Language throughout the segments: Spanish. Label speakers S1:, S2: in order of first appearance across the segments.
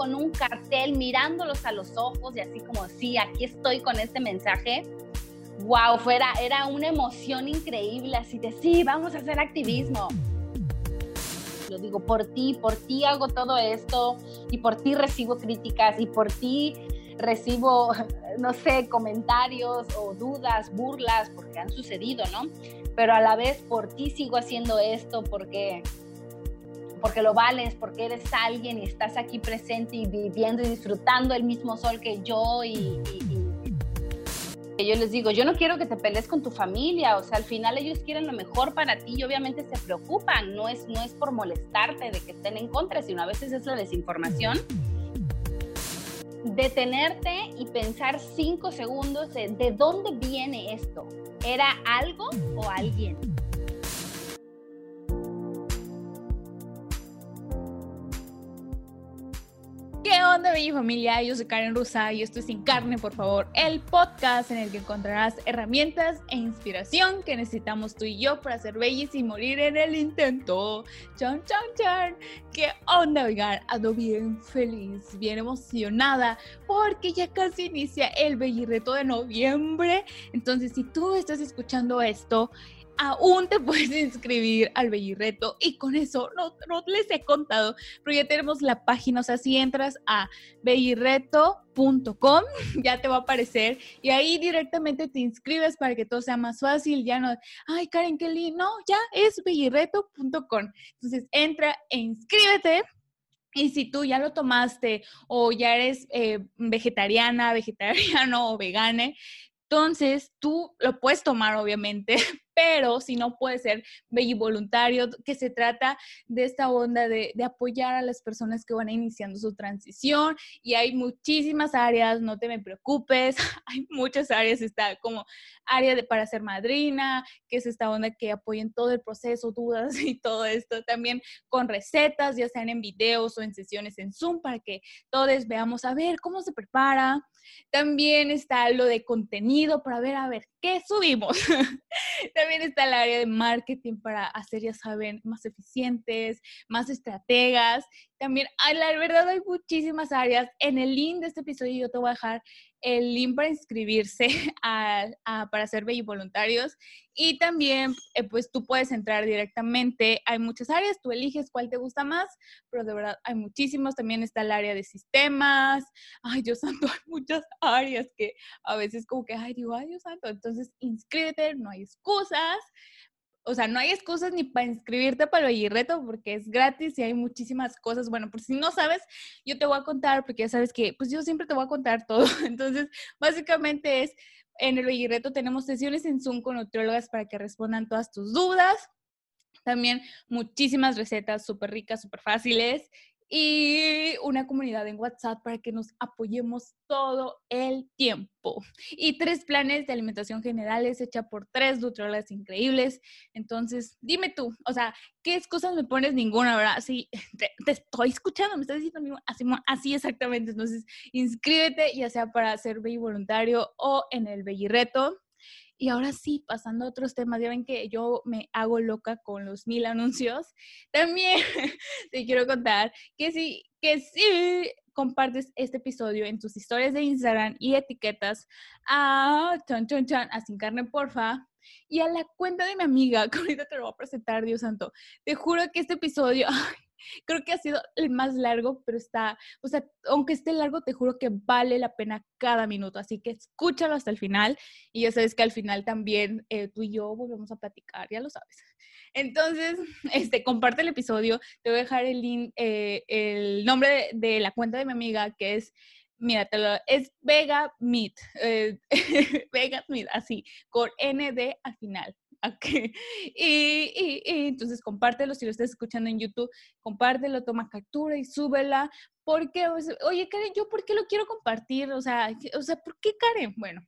S1: con un cartel mirándolos a los ojos y así como, sí, aquí estoy con este mensaje. Wow, fuera, era una emoción increíble, así de, sí, vamos a hacer activismo. Lo digo, por ti, por ti hago todo esto y por ti recibo críticas y por ti recibo, no sé, comentarios o dudas, burlas, porque han sucedido, ¿no? Pero a la vez por ti sigo haciendo esto porque porque lo vales, porque eres alguien y estás aquí presente y viviendo y disfrutando el mismo sol que yo y, yo les digo, yo no quiero que te pelees con tu familia, o sea, al final ellos quieren lo mejor para ti y obviamente se preocupan, no es, no es por molestarte de que estén en contra, sino a veces es la desinformación detenerte y pensar cinco segundos de, de dónde viene esto. ¿Era algo o alguien?
S2: ¿Qué onda, bella familia? Yo soy Karen Rusa y esto es Sin Carne, por favor, el podcast en el que encontrarás herramientas e inspiración que necesitamos tú y yo para ser bellis y morir en el intento. Chan, chan, chan. ¿Qué onda, oigan? Ando bien feliz, bien emocionada porque ya casi inicia el Bellirreto de noviembre. Entonces, si tú estás escuchando esto, aún te puedes inscribir al Bellirreto y con eso no, no, les he contado, pero ya tenemos la página, o sea, si entras a bellirreto.com ya te va a aparecer y ahí directamente te inscribes para que todo sea más fácil, ya no, ay Karen Kelly, no, ya es bellirreto.com. Entonces entra e inscríbete. Y si tú ya lo tomaste o ya eres eh, vegetariana, vegetariano o vegane, entonces, tú lo puedes tomar, obviamente, pero si no puede ser bello voluntario, que se trata de esta onda de, apoyar a las personas que van iniciando su transición y hay muchísimas áreas, no te me preocupes, hay muchas áreas, está como área de, para ser madrina, que es esta onda que apoyen todo el proceso, dudas y todo esto, también con recetas, ya sean en videos o en sesiones en Zoom, para que todos veamos a ver cómo se prepara. También está lo de contenido para ver, a ver, ¿qué subimos? También está el área de marketing para hacer, ya saben, más eficientes, más estrategas. También, la verdad, hay muchísimas áreas. En el link de este episodio yo te voy a dejar el link para inscribirse para ser bello voluntarios. Y también eh, pues tú puedes entrar directamente, hay muchas áreas, tú eliges cuál te gusta más, pero de verdad hay muchísimos, también está el área de sistemas, ay Dios santo, hay muchas áreas que a veces como que, ay digo, ay Dios santo, entonces inscríbete, no hay excusas, o sea, no hay excusas ni para inscribirte para el reto porque es gratis y hay muchísimas cosas. Bueno, por si no sabes, yo te voy a contar porque ya sabes que, pues yo siempre te voy a contar todo. Entonces, básicamente es, en el reto tenemos sesiones en Zoom con nutriólogas para que respondan todas tus dudas. También muchísimas recetas súper ricas, súper fáciles y una comunidad en WhatsApp para que nos apoyemos todo el tiempo. Y tres planes de alimentación generales hecha por tres nutriólogas increíbles. Entonces, dime tú, o sea, ¿qué excusas me pones? Ninguna, ¿verdad? Sí, te, estoy escuchando, me estás diciendo así, así exactamente. Entonces, inscríbete, ya sea para ser bello voluntario o en el Bellirreto. Y ahora sí, pasando a otros temas, ya ven que yo me hago loca con los mil anuncios. También te quiero contar que sí, que sí compartes este episodio en tus historias de Instagram y etiquetas a chan, chan, chan, a Sin Carne Porfa y a la cuenta de mi amiga, que ahorita te lo voy a presentar, Dios santo. Te juro que este episodio, Creo que ha sido el más largo, pero está, o sea, aunque esté largo, te juro que vale la pena cada minuto. Así que escúchalo hasta el final y ya sabes que al final también eh, tú y yo volvemos a platicar, ya lo sabes. Entonces, este, comparte el episodio. Te voy a dejar el link, eh, el nombre de, la cuenta de mi amiga que es mira, es Vega Meat, eh, Vega Meat, así, con ND al final. Y, entonces compártelo, si lo estás escuchando en YouTube, compártelo, toma captura y súbela. Porque, oye, Karen, ¿yo por qué lo quiero compartir? O sea, o sea, ¿por qué Karen? Bueno,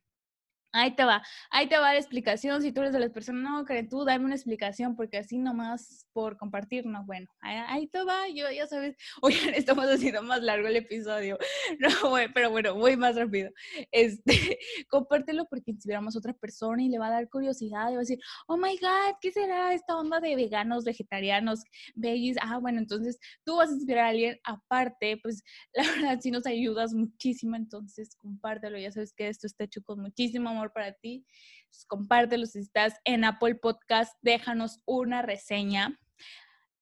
S2: Ahí te va, ahí te va la explicación. Si tú eres de las personas, no, Karen, tú dame una explicación, porque así nomás por compartir, no, bueno, ahí, te va, yo ya sabes, oigan, estamos haciendo más largo el episodio, no, bueno, pero bueno, voy más rápido. Este, compártelo porque inspiramos a otra persona y le va a dar curiosidad y va a decir, oh my God, ¿qué será esta onda de veganos, vegetarianos, veggies? Ah, bueno, entonces tú vas a inspirar a alguien aparte, pues la verdad sí nos ayudas muchísimo, entonces compártelo, ya sabes que esto está hecho con muchísimo para ti. compártelo si estás en Apple Podcast, déjanos una reseña.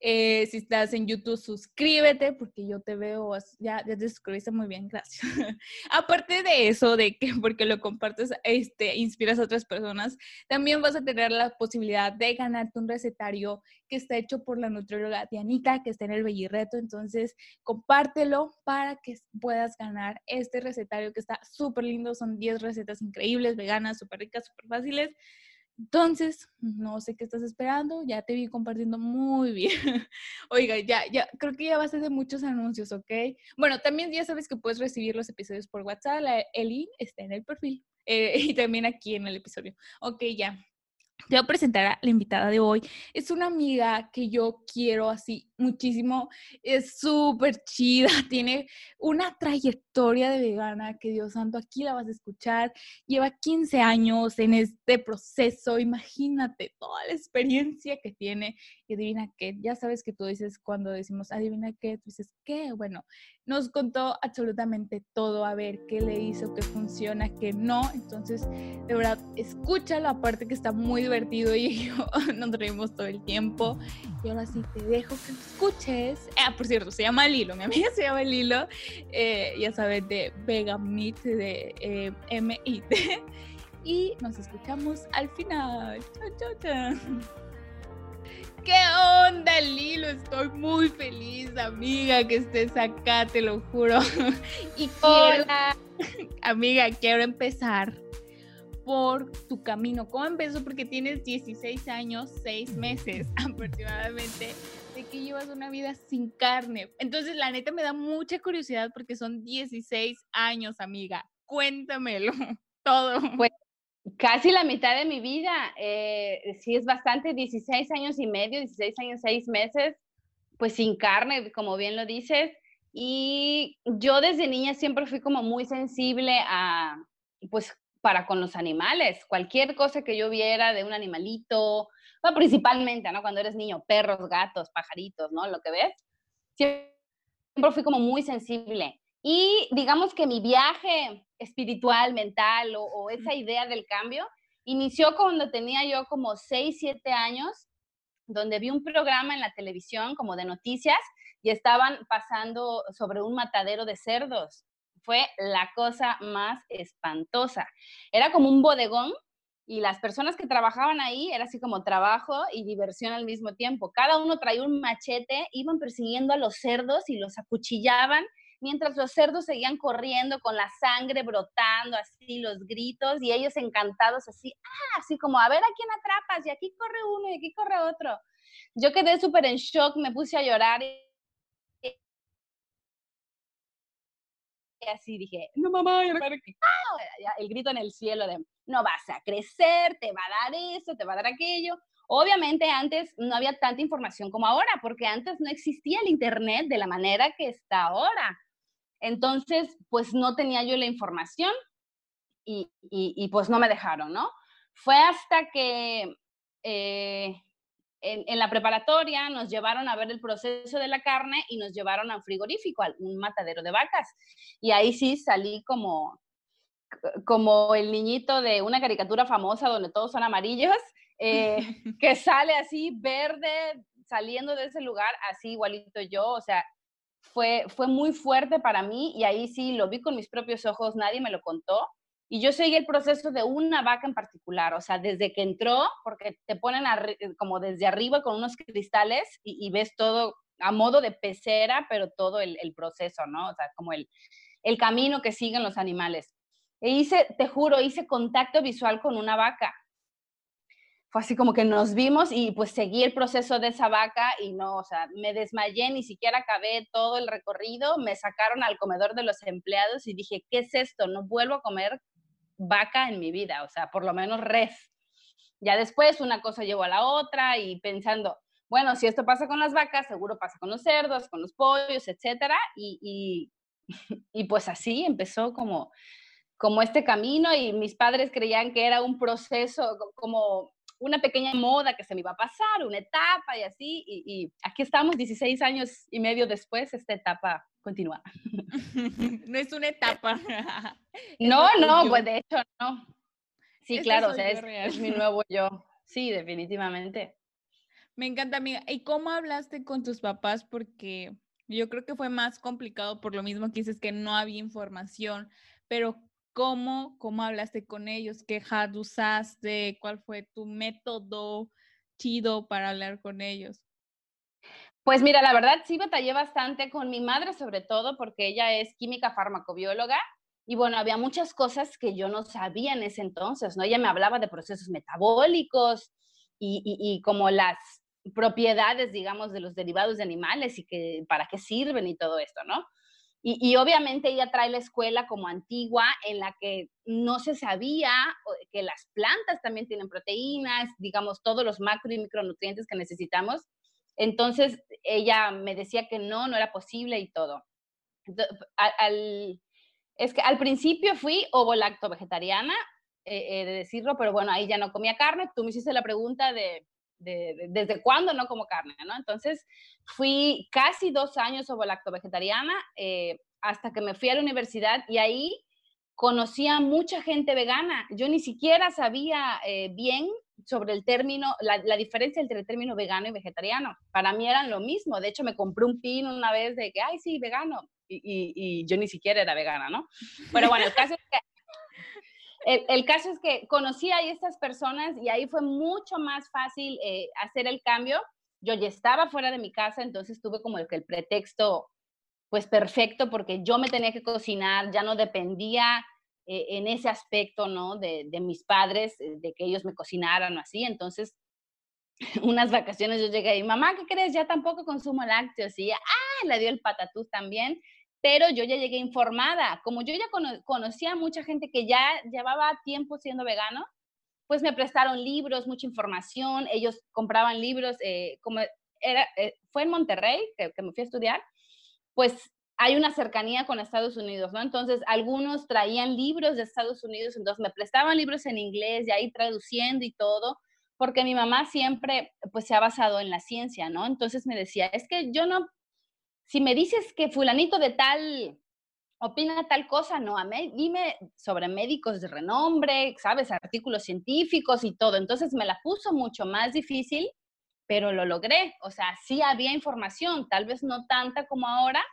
S2: Eh, si estás en YouTube, suscríbete porque yo te veo, ya, ya te suscribiste muy bien, gracias. Aparte de eso, de que porque lo compartes, este, inspiras a otras personas, también vas a tener la posibilidad de ganarte un recetario que está hecho por la nutrióloga Dianita, que está en el Bellirreto. Entonces, compártelo para que puedas ganar este recetario que está súper lindo. Son 10 recetas increíbles, veganas, súper ricas, súper fáciles. Entonces, no sé qué estás esperando, ya te vi compartiendo muy bien. Oiga, ya, ya, creo que ya va a de muchos anuncios, ¿ok? Bueno, también ya sabes que puedes recibir los episodios por WhatsApp, la, el link está en el perfil eh, y también aquí en el episodio. Ok, ya. Te voy a presentar a la invitada de hoy. Es una amiga que yo quiero así muchísimo. Es súper chida, tiene una trayectoria de vegana que Dios santo, aquí la vas a escuchar. Lleva 15 años en este proceso. Imagínate toda la experiencia que tiene. Y adivina qué, ya sabes que tú dices cuando decimos adivina qué, tú dices qué. Bueno, nos contó absolutamente todo, a ver qué le hizo, qué funciona, qué no. Entonces, de verdad, escúchalo, aparte que está muy divertido y yo nos reímos todo el tiempo. Y ahora sí te dejo que escuches. Ah, por cierto, se llama Lilo, mi amiga se llama Lilo, eh, ya sabes, de Vega Meat, de eh, M-I-T. Y nos escuchamos al final. Chao, chao, chao. ¿Qué onda, Lilo? Estoy muy feliz, amiga, que estés acá, te lo juro. Y Hola. amiga, quiero empezar por tu camino. ¿Cómo empezó? Porque tienes 16 años, 6 meses aproximadamente, de que llevas una vida sin carne. Entonces, la neta me da mucha curiosidad porque son 16 años, amiga. Cuéntamelo todo.
S1: Pues Casi la mitad de mi vida, eh, sí es bastante, 16 años y medio, 16 años, 6 meses, pues sin carne, como bien lo dices. Y yo desde niña siempre fui como muy sensible a, pues, para con los animales. Cualquier cosa que yo viera de un animalito, principalmente, ¿no? Cuando eres niño, perros, gatos, pajaritos, ¿no? Lo que ves. Siempre fui como muy sensible. Y digamos que mi viaje espiritual, mental o, esa idea del cambio inició cuando tenía yo como 6, 7 años, donde vi un programa en la televisión como de noticias y estaban pasando sobre un matadero de cerdos. Fue la cosa más espantosa. Era como un bodegón y las personas que trabajaban ahí era así como trabajo y diversión al mismo tiempo. Cada uno traía un machete, iban persiguiendo a los cerdos y los acuchillaban mientras los cerdos seguían corriendo con la sangre brotando, así los gritos, y ellos encantados así, ah, así como, a ver a quién atrapas, y aquí corre uno y aquí corre otro. Yo quedé súper en shock, me puse a llorar. Y así dije, no mamá, el grito en el cielo de, no vas a crecer, te va a dar eso, te va a dar aquello. Obviamente antes no había tanta información como ahora, porque antes no existía el Internet de la manera que está ahora. Entonces, pues no tenía yo la información y, pues no me dejaron, ¿no? Fue hasta que eh, en, la preparatoria nos llevaron a ver el proceso de la carne y nos llevaron a un frigorífico, a un matadero de vacas. Y ahí sí salí como, como el niñito de una caricatura famosa donde todos son amarillos, eh, que sale así verde saliendo de ese lugar, así igualito yo, o sea, fue, fue muy fuerte para mí y ahí sí lo vi con mis propios ojos, nadie me lo contó. Y yo seguí el proceso de una vaca en particular, o sea, desde que entró, porque te ponen como desde arriba con unos cristales y, ves todo a modo de pecera, pero todo el, el, proceso, ¿no? O sea, como el, el camino que siguen los animales. E hice, te juro, hice contacto visual con una vaca fue así como que nos vimos y pues seguí el proceso de esa vaca y no, o sea, me desmayé, ni siquiera acabé todo el recorrido, me sacaron al comedor de los empleados y dije, ¿qué es esto? No vuelvo a comer vaca en mi vida, o sea, por lo menos res. Ya después una cosa llevó a la otra y pensando, bueno, si esto pasa con las vacas, seguro pasa con los cerdos, con los pollos, etcétera. Y, y, pues así empezó como, como este camino y mis padres creían que era un proceso, como una pequeña moda que se me iba a pasar, una etapa y así. Y, y aquí estamos 16 años y medio después, esta etapa continúa.
S2: no es una etapa.
S1: no, no, pues de hecho no. Sí, claro, o sea, es, mi nuevo yo. Sí, definitivamente.
S2: Me encanta, amiga. ¿Y cómo hablaste con tus papás? Porque yo creo que fue más complicado por lo mismo que dices que no había información, pero ¿cómo, cómo hablaste con ellos? ¿Qué hard usaste? ¿Cuál fue tu método chido para hablar con ellos?
S1: Pues mira, la verdad sí batallé bastante con mi madre sobre todo porque ella es química farmacobióloga y bueno, había muchas cosas que yo no sabía en ese entonces, ¿no? Ella me hablaba de procesos metabólicos y, como las propiedades, digamos, de los derivados de animales y que para qué sirven y todo esto, ¿no? Y, obviamente ella trae la escuela como antigua en la que no se sabía que las plantas también tienen proteínas, digamos, todos los macro y micronutrientes que necesitamos. Entonces ella me decía que no, no era posible y todo. es que al principio fui ovo-lacto vegetariana, eh, eh, de decirlo, pero bueno, ahí ya no comía carne. Tú me hiciste la pregunta de, desde cuándo no como carne, ¿no? Entonces fui casi dos años ovo-lacto vegetariana eh, hasta que me fui a la universidad y ahí conocí a mucha gente vegana. Yo ni siquiera sabía bien sobre el término, la, la, diferencia entre el término vegano y vegetariano. Para mí eran lo mismo. De hecho, me compré un pin una vez de que, ay, sí, vegano y, yo ni siquiera era vegana, ¿no? Pero bueno, el caso es que el, caso es que conocí a estas personas y ahí fue mucho más fácil eh, hacer el cambio. Yo ya estaba fuera de mi casa, entonces tuve como el, pretexto, pues perfecto, porque yo me tenía que cocinar, ya no dependía eh, en ese aspecto, ¿no? De, de, mis padres, eh, de que ellos me cocinaran o así. Entonces, unas vacaciones yo llegué y, mamá, ¿qué crees? Ya tampoco consumo lácteos. Y, ah, le dio el patatús también pero yo ya llegué informada. Como yo ya conocía a mucha gente que ya llevaba tiempo siendo vegano, pues me prestaron libros, mucha información, ellos compraban libros, eh, como era, eh, fue en Monterrey que, me fui a estudiar, pues hay una cercanía con Estados Unidos, ¿no? Entonces, algunos traían libros de Estados Unidos, entonces me prestaban libros en inglés, y ahí traduciendo y todo, porque mi mamá siempre, pues, se ha basado en la ciencia, ¿no? Entonces me decía, es que yo no si me dices que fulanito de tal opina tal cosa, no, a mí, dime sobre médicos de renombre, sabes, artículos científicos y todo. Entonces me la puso mucho más difícil, pero lo logré. O sea, sí había información, tal vez no tanta como ahora,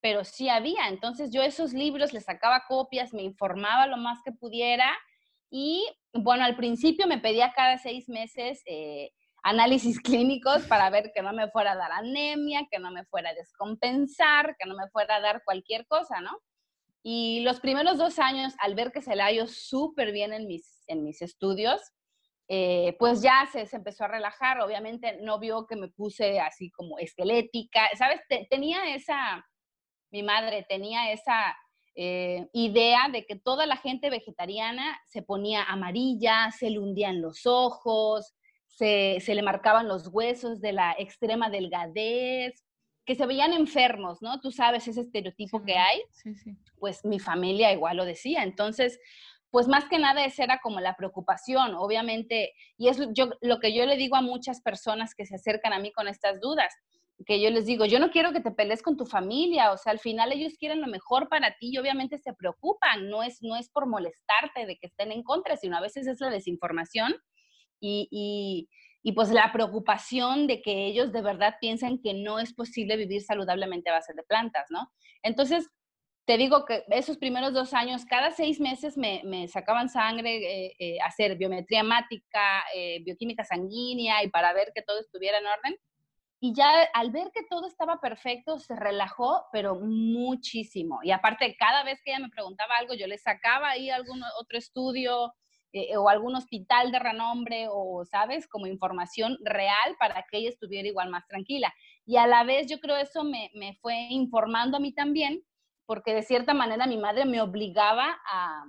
S1: pero sí había. Entonces yo esos libros les sacaba copias, me informaba lo más que pudiera y bueno, al principio me pedía cada seis meses eh, análisis clínicos para ver que no me fuera a dar anemia, que no me fuera a descompensar, que no me fuera a dar cualquier cosa, ¿no? Y los primeros dos años, al ver que se la dio súper bien en mis, en mis estudios, eh, pues ya se, se, empezó a relajar. Obviamente no vio que me puse así como esquelética, ¿sabes? tenía esa, mi madre tenía esa eh, idea de que toda la gente vegetariana se ponía amarilla, se le hundían los ojos, se, le marcaban los huesos de la extrema delgadez, que se veían enfermos, ¿no? Tú sabes ese estereotipo que hay. Sí, sí. Pues mi familia igual lo decía. Entonces, pues más que nada esa era como la preocupación, obviamente, y es yo, lo que yo le digo a muchas personas que se acercan a mí con estas dudas, que yo les digo, yo no quiero que te pelees con tu familia, o sea, al final ellos quieren lo mejor para ti y obviamente se preocupan, no es, no es por molestarte de que estén en contra, sino a veces es la desinformación y, pues la preocupación de que ellos de verdad piensan que no es posible vivir saludablemente a base de plantas, ¿no? Entonces, te digo que esos primeros dos años, cada seis meses me, sacaban sangre, eh, eh, hacer biometría hemática, eh, bioquímica sanguínea y para ver que todo estuviera en orden. Y ya al ver que todo estaba perfecto, se relajó, pero muchísimo. Y aparte, cada vez que ella me preguntaba algo, yo le sacaba ahí algún otro estudio, eh, o algún hospital de renombre o, ¿sabes? Como información real para que ella estuviera igual más tranquila. Y a la vez yo creo eso me, me fue informando a mí también, porque de cierta manera mi madre me obligaba a,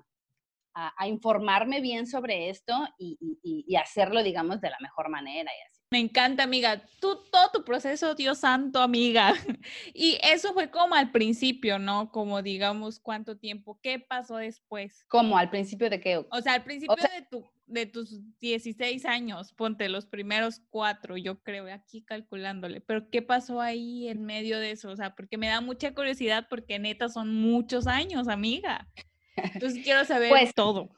S1: a, informarme bien sobre esto y, y, hacerlo, digamos, de la mejor manera y así.
S2: Me encanta, amiga. Tú, todo tu proceso, Dios santo, amiga. Y eso fue como al principio, ¿no? Como digamos, ¿cuánto tiempo? ¿Qué pasó después?
S1: ¿Cómo? ¿Al principio de qué?
S2: O sea, al principio de, tu, de tus 16 años, ponte los primeros cuatro, yo creo, aquí calculándole. Pero ¿qué pasó ahí en medio de eso? O sea, porque me da mucha curiosidad porque neta son muchos años, amiga. Entonces quiero saber pues, todo.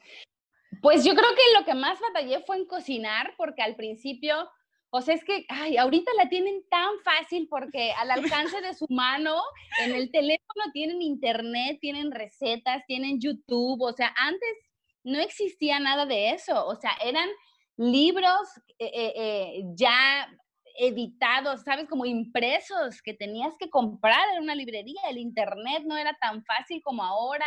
S1: Pues yo creo que lo que más batallé fue en cocinar porque al principio o sea, es que, ay, ahorita la tienen tan fácil porque al alcance de su mano, en el teléfono tienen internet, tienen recetas, tienen YouTube. O sea, antes no existía nada de eso. O sea, eran libros eh, eh, eh, ya editados, ¿sabes? Como impresos que tenías que comprar en una librería. El internet no era tan fácil como ahora.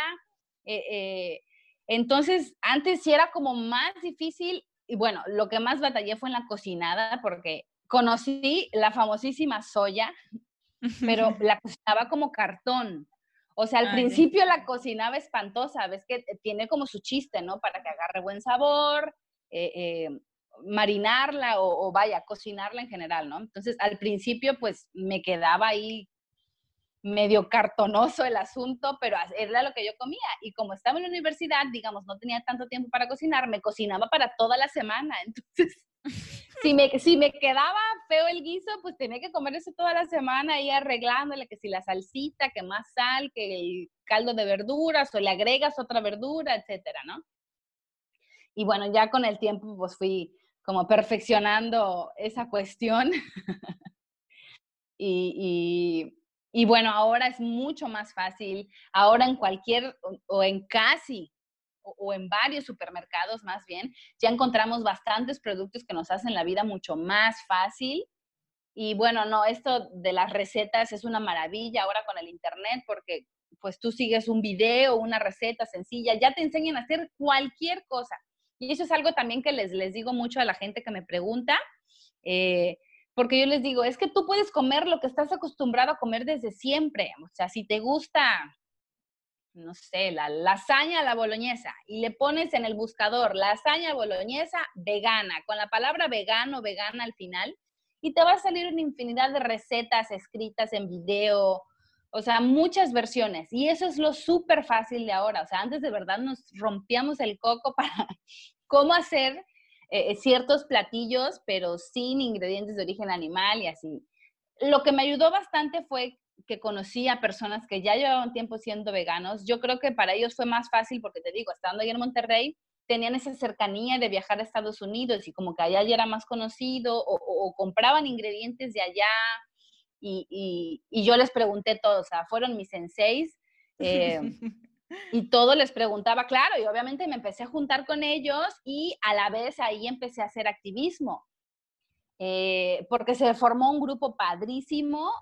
S1: entonces, antes sí era como más difícil y bueno, lo que más batallé fue en la cocinada porque conocí la famosísima soya, pero la cocinaba como cartón. O sea, al principio la cocinaba espantosa, ves que tiene como su chiste, ¿no? Para que agarre buen sabor, eh, eh, marinarla o, o, vaya, cocinarla en general, ¿no? Entonces, al principio, pues me quedaba ahí medio cartonoso el asunto, pero era lo que yo comía. Y como estaba en la universidad, digamos, no tenía tanto tiempo para cocinar, me cocinaba para toda la semana. Entonces, si me, si me quedaba feo el guiso, pues tenía que comer eso toda la semana, ahí arreglándole que si la salsita, que más sal, que el caldo de verduras, o le agregas otra verdura, etcétera, ¿no? Y bueno, ya con el tiempo, pues fui como perfeccionando esa cuestión. y y bueno, ahora es mucho más fácil. Ahora en cualquier o, en casi o, en varios supermercados más bien, ya encontramos bastantes productos que nos hacen la vida mucho más fácil. Y bueno, no, esto de las recetas es una maravilla ahora con el Internet porque pues tú sigues un video, una receta sencilla, ya te enseñan a hacer cualquier cosa. Y eso es algo también que les, les digo mucho a la gente que me pregunta. Eh, porque yo les digo, es que tú puedes comer lo que estás acostumbrado a comer desde siempre. O sea, si te gusta, no sé, la lasaña a la boloñesa y le pones en el buscador lasaña boloñesa vegana, con la palabra vegano, vegana al final, y te va a salir una infinidad de recetas escritas en video, o sea, muchas versiones. Y eso es lo súper fácil de ahora. O sea, antes de verdad nos rompíamos el coco para cómo hacer eh, eh, ciertos platillos, pero sin ingredientes de origen animal y así. Lo que me ayudó bastante fue que conocí a personas que ya llevaban tiempo siendo veganos. Yo creo que para ellos fue más fácil porque te digo, estando ahí en Monterrey, tenían esa cercanía de viajar a Estados Unidos y como que allá ya era más conocido o, compraban ingredientes de allá y, y, yo les pregunté todo, o sea, fueron mis senseis. Eh, y todo les preguntaba, claro, y obviamente me empecé a juntar con ellos y a la vez ahí empecé a hacer activismo, eh, porque se formó un grupo padrísimo,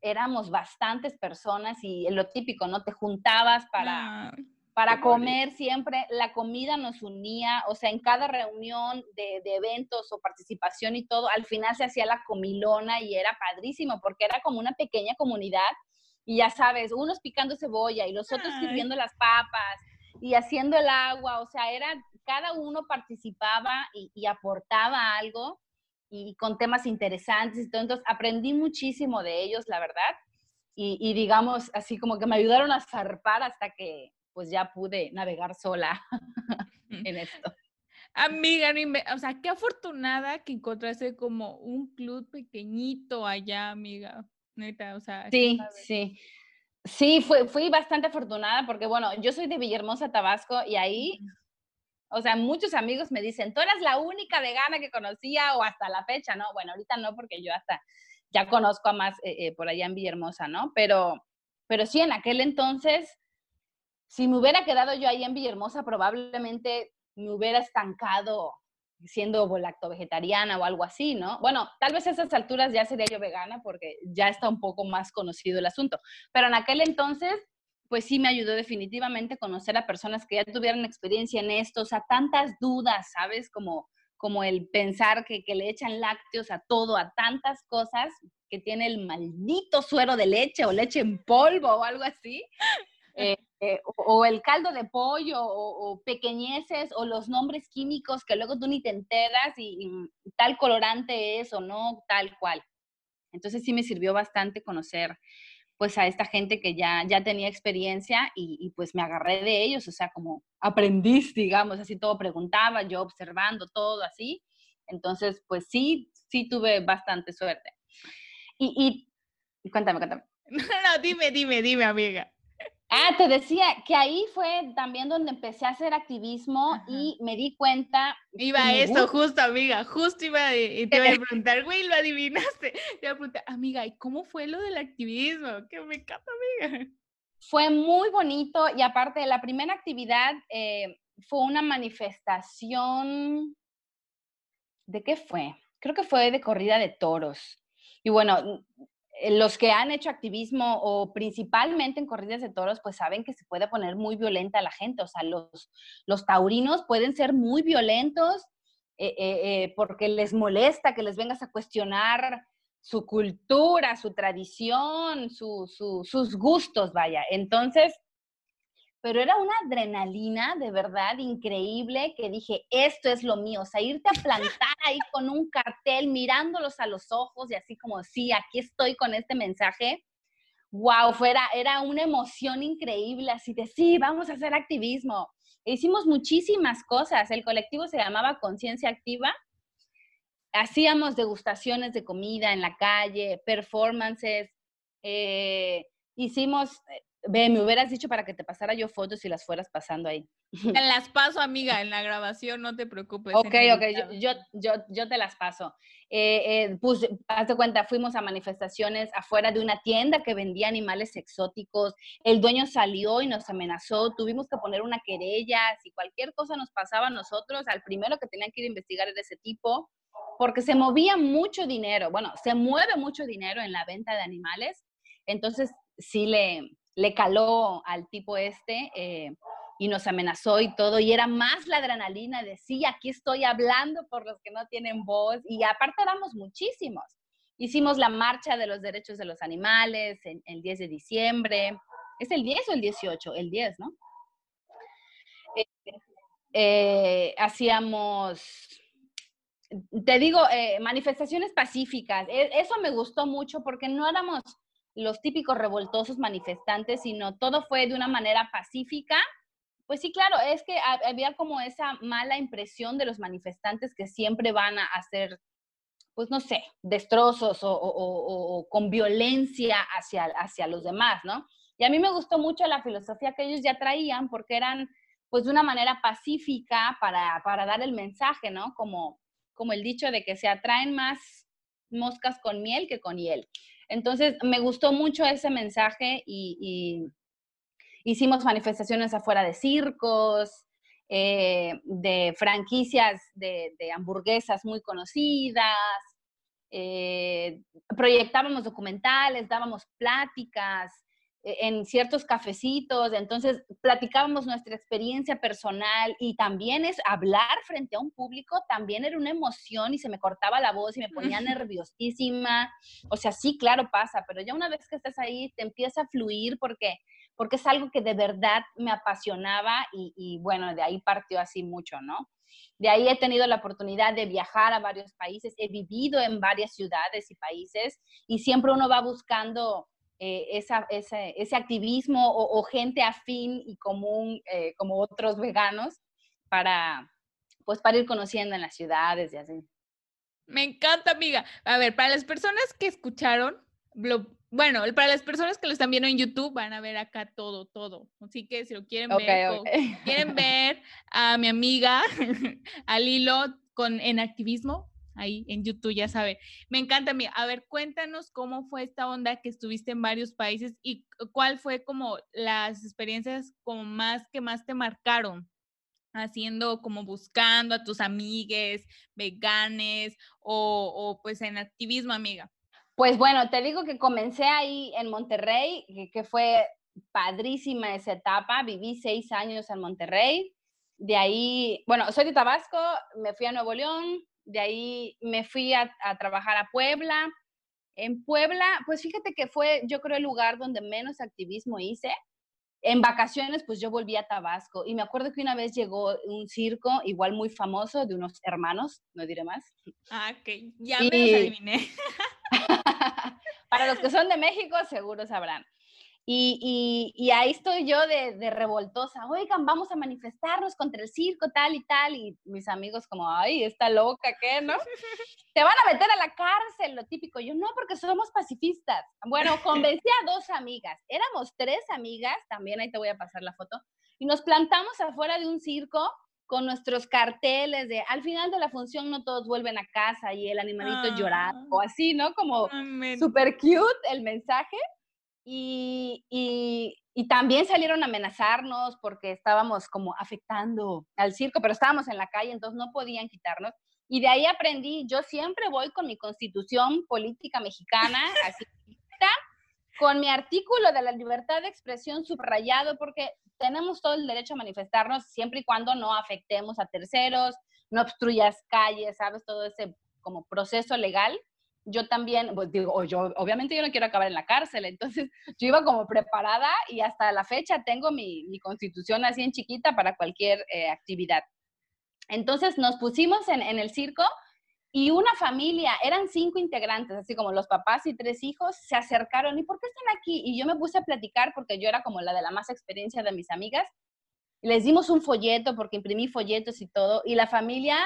S1: éramos bastantes personas y lo típico, ¿no? Te juntabas para, para comer siempre, la comida nos unía, o sea, en cada reunión de, de eventos o participación y todo, al final se hacía la comilona y era padrísimo, porque era como una pequeña comunidad y ya sabes, unos picando cebolla y los otros sirviendo las papas y haciendo el agua, o sea, era, cada uno participaba y, aportaba algo y con temas interesantes y todo, entonces aprendí muchísimo de ellos, la verdad, y, digamos, así como que me ayudaron a zarpar hasta que pues ya pude navegar sola en esto.
S2: Amiga, o sea, qué afortunada que encontraste como un club pequeñito allá, amiga o sea.
S1: Sí, sí. Sí, fui bastante afortunada porque, bueno, yo soy de Villahermosa, Tabasco, y ahí, o sea, muchos amigos me dicen, tú eras la única vegana que conocía o hasta la fecha, ¿no? Bueno, ahorita no, porque yo hasta ya conozco a más eh, eh, por allá en Villahermosa, ¿no? Pero, pero sí, en aquel entonces, si me hubiera quedado yo ahí en Villahermosa, probablemente me hubiera estancado siendo volacto vegetariana o algo así, ¿no? Bueno, tal vez a esas alturas ya sería yo vegana porque ya está un poco más conocido el asunto, pero en aquel entonces, pues sí me ayudó definitivamente conocer a personas que ya tuvieran experiencia en esto, o sea, tantas dudas, ¿sabes? Como, como el pensar que, que le echan lácteos a todo, a tantas cosas que tiene el maldito suero de leche o leche en polvo o algo así. Eh, eh, o, el caldo de pollo, o, pequeñeces, o los nombres químicos que luego tú ni te enteras y, tal colorante es o no, tal cual. Entonces sí me sirvió bastante conocer pues a esta gente que ya, ya tenía experiencia y, y, pues me agarré de ellos, o sea, como aprendiz, digamos, así todo preguntaba, yo observando todo así. Entonces, pues sí, sí tuve bastante suerte. Y, y cuéntame, cuéntame.
S2: No, no, dime, dime, dime, amiga.
S1: Ah, te decía que ahí fue también donde empecé a hacer activismo y me di cuenta.
S2: Iba a eso, justo, amiga, justo iba a, y te iba a preguntar, güey, lo adivinaste. Te iba a preguntar, amiga, ¿y cómo fue lo del activismo? Que me encanta, amiga.
S1: Fue muy bonito y aparte, la primera actividad eh, fue una manifestación. ¿De qué fue? Creo que fue de corrida de toros. Y bueno, los que han hecho activismo o principalmente en corridas de toros, pues saben que se puede poner muy violenta la gente. O sea, los, los taurinos pueden ser muy violentos eh, eh, porque les molesta que les vengas a cuestionar su cultura, su tradición, sus gustos, vaya. Entonces, pero era una adrenalina de verdad increíble que dije, esto es lo mío, o sea, irte a plantar ahí con un cartel mirándolos a los ojos y así como, sí, aquí estoy con este mensaje. Wow, fuera, era una emoción increíble, así de, sí, vamos a hacer activismo. E hicimos muchísimas cosas, el colectivo se llamaba Conciencia Activa, hacíamos degustaciones de comida en la calle, performances, eh, hicimos eh, Ve, me hubieras dicho para que te pasara yo fotos y las fueras pasando ahí.
S2: Te las paso, amiga, en la grabación, no te preocupes.
S1: Ok, ok, yo, yo, yo, te las paso. Eh, eh, pues, haz de cuenta, fuimos a manifestaciones afuera de una tienda que vendía animales exóticos. El dueño salió y nos amenazó. Tuvimos que poner una querella. Si cualquier cosa nos pasaba a nosotros, al primero que tenían que ir a investigar era ese tipo, porque se movía mucho dinero. Bueno, se mueve mucho dinero en la venta de animales. Entonces, sí le, le caló al tipo este eh, y nos amenazó y todo, y era más la adrenalina de, sí, aquí estoy hablando por los que no tienen voz, y aparte éramos muchísimos. Hicimos la marcha de los derechos de los animales en, el 10 de diciembre. ¿Es el 10 o el 18? El 10, ¿no? Eh, eh, hacíamos, te digo, manifestaciones pacíficas. E, eso me gustó mucho porque no éramos los típicos revoltosos manifestantes, sino todo fue de una manera pacífica. Pues sí, claro, es que había como esa mala impresión de los manifestantes que siempre van a hacer, pues no sé, destrozos o, con violencia hacia, hacia los demás, ¿no? Y a mí me gustó mucho la filosofía que ellos ya traían porque eran pues de una manera pacífica para, para dar el mensaje, ¿no? Como, como el dicho de que se atraen más moscas con miel que con hiel. Entonces, me gustó mucho ese mensaje y, hicimos manifestaciones afuera de circos, eh, de franquicias de, hamburguesas muy conocidas, eh, proyectábamos documentales, dábamos pláticas, en ciertos cafecitos, entonces platicábamos nuestra experiencia personal y también es hablar frente a un público, también era una emoción y se me cortaba la voz y me ponía nerviosísima, o sea, sí, claro pasa, pero ya una vez que estás ahí te empieza a fluir porque, porque es algo que de verdad me apasionaba y, y bueno, de ahí partió así mucho, ¿no? De ahí he tenido la oportunidad de viajar a varios países, he vivido en varias ciudades y países y siempre uno va buscando eh, esa, ese, activismo o, gente afín y común eh, como otros veganos para, pues, para ir conociendo en las ciudades y así.
S2: Me encanta, amiga. A ver, para las personas que escucharon, bueno, para las personas que lo están viendo en YouTube van a ver acá todo, todo. Así que si lo quieren ver, quieren ver a mi amiga, al hilo con, en activismo, ahí en YouTube, ya sabe. Me encanta, mí. A ver, cuéntanos cómo fue esta onda que estuviste en varios países y cuál fue como las experiencias como más que más te marcaron haciendo como buscando a tus amigues, veganes o, o pues en activismo, amiga.
S1: Pues bueno, te digo que comencé ahí en Monterrey, que, que fue padrísima esa etapa. Viví seis años en Monterrey. De ahí, bueno, soy de Tabasco, me fui a Nuevo León, de ahí me fui a, trabajar a Puebla. En Puebla, pues fíjate que fue, yo creo, el lugar donde menos activismo hice, en vacaciones, pues yo volví a Tabasco y me acuerdo que una vez llegó un circo, igual muy famoso, de unos hermanos, no diré más.
S2: Ah, ok, ya me los adiviné.
S1: Para los que son de México, seguro sabrán. Y, y, ahí estoy yo de, de, revoltosa, oigan, vamos a manifestarnos contra el circo, tal y tal, y mis amigos como, ay, está loca, ¿qué, no? Te van a meter a la cárcel, lo típico. Yo, no, porque somos pacifistas. Bueno, convencí a dos amigas, éramos tres amigas, también ahí te voy a pasar la foto, y nos plantamos afuera de un circo con nuestros carteles de al final de la función no todos vuelven a casa y el animalito llorar ah. o así, ¿no? Como super cute el mensaje. Y, y, también salieron a amenazarnos porque estábamos como afectando al circo, pero estábamos en la calle, entonces no podían quitarnos. Y de ahí aprendí, yo siempre voy con mi constitución política mexicana, así con mi artículo de la libertad de expresión subrayado, porque tenemos todo el derecho a manifestarnos siempre y cuando no afectemos a terceros, no obstruyas calles, ¿sabes? Todo ese como proceso legal yo también, pues digo, yo, obviamente yo no quiero acabar en la cárcel, entonces yo iba como preparada y hasta la fecha tengo mi, mi constitución así en chiquita para cualquier eh, actividad. Entonces nos pusimos en, en el circo y una familia, eran cinco integrantes, así como los papás y tres hijos, se acercaron, ¿y por qué están aquí? Y yo me puse a platicar porque yo era como la de la más experiencia de mis amigas. Les dimos un folleto porque imprimí folletos y todo, y la familia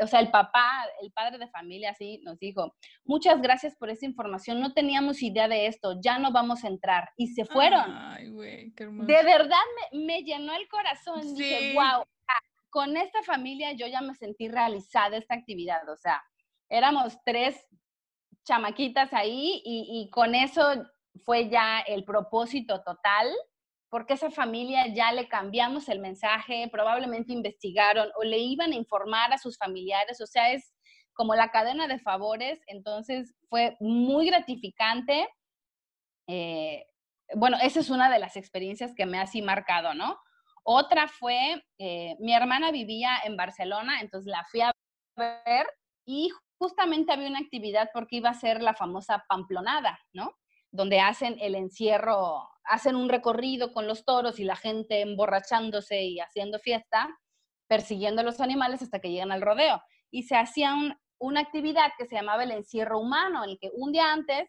S1: o sea, el papá, el padre de familia, así nos dijo, muchas gracias por esa información, no teníamos idea de esto, ya no vamos a entrar. Y se fueron. Ay, güey, qué hermoso. De verdad me, llenó el corazón. Sí. Dije, wow, con esta familia yo ya me sentí realizada esta actividad, o sea, éramos tres chamaquitas ahí y, y con eso fue ya el propósito total porque esa familia ya le cambiamos el mensaje, probablemente investigaron o le iban a informar a sus familiares, o sea, es como la cadena de favores, entonces fue muy gratificante. Eh, bueno, esa es una de las experiencias que me ha así marcado, ¿no? Otra fue, eh, mi hermana vivía en Barcelona, entonces la fui a ver y justamente había una actividad porque iba a ser la famosa pamplonada, ¿no? Donde hacen el encierro hacen un recorrido con los toros y la gente emborrachándose y haciendo fiesta, persiguiendo a los animales hasta que llegan al rodeo. Y se hacía una actividad que se llamaba el encierro humano, en el que un día antes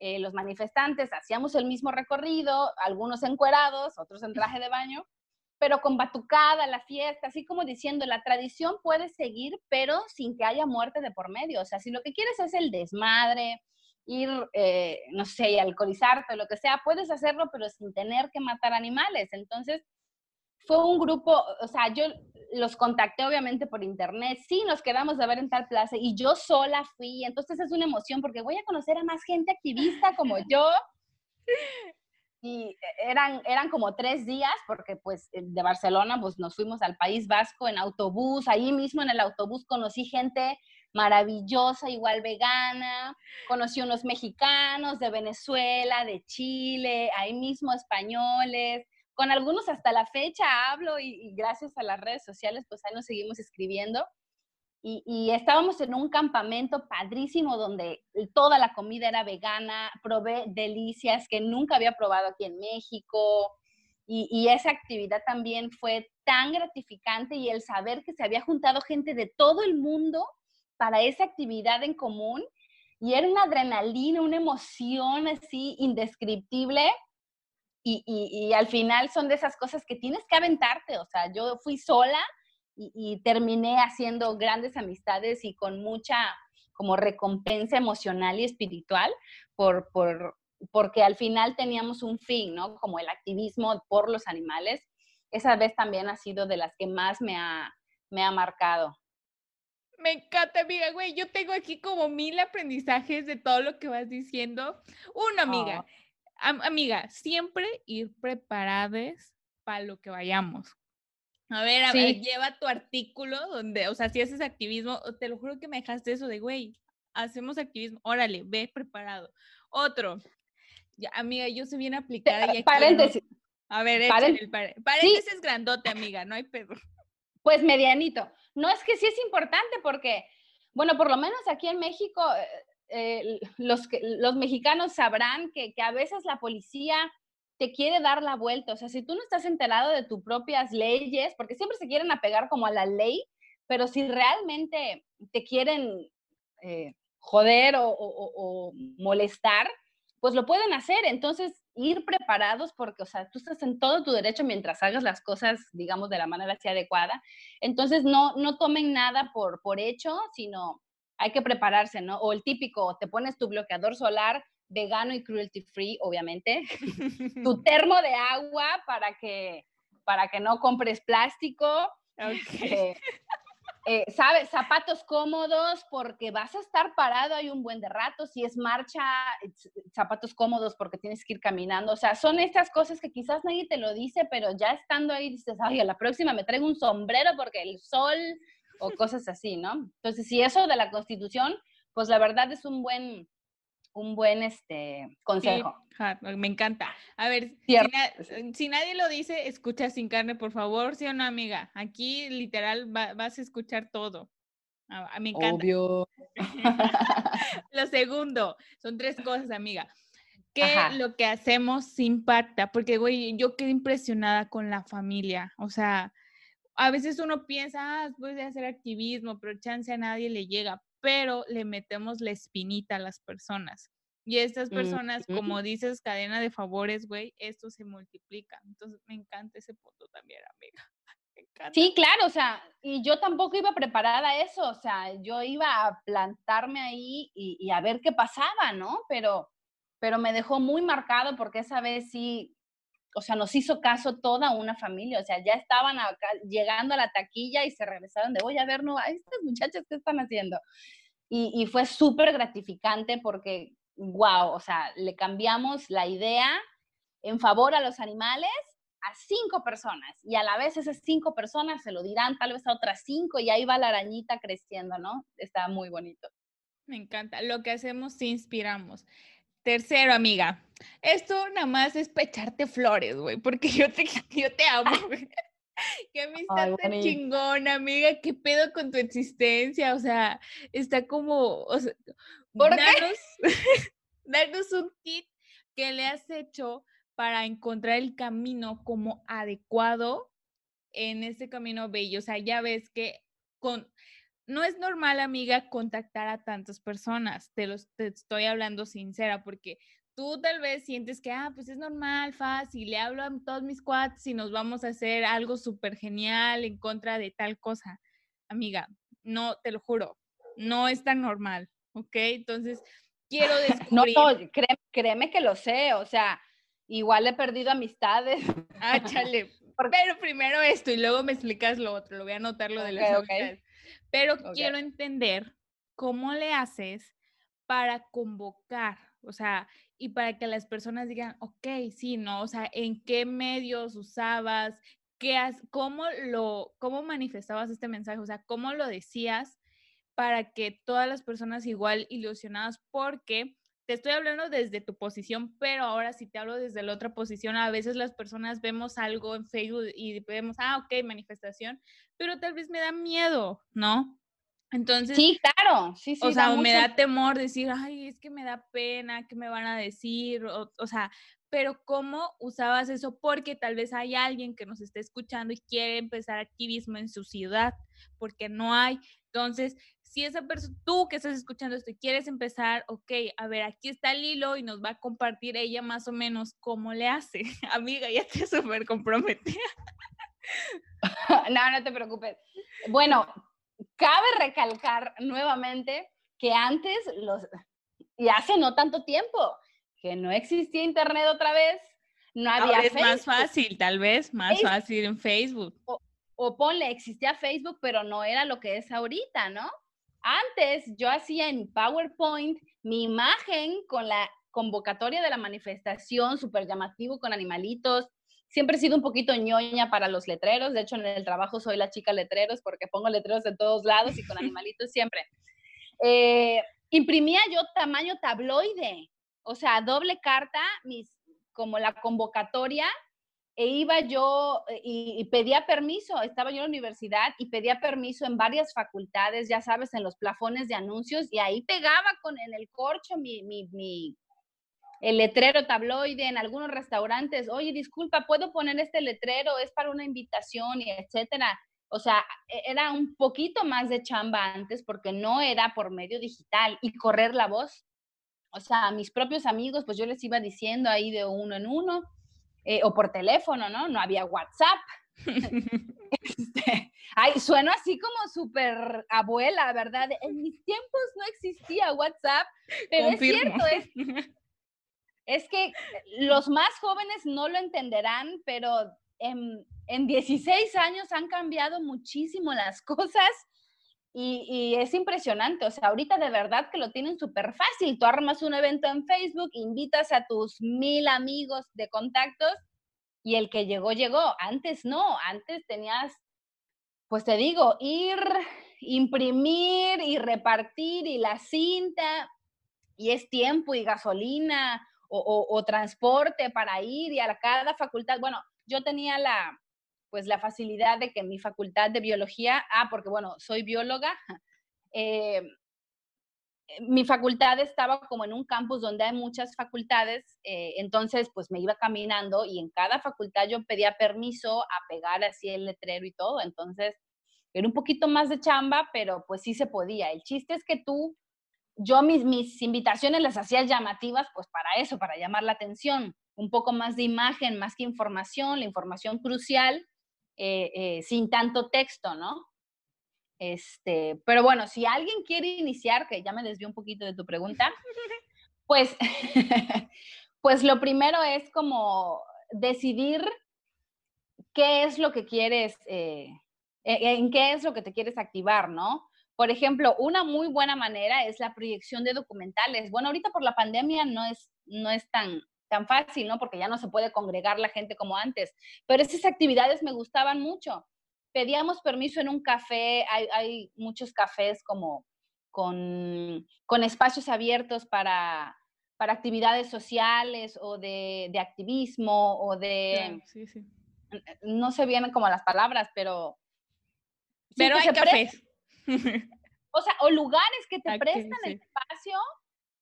S1: eh, los manifestantes hacíamos el mismo recorrido, algunos encuerados, otros en traje de baño, pero con batucada, la fiesta, así como diciendo, la tradición puede seguir, pero sin que haya muerte de por medio. O sea, si lo que quieres es el desmadre, ir, eh, no sé, alcoholizarte o lo que sea, puedes hacerlo, pero sin tener que matar animales. Entonces, fue un grupo, o sea, yo los contacté obviamente por internet, sí, nos quedamos de ver en tal plaza y yo sola fui, entonces es una emoción porque voy a conocer a más gente activista como yo. Y eran, eran como tres días porque pues de Barcelona pues nos fuimos al País Vasco en autobús, ahí mismo en el autobús conocí gente maravillosa, igual vegana. Conocí unos mexicanos de Venezuela, de Chile, ahí mismo españoles. Con algunos hasta la fecha hablo y, gracias a las redes sociales, pues ahí nos seguimos escribiendo. Y, estábamos en un campamento padrísimo donde toda la comida era vegana, probé delicias que nunca había probado aquí en México. Y, esa actividad también fue tan gratificante y el saber que se había juntado gente de todo el mundo para esa actividad en común y era una adrenalina, una emoción así indescriptible y, y, al final son de esas cosas que tienes que aventarte, o sea, yo fui sola y, terminé haciendo grandes amistades y con mucha como recompensa emocional y espiritual por, por, porque al final teníamos un fin, ¿no? Como el activismo por los animales. Esa vez también ha sido de las que más me ha, me ha marcado.
S2: Me encanta, amiga, güey. Yo tengo aquí como mil aprendizajes de todo lo que vas diciendo. Uno, amiga. amiga, siempre ir preparadas para lo que vayamos. A ver, a ver, lleva tu artículo donde, o sea, si haces activismo, te lo juro que me dejaste eso de, güey, hacemos activismo, órale, ve preparado. Otro, ya, amiga, yo soy bien aplicada. Y
S1: paréntesis.
S2: A ver, el paréntesis grandote, amiga, no hay pedo.
S1: Pues medianito. No es que sí es importante porque, bueno, por lo menos aquí en México, eh, eh, los, los mexicanos sabrán que, a veces la policía te quiere dar la vuelta. O sea, si tú no estás enterado de tus propias leyes, porque siempre se quieren apegar como a la ley, pero si realmente te quieren eh, joder o, molestar, pues lo pueden hacer. Entonces, ir preparados porque, o sea, tú estás en todo tu derecho mientras hagas las cosas, digamos, de la manera así adecuada. Entonces, no, no tomen nada por, por hecho, sino hay que prepararse, ¿no? O el típico, te pones tu bloqueador solar vegano y cruelty free, obviamente, tu termo de agua para que, para que no compres plástico, okay. Eh, eh, ¿sabes? Zapatos cómodos porque vas a estar parado hay un buen de rato. Si es marcha, zapatos cómodos porque tienes que ir caminando. O sea, son estas cosas que quizás nadie te lo dice, pero ya estando ahí dices, ay, a la próxima me traigo un sombrero porque el sol o cosas así, ¿no? Entonces, si eso de la constitución, pues la verdad es un buen, un buen este, consejo.
S2: me encanta. A ver, si, nadie lo dice, escucha sin carne, por favor, sí o no, amiga. Aquí literal vas a escuchar todo. A, mí me encanta. Obvio. lo segundo, son tres cosas, amiga. Que lo que hacemos impacta, porque, güey, yo quedé impresionada con la familia. O sea, a veces uno piensa, ah, puede hacer activismo, pero chance a nadie le llega pero le metemos la espinita a las personas. Y estas personas, como dices, cadena de favores, güey, esto se multiplica. Entonces me encanta ese punto también, amiga.
S1: Sí, claro, o sea, y yo tampoco iba preparada a eso, o sea, yo iba a plantarme ahí y, a ver qué pasaba, ¿no? Pero, pero me dejó muy marcado porque esa vez sí, o sea, nos hizo caso toda una familia, o sea, ya estaban llegando a la taquilla y se regresaron de, voy a ver, no, a estas muchachas, ¿qué están haciendo? Y, y fue súper gratificante porque, wow, o sea, le cambiamos la idea en favor a los animales a cinco personas y a la vez esas cinco personas se lo dirán tal vez a otras cinco y ahí va la arañita creciendo, ¿no? Está muy bonito.
S2: Me encanta. Lo que hacemos, inspiramos. Tercero, amiga, esto nada más es pecharte flores, güey, porque yo te, yo te amo, güey. Qué amistad tan chingona, amiga. ¿Qué pedo con tu existencia? O sea, está como. O sea, ¿Por darnos, darnos un kit que le has hecho para encontrar el camino como adecuado en ese camino bello. O sea, ya ves que con. No es normal, amiga, contactar a tantas personas. Te, los, te estoy hablando sincera, porque tú tal vez sientes que, ah, pues es normal, fácil, le hablo a todos mis cuates y nos vamos a hacer algo súper genial en contra de tal cosa. Amiga, no, te lo juro, no es tan normal, ¿ok? Entonces, quiero descubrir...
S1: No, créeme, que lo sé, o sea, igual he perdido amistades.
S2: Ah, chale. Pero primero esto y luego me explicas lo otro, lo voy a anotar lo de las Pero quiero entender cómo le haces para convocar, o sea, y para que las personas digan, ok, sí, ¿no? O sea, ¿en qué medios usabas? ¿Qué has, cómo, lo, ¿Cómo manifestabas este mensaje? O sea, ¿cómo lo decías para que todas las personas igual ilusionadas? Porque te estoy hablando desde tu posición, pero ahora si te hablo desde la otra posición, a veces las personas vemos algo en Facebook y vemos, ah, ok, manifestación, pero tal vez me da miedo, ¿no? Entonces.
S1: Sí, claro, sí, sí.
S2: O sea, me da temor decir, ay, es que me da pena, ¿qué me van a decir? O, o, sea, pero ¿cómo usabas eso? Porque tal vez hay alguien que nos esté escuchando y quiere empezar activismo en su ciudad, porque no hay. Entonces, si esa persona, tú que estás escuchando esto y quieres empezar, ok, a ver, aquí está el hilo y nos va a compartir ella más o menos cómo le hace. Amiga, ya te súper comprometida.
S1: no, no te preocupes. Bueno, cabe recalcar nuevamente que antes, los, y hace no tanto tiempo, que no existía internet otra vez, no había
S2: Ahora es más fácil, tal vez, más fácil en Facebook.
S1: O, o, ponle, existía Facebook, pero no era lo que es ahorita, ¿no? Antes yo hacía en PowerPoint mi imagen con la convocatoria de la manifestación, súper llamativo, con animalitos, siempre he sido un poquito ñoña para los letreros. De hecho, en el trabajo soy la chica letreros porque pongo letreros en todos lados y con animalitos siempre. Eh, imprimía yo tamaño tabloide, o sea, doble carta, mis, como la convocatoria, e iba yo eh, y, pedía permiso, estaba yo en la universidad y pedía permiso en varias facultades, ya sabes, en los plafones de anuncios, y ahí pegaba con en el corcho mi, mi, el letrero tabloide en algunos restaurantes, oye, disculpa, ¿puedo poner este letrero? Es para una invitación y etcétera. O sea, e, era un poquito más de chamba antes porque no era por medio digital y correr la voz. O sea, a mis propios amigos, pues yo les iba diciendo ahí de uno en uno eh, o por teléfono, ¿no? No había WhatsApp. este, ay, sueno así como súper abuela, ¿verdad? En mis tiempos no existía WhatsApp, pero es cierto, es, es que los más jóvenes no lo entenderán, pero en, en 16 años han cambiado muchísimo las cosas y, es impresionante, o sea, ahorita de verdad que lo tienen súper fácil. Tú armas un evento en Facebook, invitas a tus mil amigos de contactos y el que llegó, llegó. Antes no, antes tenías, pues te digo, ir, imprimir y repartir y la cinta y es tiempo y gasolina o, o, transporte para ir y a cada facultad. Bueno, yo tenía la, pues la facilidad de que mi facultad de biología, ah, porque bueno, soy bióloga, eh, mi facultad estaba como en un campus donde hay muchas facultades, eh, entonces pues me iba caminando y en cada facultad yo pedía permiso a pegar así el letrero y todo, entonces era un poquito más de chamba, pero pues sí se podía. El chiste es que tú, yo mis, mis invitaciones las hacía llamativas pues para eso, para llamar la atención, un poco más de imagen, más que información, la información crucial, eh, eh, sin tanto texto, ¿no? Este, pero bueno, si alguien quiere iniciar, que ya me desvió un poquito de tu pregunta, pues, pues lo primero es como decidir qué es lo que quieres, eh, e, en qué es lo que te quieres activar, ¿no? Por ejemplo, una muy buena manera es la proyección de documentales. Bueno, ahorita por la pandemia no es, no es tan, tan fácil, ¿no? Porque ya no se puede congregar la gente como antes, pero esas actividades me gustaban mucho pedíamos permiso en un café, hay, muchos cafés como con, espacios abiertos para, para, actividades sociales o de, activismo o de... No sé bien como las palabras, pero...
S2: pero hay cafés.
S1: o sea, o lugares que te prestan el espacio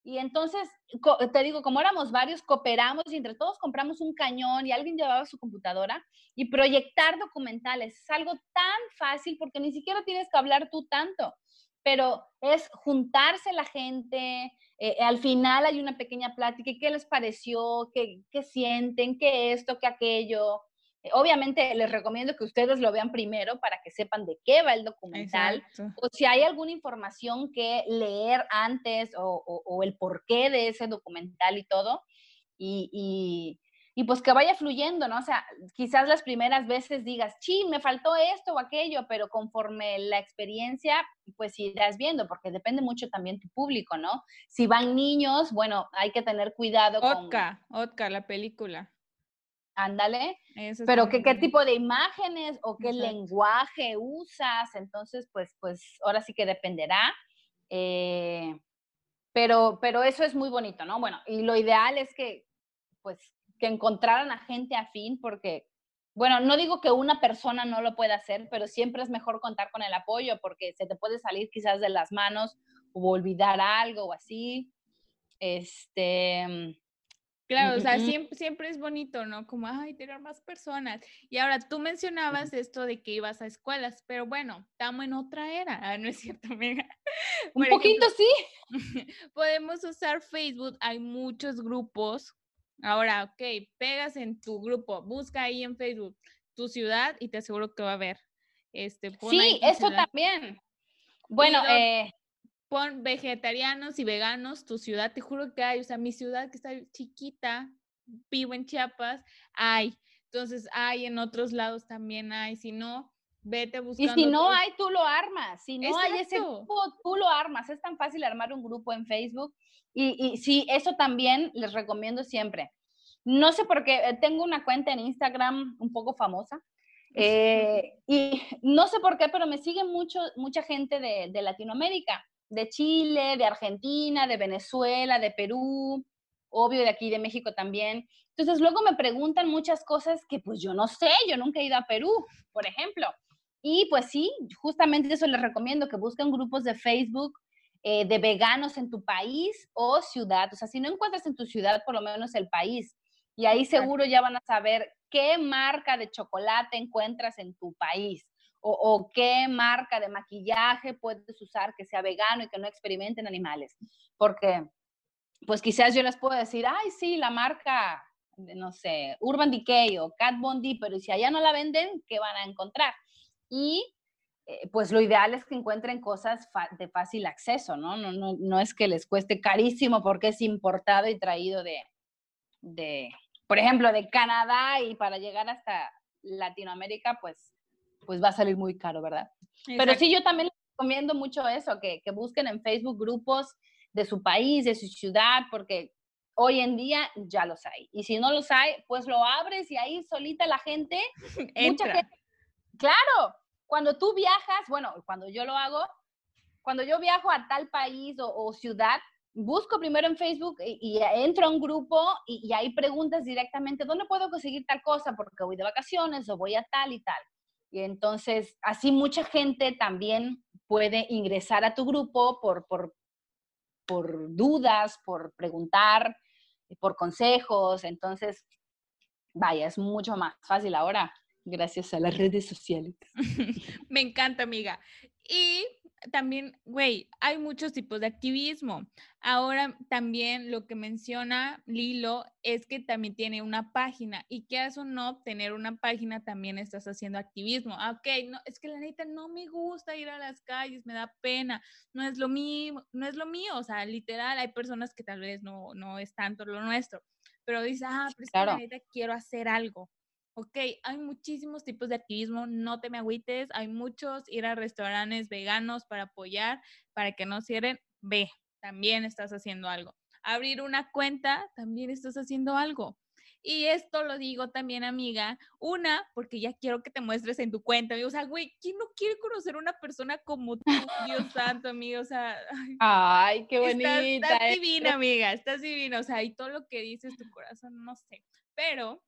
S1: y entonces, te digo, como éramos varios, cooperamos y entre todos compramos un cañón y alguien llevaba su computadora y proyectar documentales. Es algo tan fácil porque ni siquiera tienes que hablar tú tanto, pero es juntarse la gente. Eh, al final hay una pequeña plática. ¿Qué les pareció? ¿Qué, qué sienten? ¿Qué esto? ¿Qué aquello? Eh, obviamente les recomiendo que ustedes lo vean primero para que sepan de qué va el documental o si hay alguna información que leer antes o, el porqué de ese documental y todo. Y, pues que vaya fluyendo, ¿no? O sea, quizás las primeras veces digas, sí, me faltó esto o aquello, pero conforme la experiencia, pues irás viendo, porque depende mucho también tu público, ¿no? Si van niños, bueno, hay que tener cuidado.
S2: Otka, Otka, la película.
S1: Ándale. Pero ¿qué, qué tipo de imágenes o qué lenguaje usas, entonces, pues, pues ahora sí que dependerá. Eh, pero, pero eso es muy bonito, ¿no? Bueno, y lo ideal es que, pues, que encontraran a gente afín, porque, bueno, no digo que una persona no lo pueda hacer, pero siempre es mejor contar con el apoyo, porque se te puede salir quizás de las manos o olvidar algo o así. Este,
S2: Claro, o sea, siempre, siempre, es bonito, ¿no? Como, ay, tener más personas. Y ahora tú mencionabas esto de que ibas a escuelas, pero bueno, estamos en otra era, ah, ¿no es cierto, amiga?
S1: Un poquito sí.
S2: Podemos usar Facebook, hay muchos grupos. Ahora, ok, pegas en tu grupo, busca ahí en Facebook tu ciudad y te aseguro que va a haber. Este,
S1: sí, eso también. Bueno, eh,
S2: pon vegetarianos y veganos, tu ciudad, te juro que hay, o sea, mi ciudad que está chiquita, vivo en Chiapas, hay. Entonces hay en otros lados también hay, si no, vete buscando.
S1: Y si no hay, tú lo armas. Si no hay ese grupo, tú lo armas. Es tan fácil armar un grupo en Facebook. Y, y sí, eso también les recomiendo siempre. No sé por qué, tengo una cuenta en Instagram un poco famosa. Eh, y no sé por qué, pero me sigue mucho, mucha gente de, de Latinoamérica de Chile, de Argentina, de Venezuela, de Perú, obvio de aquí de México también. Entonces luego me preguntan muchas cosas que pues yo no sé, yo nunca he ido a Perú, por ejemplo. Y pues sí, justamente eso les recomiendo, que busquen grupos de Facebook eh, de veganos en tu país o ciudad. O sea, si no encuentras en tu ciudad, por lo menos el país. Y ahí seguro ya van a saber qué marca de chocolate encuentras en tu país o, qué marca de maquillaje puedes usar que sea vegano y que no experimenten animales. Porque, pues quizás yo les puedo decir, ay, sí, la marca, no sé, Urban Decay o Cat Bondi, pero si allá no la venden, ¿qué van a encontrar? Y eh, pues lo ideal es que encuentren cosas de fácil acceso, ¿no? No, ¿no? no es que les cueste carísimo porque es importado y traído de, de, por ejemplo, de Canadá y para llegar hasta Latinoamérica, pues pues va a salir muy caro, ¿verdad? Pero sí, yo también les recomiendo mucho eso, que, que busquen en Facebook grupos de su país, de su ciudad, porque hoy en día ya los hay. Y si no los hay, pues lo abres y ahí solita la gente, mucha gente. Claro, cuando tú viajas, bueno, cuando yo lo hago, cuando yo viajo a tal país o, ciudad, busco primero en Facebook y, entro a un grupo y, y, ahí preguntas directamente, ¿dónde puedo conseguir tal cosa? Porque voy de vacaciones o voy a tal y tal. Y entonces, así mucha gente también puede ingresar a tu grupo por, por, por dudas, por preguntar, por consejos. Entonces, vaya, es mucho más fácil ahora gracias a las redes sociales.
S2: Me encanta, amiga. Y también, güey, hay muchos tipos de activismo. Ahora también lo que menciona Lilo es que también tiene una página y que o no tener una página también estás haciendo activismo. Ah, ok, no, es que la neta no me gusta ir a las calles, me da pena, no es lo mío, no es lo mío, o sea, literal, hay personas que tal vez no, no es tanto lo nuestro, pero dice, ah, pero es que la neta quiero hacer algo ok, hay muchísimos tipos de activismo, no te me agüites, hay muchos, ir a restaurantes veganos para apoyar, para que no cierren, ve, también estás haciendo algo. Abrir una cuenta, también estás haciendo algo. Y esto lo digo también, amiga, una, porque ya quiero que te muestres en tu cuenta, o sea, güey, ¿quién no quiere conocer una persona como tú, Dios santo, amiga? O sea,
S1: ay, qué bonita.
S2: Estás, divina, amiga, estás divina, o sea, y todo lo que dices tu corazón, no sé, pero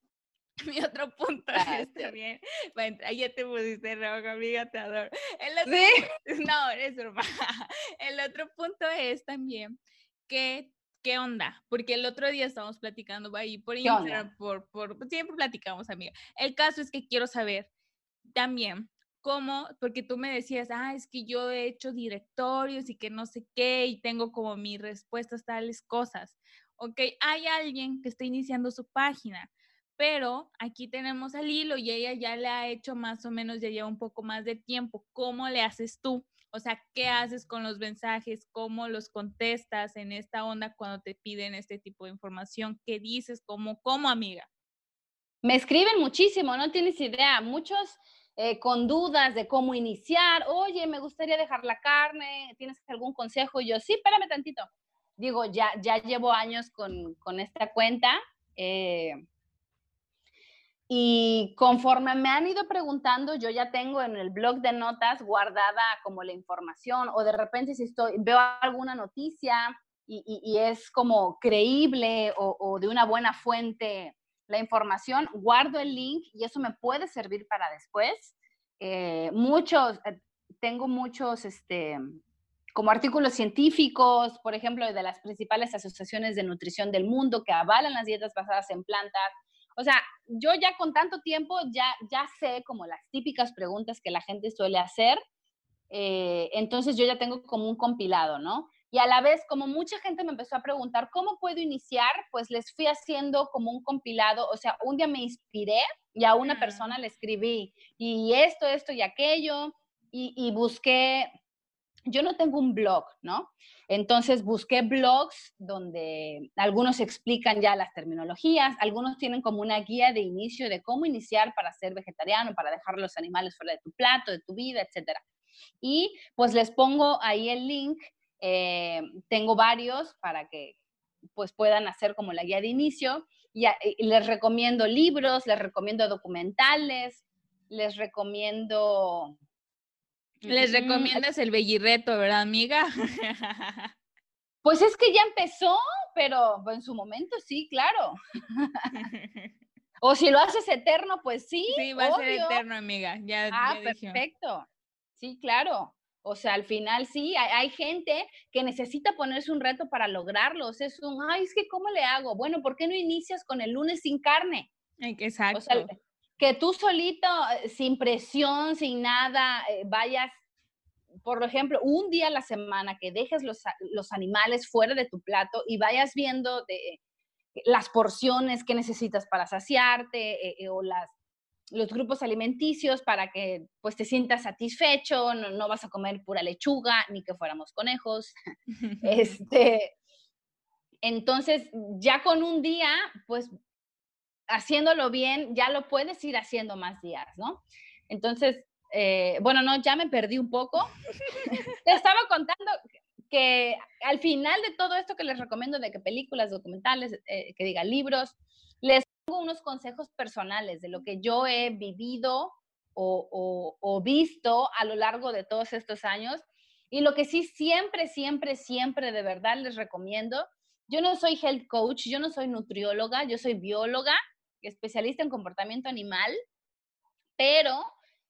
S2: mi otro punto es también, ya te pusiste roja, amiga, te adoro. El otro, ¿Sí? No, es broma. El otro punto es también que, ¿qué onda? Porque el otro día estábamos platicando ahí por Instagram, por, por, siempre platicamos, amiga. El caso es que quiero saber también cómo, porque tú me decías, ah, es que yo he hecho directorios y que no sé qué, y tengo como mis respuestas tales cosas. Ok, hay alguien que está iniciando su página pero aquí tenemos al hilo y ella ya le ha hecho más o menos, ya lleva un poco más de tiempo. ¿Cómo le haces tú? O sea, ¿qué haces con los mensajes? ¿Cómo los contestas en esta onda cuando te piden este tipo de información? ¿Qué dices? ¿Cómo, cómo amiga?
S1: Me escriben muchísimo, no tienes idea. Muchos eh, con dudas de cómo iniciar. Oye, me gustaría dejar la carne. ¿Tienes algún consejo? Y yo, sí, espérame tantito. Digo, ya, ya llevo años con, con esta cuenta. Eh, y conforme me han ido preguntando, yo ya tengo en el blog de notas guardada como la información o de repente si estoy, veo alguna noticia y, es como creíble o, de una buena fuente la información, guardo el link y eso me puede servir para después. Eh, muchos, eh, tengo muchos, este, como artículos científicos, por ejemplo, de las principales asociaciones de nutrición del mundo que avalan las dietas basadas en plantas o sea, yo ya con tanto tiempo ya, ya sé como las típicas preguntas que la gente suele hacer, eh, entonces yo ya tengo como un compilado, ¿no? Y a la vez, como mucha gente me empezó a preguntar, ¿cómo puedo iniciar? Pues les fui haciendo como un compilado, o sea, un día me inspiré y a una persona le escribí, y esto, esto y aquello, y, y busqué yo no tengo un blog, ¿no? Entonces busqué blogs donde algunos explican ya las terminologías, algunos tienen como una guía de inicio de cómo iniciar para ser vegetariano, para dejar los animales fuera de tu plato, de tu vida, etc. Y pues les pongo ahí el link, eh, tengo varios para que pues puedan hacer como la guía de inicio y les recomiendo libros, les recomiendo documentales, les recomiendo
S2: les recomiendas el bellirreto, ¿verdad, amiga?
S1: Pues es que ya empezó, pero en su momento sí, claro. o si lo haces eterno, pues sí.
S2: Sí, va a ser eterno, amiga. Ya,
S1: ah, perfecto. Sí, claro. O sea, al final sí, hay, gente que necesita ponerse un reto para lograrlo. es un, ay, es que ¿cómo le hago? Bueno, ¿por qué no inicias con el lunes sin carne?
S2: Exacto. O
S1: sea, que tú solito, eh, sin presión, sin nada, eh, vayas, por ejemplo, un día a la semana que dejes los, los animales fuera de tu plato y vayas viendo de, las porciones que necesitas para saciarte eh, o las los grupos alimenticios para que pues te sientas satisfecho, no, vas a comer pura lechuga ni que fuéramos conejos. este, entonces, ya con un día, pues haciéndolo bien, ya lo puedes ir haciendo más días, ¿no? Entonces, eh, bueno, no, ya me perdí un poco. te estaba contando que al final de todo esto que les recomiendo de que películas, documentales, eh, que diga libros, les unos consejos personales de lo que yo he vivido o, visto a lo largo de todos estos años. Y lo que sí siempre, siempre, siempre de verdad les recomiendo, yo no soy health coach, yo no soy nutrióloga, yo soy bióloga, especialista en comportamiento animal, pero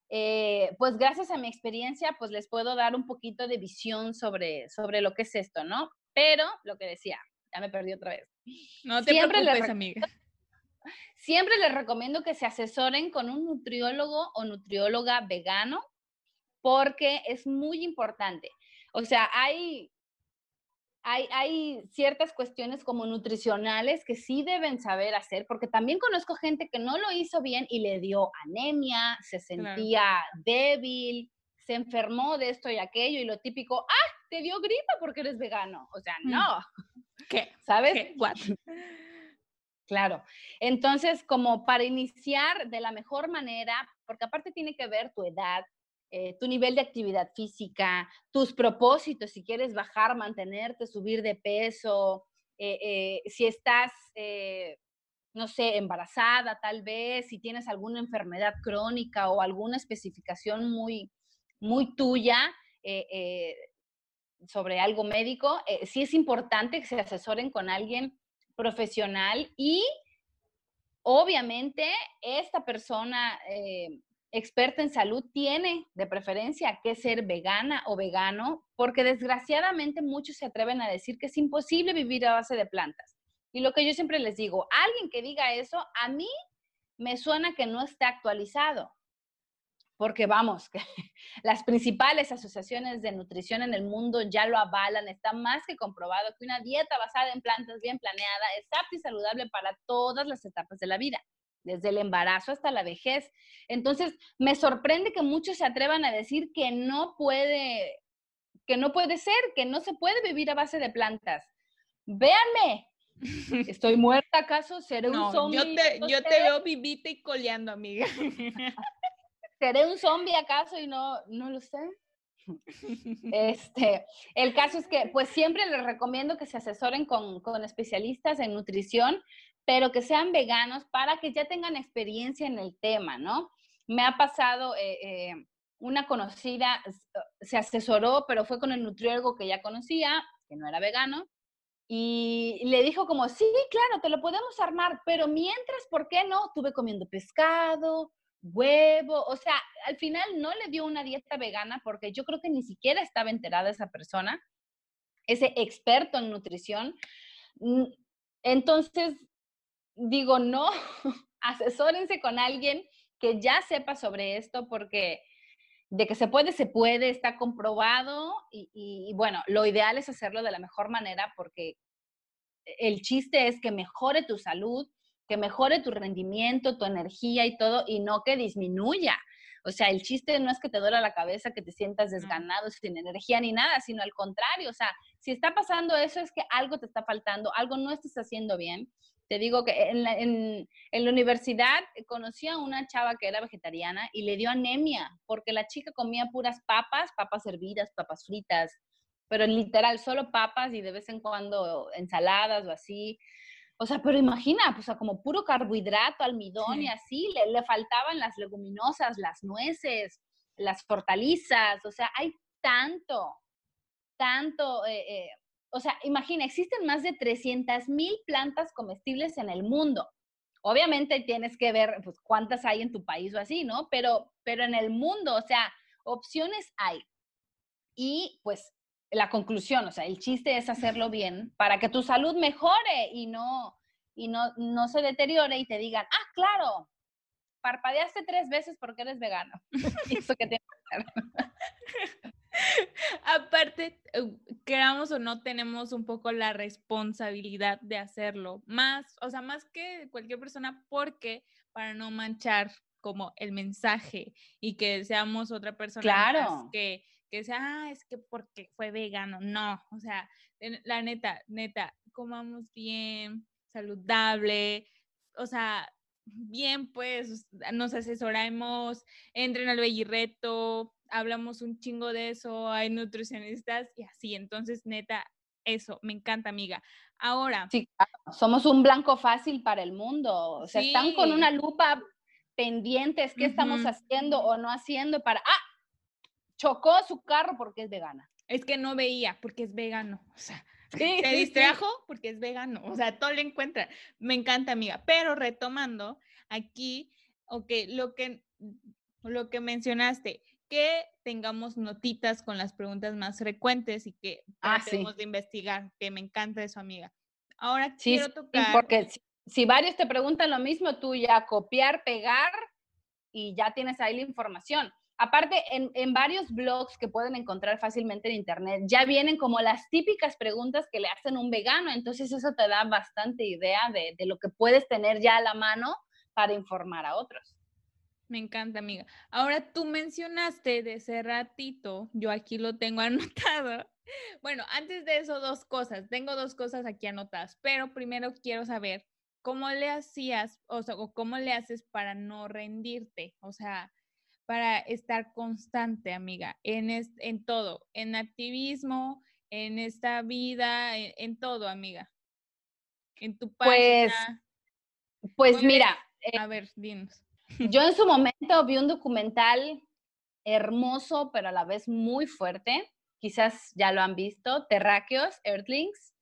S1: eh, pues gracias a mi experiencia, pues les puedo dar un poquito de visión sobre, sobre lo que es esto, ¿no? Pero lo que decía, ya me perdí otra vez.
S2: No te Siempre preocupes, amiga.
S1: Siempre les recomiendo que se asesoren con un nutriólogo o nutrióloga vegano porque es muy importante. O sea, hay, hay, hay, ciertas cuestiones como nutricionales que sí deben saber hacer, porque también conozco gente que no lo hizo bien y le dio anemia, se sentía débil, se enfermó de esto y aquello, y lo típico, ah, te dio gripa porque eres vegano. O sea, mm. no.
S2: ¿Qué?
S1: ¿Sabes?
S2: ¿Qué?
S1: Claro. Entonces, como para iniciar de la mejor manera, porque aparte tiene que ver tu edad, eh, tu nivel de actividad física, tus propósitos, si quieres bajar, mantenerte, subir de peso, eh, eh, si estás, no sé, embarazada tal vez, si tienes alguna enfermedad crónica o alguna especificación muy, muy tuya sobre algo médico, sí es importante que se asesoren con alguien profesional y obviamente esta persona experta en salud tiene de preferencia que ser vegana o vegano, porque desgraciadamente muchos se atreven a decir que es imposible vivir a base de plantas. Y lo que yo siempre les digo, alguien que diga eso, a mí me suena que no está actualizado porque vamos, que las principales asociaciones de nutrición en el mundo ya lo avalan, está más que comprobado que una dieta basada en plantas bien planeada es apta y saludable para todas las etapas de la vida, desde el embarazo hasta la vejez. Entonces, me sorprende que muchos se atrevan a decir que no puede, que no puede ser, que no se puede vivir a base de plantas. Véanme, ¿Estoy muerta acaso? ¿Seré un zombie?
S2: Yo te, yo te veo vivita y coleando, amiga.
S1: ¿Seré un zombie acaso y no, no lo sé? Este, el caso es que, pues siempre les recomiendo que se asesoren con, con, especialistas en nutrición, pero que sean veganos para que ya tengan experiencia en el tema, ¿no? Me ha pasado, eh, eh, una conocida se asesoró, pero fue con el nutriólogo que ya conocía, que no era vegano, y le dijo como, sí, claro, te lo podemos armar, pero mientras, ¿por qué no? Estuve comiendo pescado, huevo, o sea, al final no le dio una dieta vegana porque yo creo que ni siquiera estaba enterada esa persona, ese experto en nutrición. Entonces, digo, no, asesórense con alguien que ya sepa sobre esto porque de que se puede, se puede, está comprobado y, y, bueno, lo ideal es hacerlo de la mejor manera porque el chiste es que mejore tu salud, que mejore tu rendimiento, tu energía y todo, y no que disminuya. O sea, el chiste no es que te duela la cabeza, que te sientas desganado, sin energía ni nada, sino al contrario. O sea, si está pasando eso es que algo te está faltando, algo no estás haciendo bien. Te digo que en la, en, en la universidad conocí a una chava que era vegetariana y le dio anemia porque la chica comía puras papas, papas hervidas, papas fritas, pero literal solo papas y de vez en cuando ensaladas o así. O sea, pero imagina, pues, o sea, como puro carbohidrato, almidón y así, le, le, faltaban las leguminosas, las nueces, las hortalizas, o sea, hay tanto, tanto, eh, eh, o sea, imagina, existen más de 300 mil plantas comestibles en el mundo. Obviamente tienes que ver pues, cuántas hay en tu país o así, ¿no? Pero, pero en el mundo, o sea, opciones hay. y pues la conclusión, o sea, el chiste es hacerlo bien para que tu salud mejore y no, y no, no se deteriore y te digan, ah, claro, parpadeaste tres veces porque eres vegano. Eso que te
S2: Aparte, eh, queramos o no, tenemos un poco la responsabilidad de hacerlo. Más, o sea, más que cualquier persona, porque para no manchar como el mensaje y que seamos otra persona
S1: claro.
S2: que, que sea, ah, es que porque fue vegano. No, o sea, la neta, neta, comamos bien, saludable, o sea, bien, pues nos asesoramos, entren al Bellirreto, hablamos un chingo de eso, hay nutricionistas y así. Entonces, neta, eso, me encanta, amiga. Ahora.
S1: Sí, somos un blanco fácil para el mundo. O sea, están con una lupa pendientes, qué estamos haciendo o no haciendo para, ah, chocó su carro porque es vegana.
S2: Es que no veía porque es vegano. O sea, se distrajo porque es vegano. O sea, todo le encuentra. Me encanta, amiga. Pero retomando aquí, ok, lo que, lo que mencionaste, que tengamos notitas con las preguntas más frecuentes y que
S1: ah,
S2: tratemos de investigar, que me encanta eso, amiga. Ahora quiero tocar.
S1: Sí, porque si, varios te preguntan lo mismo, tú ya copiar, pegar y ya tienes ahí la información. Aparte, en, en, varios blogs que pueden encontrar fácilmente en internet, ya vienen como las típicas preguntas que le hacen un vegano, entonces eso te da bastante idea de, de lo que puedes tener ya a la mano para informar a otros.
S2: Me encanta, amiga. Ahora tú mencionaste de ese ratito, yo aquí lo tengo anotado. Bueno, antes de eso, dos cosas. Tengo dos cosas aquí anotadas, pero primero quiero saber cómo le hacías, o sea, o cómo le haces para no rendirte, o sea, para estar constante, amiga, en, en todo, en activismo, en esta vida, en, todo, amiga. En tu
S1: pues, página. Pues, pues mira.
S2: a ver, dinos.
S1: Yo en su momento vi un documental hermoso, pero a la vez muy fuerte. Quizás ya lo han visto, Terráqueos, Earthlings.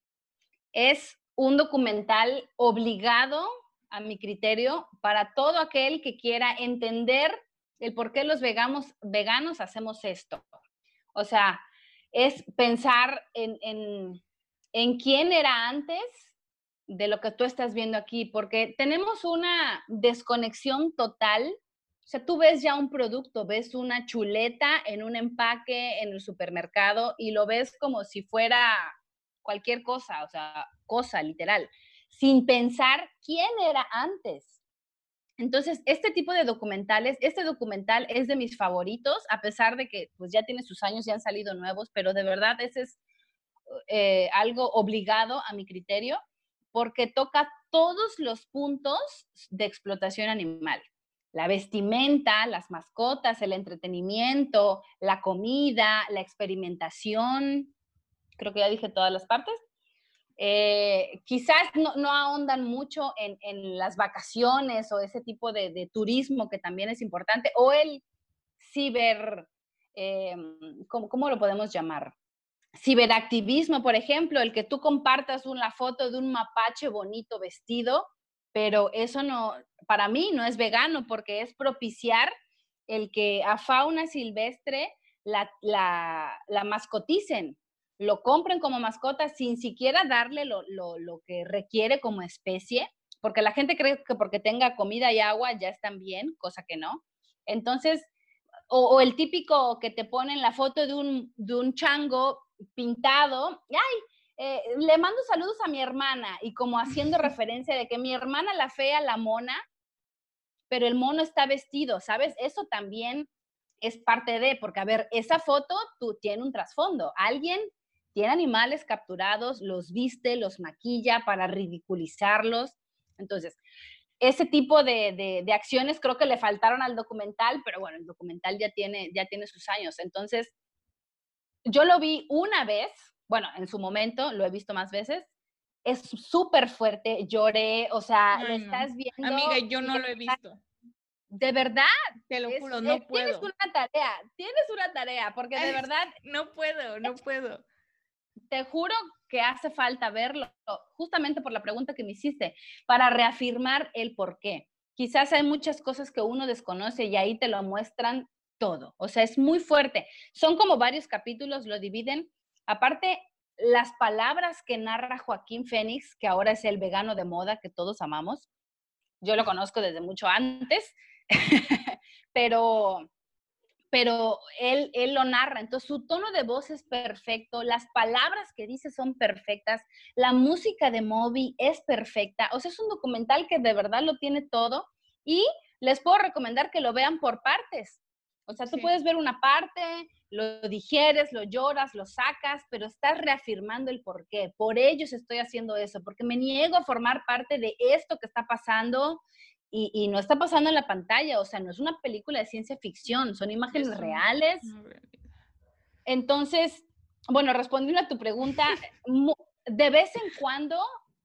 S1: Es un documental obligado, a mi criterio, para todo aquel que quiera entender el por qué los veganos, hacemos esto. O sea, es pensar en, en, en quién era antes de lo que tú estás viendo aquí, porque tenemos una desconexión total. O sea, tú ves ya un producto, ves una chuleta en un empaque en el supermercado y lo ves como si fuera cualquier cosa, o sea, cosa literal, sin pensar quién era antes. Entonces, este tipo de documentales, este documental es de mis favoritos, a pesar de que pues ya tiene sus años y han salido nuevos, pero de verdad ese es eh, algo obligado a mi criterio porque toca todos los puntos de explotación animal. La vestimenta, las mascotas, el entretenimiento, la comida, la experimentación, creo que ya dije todas las partes. Eh, quizás no, ahondan mucho en, las vacaciones o ese tipo de, turismo que también es importante, o el ciber, eh, ¿cómo, lo podemos llamar? ciberactivismo, por ejemplo, el que tú compartas una foto de un mapache bonito vestido, pero eso no, para mí no es vegano porque es propiciar el que a fauna silvestre la, la, mascoticen, lo compren como mascota sin siquiera darle lo, lo, que requiere como especie, porque la gente cree que porque tenga comida y agua ya están bien, cosa que no. Entonces, o, el típico que te ponen la foto de un, de un chango pintado, ay, eh, le mando saludos a mi hermana y como haciendo referencia de que mi hermana la fea, la mona, pero el mono está vestido, ¿sabes? Eso también es parte de, porque a ver, esa foto tú tiene un trasfondo. Alguien tiene animales capturados, los viste, los maquilla para ridiculizarlos. Entonces, ese tipo de, de, acciones creo que le faltaron al documental, pero bueno, el documental ya tiene, ya tiene sus años. Entonces, yo lo vi una vez, bueno, en su momento, lo he visto más veces. Es súper fuerte, lloré, o sea, lo estás viendo.
S2: Amiga, yo no lo he visto.
S1: De verdad.
S2: Te lo juro, no puedo.
S1: Tienes una tarea, tienes una tarea, porque de verdad.
S2: No puedo, no puedo.
S1: Te juro que hace falta verlo, justamente por la pregunta que me hiciste, para reafirmar el por qué. Quizás hay muchas cosas que uno desconoce y ahí te lo muestran todo. O sea, es muy fuerte. Son como varios capítulos, lo dividen. Aparte, las palabras que narra Joaquín Fénix, que ahora es el vegano de moda que todos amamos, yo lo conozco desde mucho antes, pero, pero él, él lo narra. Entonces, su tono de voz es perfecto, las palabras que dice son perfectas, la música de Moby es perfecta. O sea, es un documental que de verdad lo tiene todo y les puedo recomendar que lo vean por partes. O sea, tú puedes ver una parte, lo digieres, lo lloras, lo sacas, pero estás reafirmando el por qué. Por ellos estoy haciendo eso, porque me niego a formar parte de esto que está pasando y, no está pasando en la pantalla. O sea, no es una película de ciencia ficción, son imágenes reales. Entonces, bueno, respondiendo a tu pregunta, de vez en cuando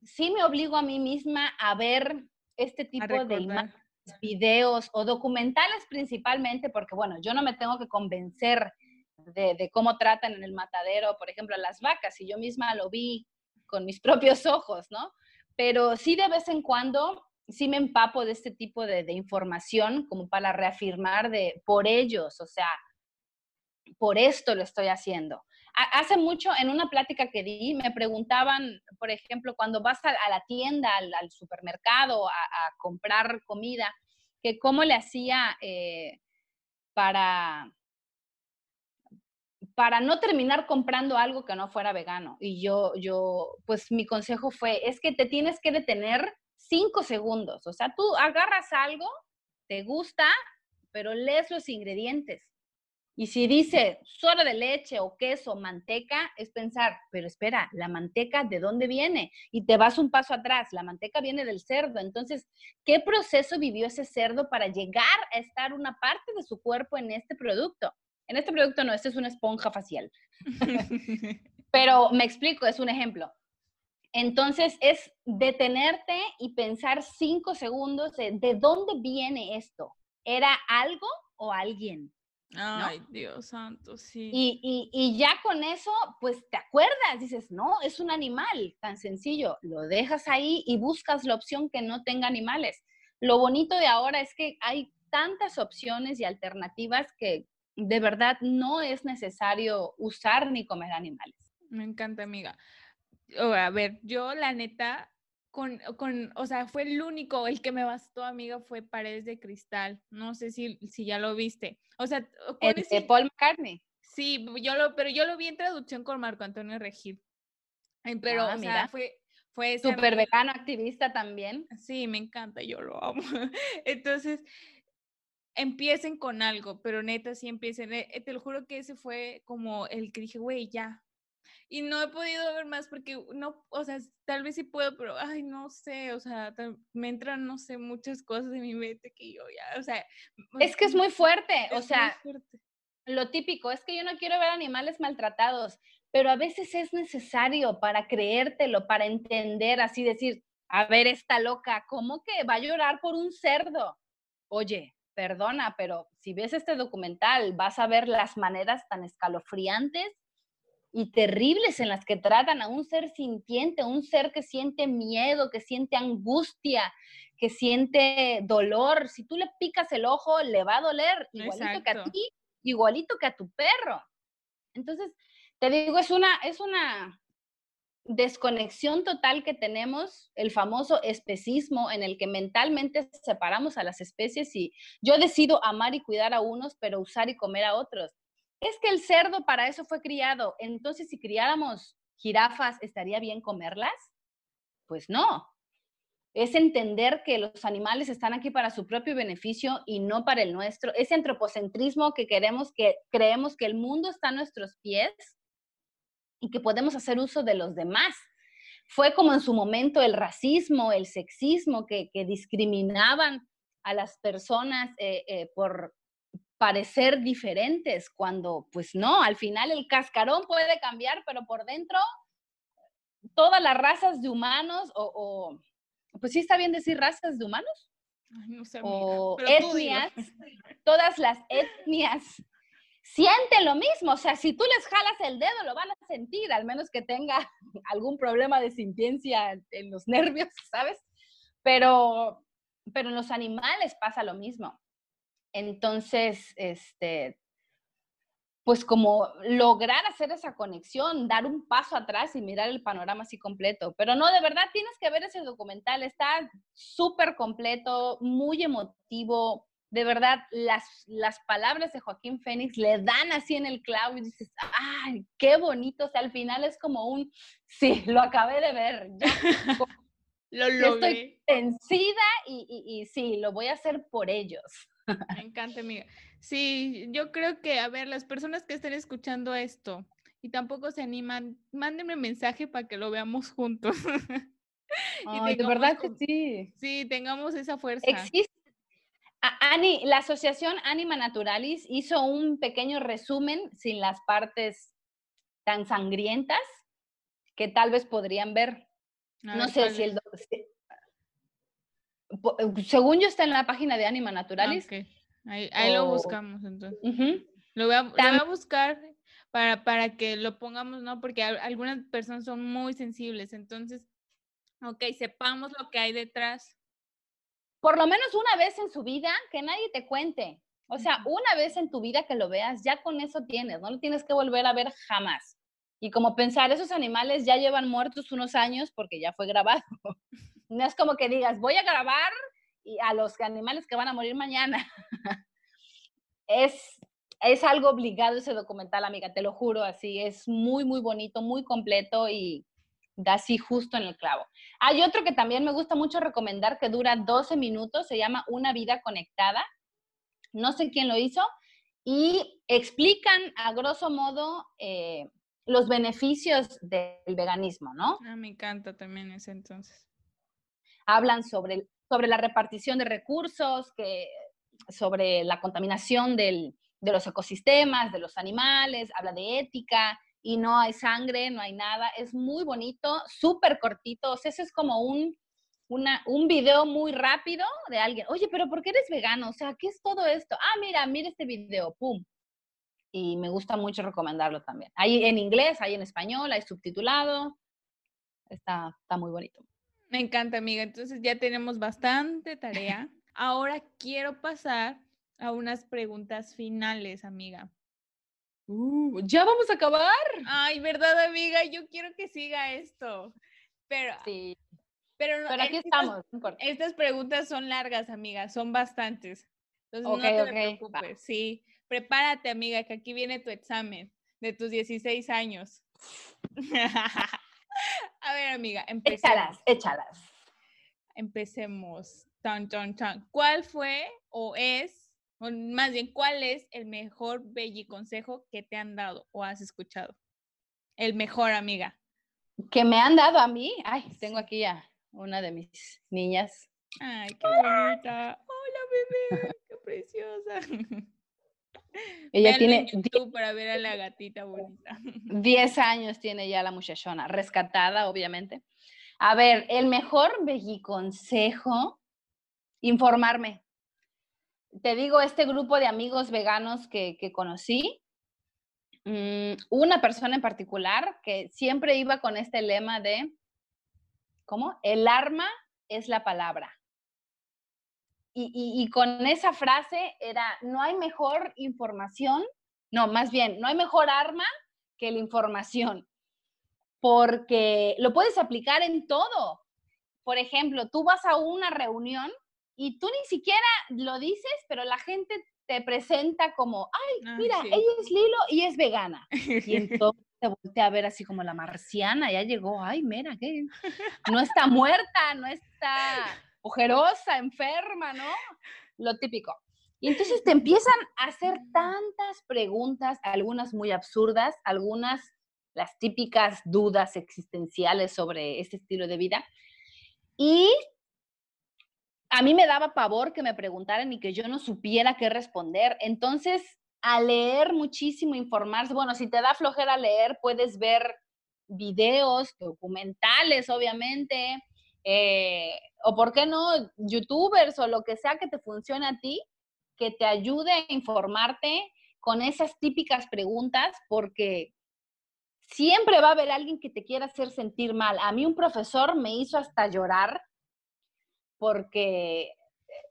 S1: sí me obligo a mí misma a ver este tipo de imágenes videos o documentales principalmente, porque bueno, yo no me tengo que convencer de, cómo tratan en el matadero, por ejemplo, a las vacas, y yo misma lo vi con mis propios ojos, ¿no? Pero sí de vez en cuando, sí me empapo de este tipo de, de información como para reafirmar de por ellos, o sea, por esto lo estoy haciendo. Hace mucho, en una plática que di, me preguntaban, por ejemplo, cuando vas a, la tienda, al, supermercado, a, comprar comida, que cómo le hacía eh, para, para no terminar comprando algo que no fuera vegano. Y yo, yo, pues mi consejo fue, es que te tienes que detener cinco segundos. O sea, tú agarras algo, te gusta, pero lees los ingredientes. Y si dice suero de leche o queso, manteca, es pensar, pero espera, la manteca, ¿de dónde viene? Y te vas un paso atrás, la manteca viene del cerdo. Entonces, ¿qué proceso vivió ese cerdo para llegar a estar una parte de su cuerpo en este producto? En este producto no, este es una esponja facial. pero me explico, es un ejemplo. Entonces, es detenerte y pensar cinco segundos de, ¿de dónde viene esto? ¿Era algo o alguien?
S2: Ay, Dios santo, sí.
S1: Y, y, ya con eso, pues te acuerdas, dices, no, es un animal, tan sencillo, lo dejas ahí y buscas la opción que no tenga animales. Lo bonito de ahora es que hay tantas opciones y alternativas que de verdad no es necesario usar ni comer animales.
S2: Me encanta, amiga. A ver, yo la neta, con, con, o sea, fue el único, el que me bastó, amiga, fue Paredes de Cristal. No sé si, si ya lo viste. O sea,
S1: con de Paul McCartney.
S2: Sí, yo lo, pero yo lo vi en traducción con Marco Antonio Regil. Pero, ah, o sea, fue, fue
S1: súper vegano activista también.
S2: Sí, me encanta, yo lo amo. Entonces, empiecen con algo, pero neta, sí empiecen. Eh, te lo juro que ese fue como el que dije, güey, ya, y no he podido ver más porque no, o sea, tal vez sí puedo, pero ay, no sé, o sea, me entran, no sé, muchas cosas de mi mente que yo ya, o sea.
S1: Es que es muy fuerte, o sea, lo típico es que yo no quiero ver animales maltratados, pero a veces es necesario para creértelo, para entender, así decir, a ver, esta loca, ¿cómo que va a llorar por un cerdo? Oye, perdona, pero si ves este documental, vas a ver las maneras tan escalofriantes y terribles en las que tratan a un ser sintiente, un ser que siente miedo, que siente angustia, que siente dolor. Si tú le picas el ojo, le va a doler igualito que a ti, igualito que a tu perro. Entonces, te digo, es una, es una desconexión total que tenemos, el famoso especismo en el que mentalmente separamos a las especies y yo decido amar y cuidar a unos, pero usar y comer a otros es que el cerdo para eso fue criado. Entonces, si criáramos jirafas, ¿estaría bien comerlas? Pues no. Es entender que los animales están aquí para su propio beneficio y no para el nuestro. Ese antropocentrismo que queremos que creemos que el mundo está a nuestros pies y que podemos hacer uso de los demás. Fue como en su momento el racismo, el sexismo que, discriminaban a las personas eh, eh, por, parecer diferentes cuando pues no, al final el cascarón puede cambiar, pero por dentro todas las razas de humanos o, pues sí está bien decir razas de humanos
S2: no sé,
S1: o etnias, todas las etnias sienten lo mismo, o sea, si tú les jalas el dedo lo van a sentir, al menos que tenga algún problema de sintiencia en los nervios, ¿sabes? Pero, pero en los animales pasa lo mismo. Entonces, este, pues como lograr hacer esa conexión, dar un paso atrás y mirar el panorama así completo. Pero no, de verdad tienes que ver ese documental, está súper completo, muy emotivo. De verdad, las, las palabras de Joaquín Fénix le dan así en el clavo y dices, ¡ay, qué bonito! O sea, al final es como un, sí, lo acabé de ver, ya,
S2: lo logré.
S1: Estoy vencida y, y, y sí, lo voy a hacer por ellos.
S2: Me encanta, amiga. Sí, yo creo que, a ver, las personas que estén escuchando esto y tampoco se animan, mándenme mensaje para que lo veamos juntos.
S1: Ay, de verdad que sí.
S2: Sí, tengamos esa fuerza.
S1: Existe. Ani, la asociación Anima Naturalis hizo un pequeño resumen sin las partes tan sangrientas que tal vez podrían ver. no sé si el... Según yo está en la página de Anima Naturalis.
S2: Ahí, lo buscamos entonces. lo, voy a, buscar para, para que lo pongamos, ¿no? Porque algunas personas son muy sensibles, entonces, ok, sepamos lo que hay detrás.
S1: Por lo menos una vez en su vida, que nadie te cuente. O sea, una vez en tu vida que lo veas, ya con eso tienes, no lo tienes que volver a ver jamás. Y como pensar, esos animales ya llevan muertos unos años porque ya fue grabado. No es como que digas, voy a grabar y a los animales que van a morir mañana. es, es algo obligado ese documental, amiga, te lo juro, así, es muy, muy bonito, muy completo y da así justo en el clavo. Hay otro que también me gusta mucho recomendar que dura 12 minutos, se llama Una vida conectada. No sé quién lo hizo y explican a grosso modo eh, los beneficios del veganismo, ¿no?
S2: Ah, me encanta también ese entonces.
S1: Hablan sobre sobre la repartición de recursos, que, sobre la contaminación del, de los ecosistemas, de los animales, habla de ética y no hay sangre, no hay nada. Es muy bonito, súper cortito. O sea, ese es como un, una, un video muy rápido de alguien. Oye, pero ¿por qué eres vegano? O sea, ¿qué es todo esto? Ah, mira, mira este video, pum. Y me gusta mucho recomendarlo también. Hay en inglés, hay en español, hay subtitulado. Está, está muy bonito.
S2: Me encanta, amiga. Entonces ya tenemos bastante tarea. Ahora quiero pasar a unas preguntas finales, amiga.
S1: Uh, ya vamos a acabar.
S2: Ay, verdad, amiga. Yo quiero que siga esto. Pero,
S1: sí.
S2: pero,
S1: pero aquí estamos.
S2: Estas preguntas son largas, amiga. Son bastantes. Entonces no te preocupes. Sí. Prepárate, amiga, que aquí viene tu examen de tus 16 años. A ver, amiga,
S1: empecemos. Échalas, échalas.
S2: Empecemos. Tan, tan, tan. ¿Cuál fue o es, o más bien, cuál es el mejor belli consejo que te han dado o has escuchado? El mejor, amiga.
S1: Que me han dado a mí. Ay, tengo aquí a una de mis niñas.
S2: Ay, qué bonita. Hola, bebé. Qué preciosa.
S1: Ella tiene.
S2: para ver a la gatita bonita.
S1: 10 años tiene ya la muchachona, rescatada, obviamente. A ver, el mejor consejo, informarme. Te digo, este grupo de amigos veganos que, que conocí, mm, una persona en particular que siempre iba con este lema de, ¿cómo? El arma es la palabra y, con esa frase era, no hay mejor información, no, más bien, no hay mejor arma que la información, porque lo puedes aplicar en todo. Por ejemplo, tú vas a una reunión y tú ni siquiera lo dices, pero la gente te presenta como, ay, ah, mira, ella es Lilo y es vegana. Y entonces te voltea a ver así como la marciana, ya llegó, ay, mira, ¿qué? no está muerta, no está ojerosa, enferma, ¿no? Lo típico. Y entonces te empiezan a hacer tantas preguntas, algunas muy absurdas, algunas las típicas dudas existenciales sobre este estilo de vida. Y a mí me daba pavor que me preguntaran y que yo no supiera qué responder. Entonces, a leer muchísimo, informarse, bueno, si te da flojera leer, puedes ver videos, documentales, obviamente, eh, o por qué no, youtubers o lo que sea que te funcione a ti, que te ayude a informarte con esas típicas preguntas, porque siempre va a haber alguien que te quiera hacer sentir mal. A mí un profesor me hizo hasta llorar porque,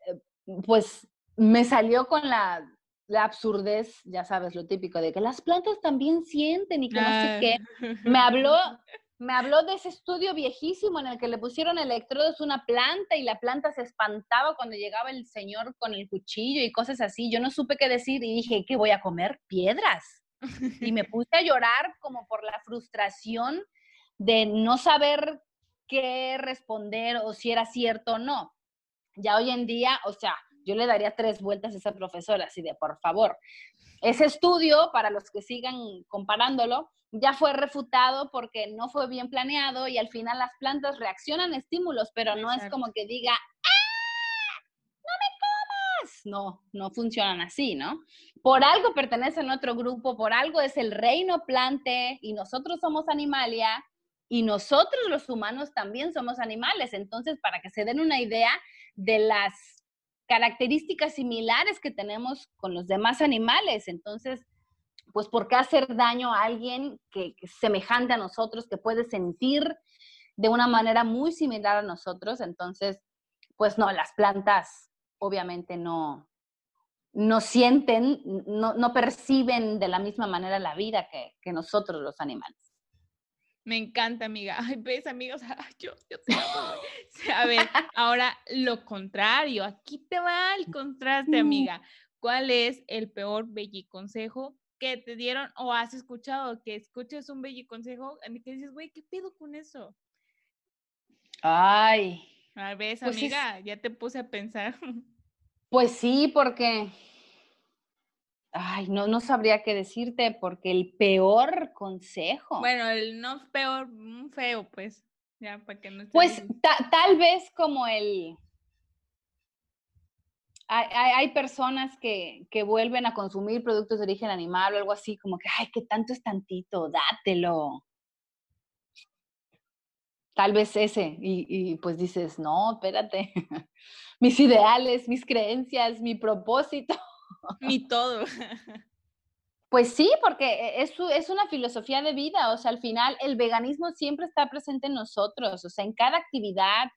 S1: eh, pues, me salió con la, la absurdez, ya sabes, lo típico de que las plantas también sienten y que no sé qué. Me habló, me habló de ese estudio viejísimo en el que le pusieron electrodos a una planta y la planta se espantaba cuando llegaba el señor con el cuchillo y cosas así. Yo no supe qué decir y dije, ¿qué voy a comer? Piedras. Y me puse a llorar como por la frustración de no saber qué responder o si era cierto o no. Ya hoy en día, o sea, yo le daría tres vueltas a esa profesora, así de, por favor. Ese estudio, para los que sigan comparándolo, ya fue refutado porque no fue bien planeado y al final las plantas reaccionan a estímulos, pero no es como que diga, ¡ah! ¡No me comas! No, no funcionan así, ¿no? Por algo pertenecen a otro grupo, por algo es el reino plante y nosotros somos animalia y nosotros los humanos también somos animales. Entonces, para que se den una idea de las características similares que tenemos con los demás animales, entonces pues ¿por qué hacer daño a alguien que, es semejante a nosotros, que puede sentir de una manera muy similar a nosotros? Entonces, pues no, las plantas obviamente no, no sienten, no, perciben de la misma manera la vida que, nosotros los animales.
S2: Me encanta, amiga. Ay, ves, amigos, yo, yo te A ver, ahora lo contrario, aquí te va el contraste, amiga. ¿Cuál es el peor belliconsejo que te dieron o has escuchado que escuches un consejo y que dices, güey, ¿qué pedo con eso?
S1: Ay.
S2: A ver, pues amiga, ya te puse a pensar.
S1: Pues sí, porque, ay, no, no sabría qué decirte, porque el peor consejo.
S2: Bueno, el no peor, feo, pues, ya, para que no.
S1: Pues tal vez como el, hay, personas que, vuelven a consumir productos de origen animal o algo así, como que, ay, qué tanto es tantito, dátelo. Tal vez ese, y, pues dices, no, espérate, mis ideales, mis creencias, mi propósito.
S2: Mi todo.
S1: Pues sí, porque es, es una filosofía de vida, o sea, al final el veganismo siempre está presente en nosotros, o sea, en cada actividad,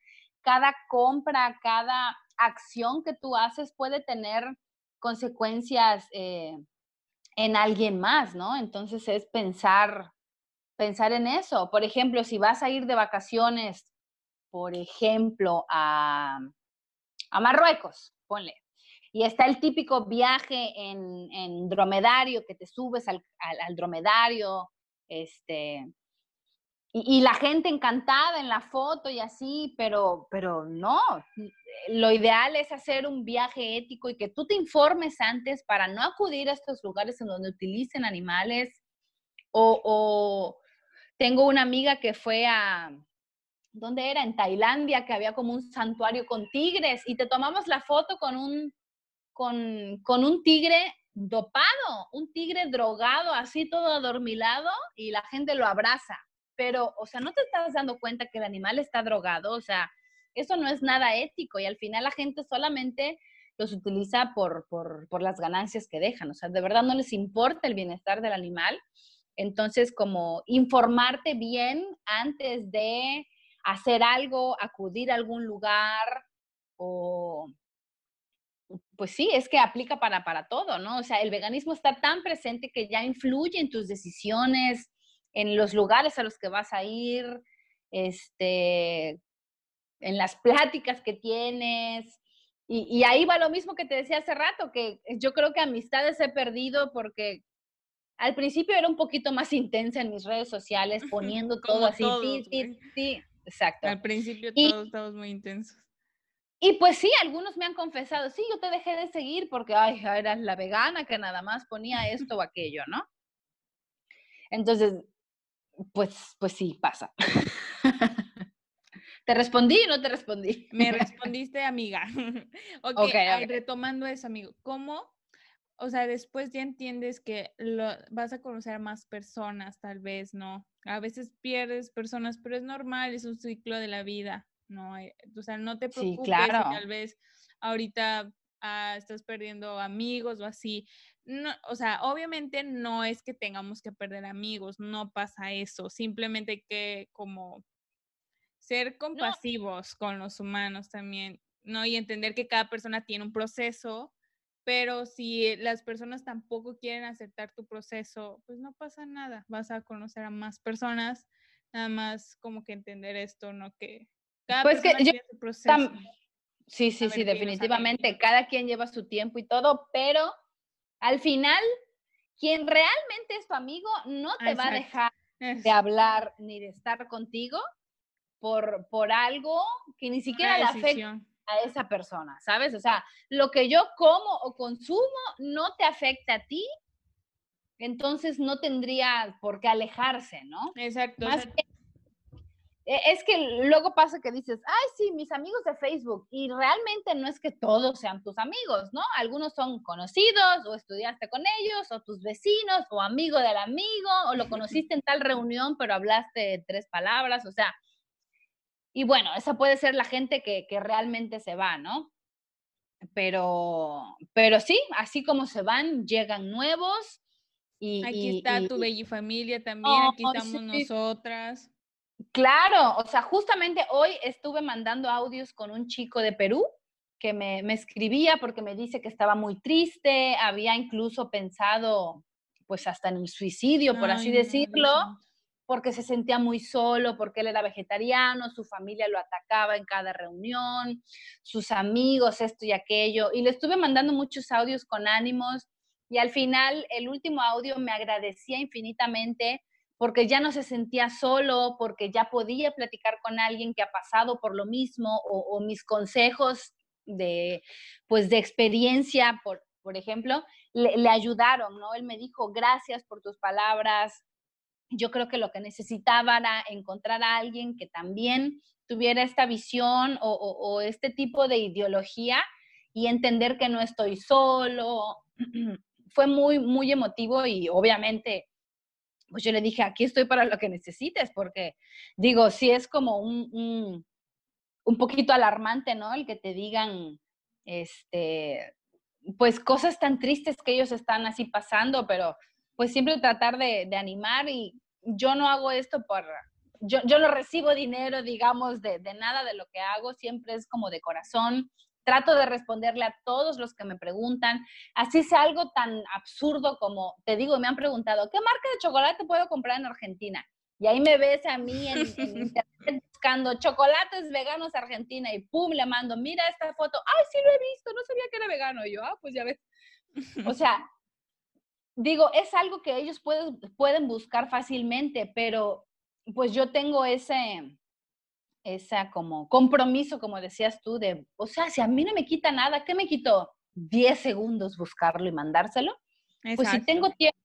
S1: cada compra, cada acción que tú haces puede tener consecuencias eh, en alguien más, ¿no? Entonces es pensar, pensar en eso. Por ejemplo, si vas a ir de vacaciones, por ejemplo, a, Marruecos, ponle, y está el típico viaje en, dromedario, que te subes al, al dromedario, este, y, la gente encantada en la foto y así, pero, pero no, lo ideal es hacer un viaje ético y que tú te informes antes para no acudir a estos lugares en donde utilicen animales. O, o tengo una amiga que fue a, ¿dónde era? En Tailandia, que había como un santuario con tigres y te tomamos la foto con un, con, con un tigre dopado, un tigre drogado, así todo adormilado y la gente lo abraza pero, o sea, no te estás dando cuenta que el animal está drogado, o sea, eso no es nada ético y al final la gente solamente los utiliza por, por, las ganancias que dejan, o sea, de verdad no les importa el bienestar del animal. Entonces, como informarte bien antes de hacer algo, acudir a algún lugar o, pues sí, es que aplica para, para todo, ¿no? O sea, el veganismo está tan presente que ya influye en tus decisiones, en los lugares a los que vas a ir, este, en las pláticas que tienes. Y, ahí va lo mismo que te decía hace rato, que yo creo que amistades he perdido porque al principio era un poquito más intensa en mis redes sociales, poniendo todo así, sí, sí, sí, exacto.
S2: Al principio todos estamos muy intensos.
S1: Y pues sí, algunos me han confesado, sí, yo te dejé de seguir porque, ay, eras la vegana que nada más ponía esto o aquello, ¿no? Entonces, pues, pues sí, pasa. ¿Te respondí o no te respondí?
S2: Me respondiste, amiga. ok, okay, retomando eso, amigo. ¿Cómo? O sea, después ya entiendes que lo, vas a conocer a más personas, tal vez, ¿no? A veces pierdes personas, pero es normal, es un ciclo de la vida, ¿no? Eh, o sea, no te preocupes sí, claro. tal vez ahorita ah, estás perdiendo amigos o así no, o sea, obviamente no es que tengamos que perder amigos, no pasa eso, simplemente hay que como ser compasivos con los humanos también, ¿no? Y entender que cada persona tiene un proceso pero si las personas tampoco quieren aceptar tu proceso, pues no pasa nada, vas a conocer a más personas, nada más como que entender esto, ¿no? Que cada
S1: Pues que yo
S2: tiene su proceso.
S1: Sí, sí,
S2: A
S1: sí, definitivamente. Cada quien lleva su tiempo y todo, pero al final, quien realmente es tu amigo no te va a dejar de hablar ni de estar contigo por, por algo que ni siquiera le afecta a esa persona, ¿sabes? O sea, lo que yo como o consumo no te afecta a ti, entonces no tendría por qué alejarse, ¿no?
S2: Exacto. o
S1: Más
S2: sea,
S1: que- es que luego pasa que dices, ay, sí, mis amigos de Facebook, y realmente no es que todos sean tus amigos, ¿no? Algunos son conocidos, o estudiaste con ellos, o tus vecinos, o amigo del amigo, o lo conociste en tal reunión, pero hablaste tres palabras, o sea, y bueno, esa puede ser la gente que, que realmente se va, ¿no? Pero, pero sí, así como se van, llegan nuevos. Y,
S2: Aquí
S1: y-
S2: está
S1: y-
S2: tu Belli Familia también, aquí
S1: Oh,
S2: estamos
S1: sí.
S2: nosotras.
S1: Claro, o sea, justamente hoy estuve mandando audios con un chico de Perú que me, me escribía porque me dice que estaba muy triste, había incluso pensado pues hasta en el suicidio, por así
S2: Ay,
S1: decirlo, porque se sentía muy solo, porque él era vegetariano, su familia lo atacaba en cada reunión, sus amigos, esto y aquello, y le estuve mandando muchos audios con ánimos y al final el último audio me agradecía infinitamente porque ya no se sentía solo, porque ya podía platicar con alguien que ha pasado por lo mismo o, mis consejos de, pues, de experiencia, por, por ejemplo, le, ayudaron, ¿no? Él me dijo, gracias por tus palabras. Yo creo que lo que necesitaba era encontrar a alguien que también tuviera esta visión o este tipo de ideología y entender que no estoy solo. Fue muy, muy emotivo y obviamente pues yo le dije, aquí estoy para lo que necesites, porque digo, sí es como un, un, un poquito alarmante, ¿no? El que te digan, este, pues cosas tan tristes que ellos están así pasando, pero pues siempre tratar de, de animar y yo no hago esto por, yo, yo no recibo dinero, digamos, de, de nada de lo que hago, siempre es como de corazón. Trato de responderle a todos los que me preguntan, así sea algo tan absurdo como, te digo, me han preguntado, ¿qué marca de chocolate puedo comprar en Argentina? Y ahí me ves a mí en, en internet buscando chocolates veganos Argentina y pum, le mando, mira esta foto, ay, sí lo he visto, no sabía que era vegano. Y yo, ah, pues ya ves. O sea, digo, es algo que ellos pueden, pueden buscar fácilmente, pero pues yo tengo ese, esa como compromiso, como decías tú, de, o sea, si a mí no me quita nada, ¿qué me quitó? 10 segundos buscarlo y mandárselo. Pues si tengo tiempo,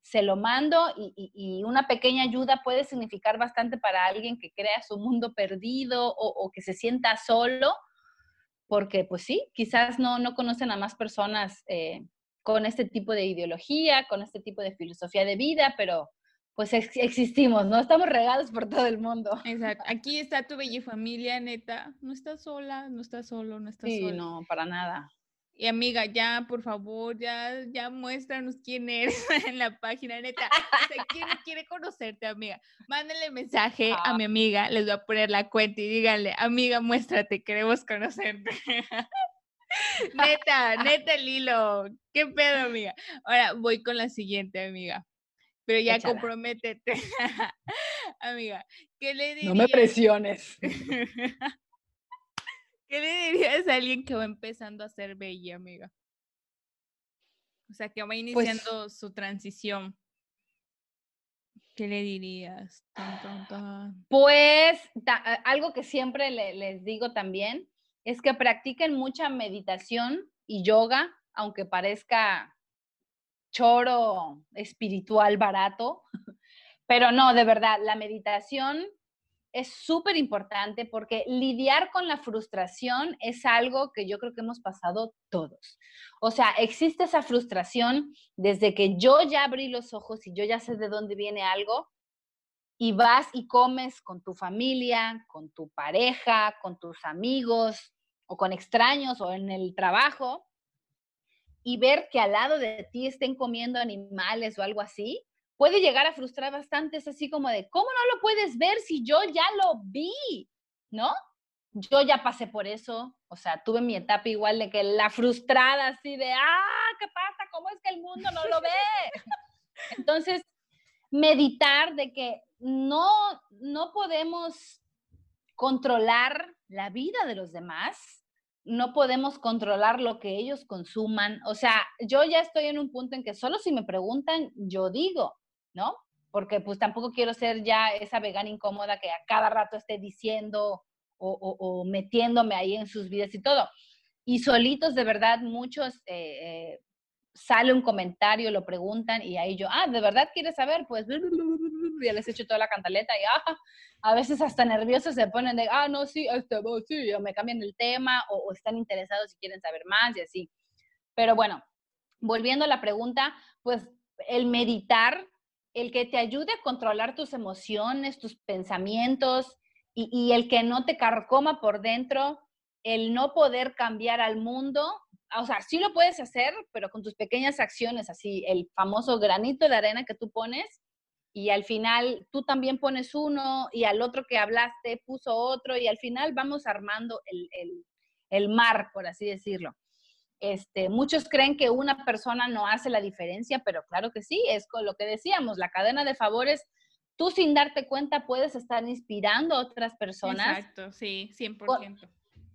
S1: se lo mando y, y- y una pequeña ayuda puede significar bastante para alguien que crea su mundo perdido o, o que se sienta solo, porque pues sí, quizás no, no conocen a más personas eh, con este tipo de ideología, con este tipo de filosofía de vida, pero pues ex- existimos, ¿no? Estamos regados por todo el mundo.
S2: Exacto. Aquí está tu Belli Familia, neta. No estás sola, no estás solo, no estás
S1: Sí,
S2: sola.
S1: no, para nada.
S2: Y amiga, ya, por favor, ya, ya muéstranos quién eres en la página, neta. O sea, ¿quién quiere conocerte, amiga? Mándenle mensaje a mi amiga, les voy a poner la cuenta y díganle, amiga, muéstrate, queremos conocerte. neta, neta, Lilo. ¿Qué pedo, amiga? Ahora voy con la siguiente, amiga. Pero ya
S1: Échala.
S2: comprométete. amiga, ¿qué le dirías?
S1: No me presiones.
S2: ¿Qué le dirías a alguien que va empezando a ser bella, amiga? O sea, que va
S1: Pues
S2: iniciando su transición. ¿Qué le dirías? Tan, tan, tan.
S1: Pues ta- algo que siempre le- les digo también es que practiquen mucha meditación y yoga, aunque parezca choro espiritual barato, pero no, de verdad, la meditación es súper importante porque lidiar con la frustración es algo que yo creo que hemos pasado todos. O sea, existe esa frustración desde que yo ya abrí los ojos y yo ya sé de dónde viene algo y vas y comes con tu familia, con tu pareja, con tus amigos o con extraños o en el trabajo y ver que al lado de ti estén comiendo animales o algo así, puede llegar a frustrar bastante. Es así como de, ¿cómo no lo puedes ver si yo ya lo vi? ¿No? yo ya pasé por eso, o sea, tuve mi etapa igual de que la frustrada así de, ah, ¿qué pasa? ¿Cómo es que el mundo no lo ve? Entonces, meditar de que no, no podemos controlar la vida de los demás, no podemos controlar lo que ellos consuman. O sea, yo ya estoy en un punto en que solo si me preguntan, yo digo, ¿no? Porque pues tampoco quiero ser ya esa vegana incómoda que a cada rato esté diciendo o, metiéndome ahí en sus vidas y todo. Y solitos, de verdad, muchos eh, eh, sale un comentario, lo preguntan y ahí yo, ah, ¿de verdad quieres saber? Pues ya les echo toda la cantaleta y a veces hasta nerviosos se ponen de, ah, no, sí, este, oh, sí, o me cambian el tema o, o están interesados y quieren saber más y así. Pero bueno, volviendo a la pregunta, pues el meditar, el que te ayude a controlar tus emociones, tus pensamientos y, y el que no te carcoma por dentro, el no poder cambiar al mundo, o sea, sí lo puedes hacer, pero con tus pequeñas acciones, así el famoso granito de arena que tú pones y al final tú también pones uno y al otro que hablaste puso otro y al final vamos armando el, el, mar, por así decirlo. Este, muchos creen que una persona no hace la diferencia, pero claro que sí, es con lo que decíamos, la cadena de favores, tú sin darte cuenta puedes estar inspirando a otras personas.
S2: Exacto, sí, 100%.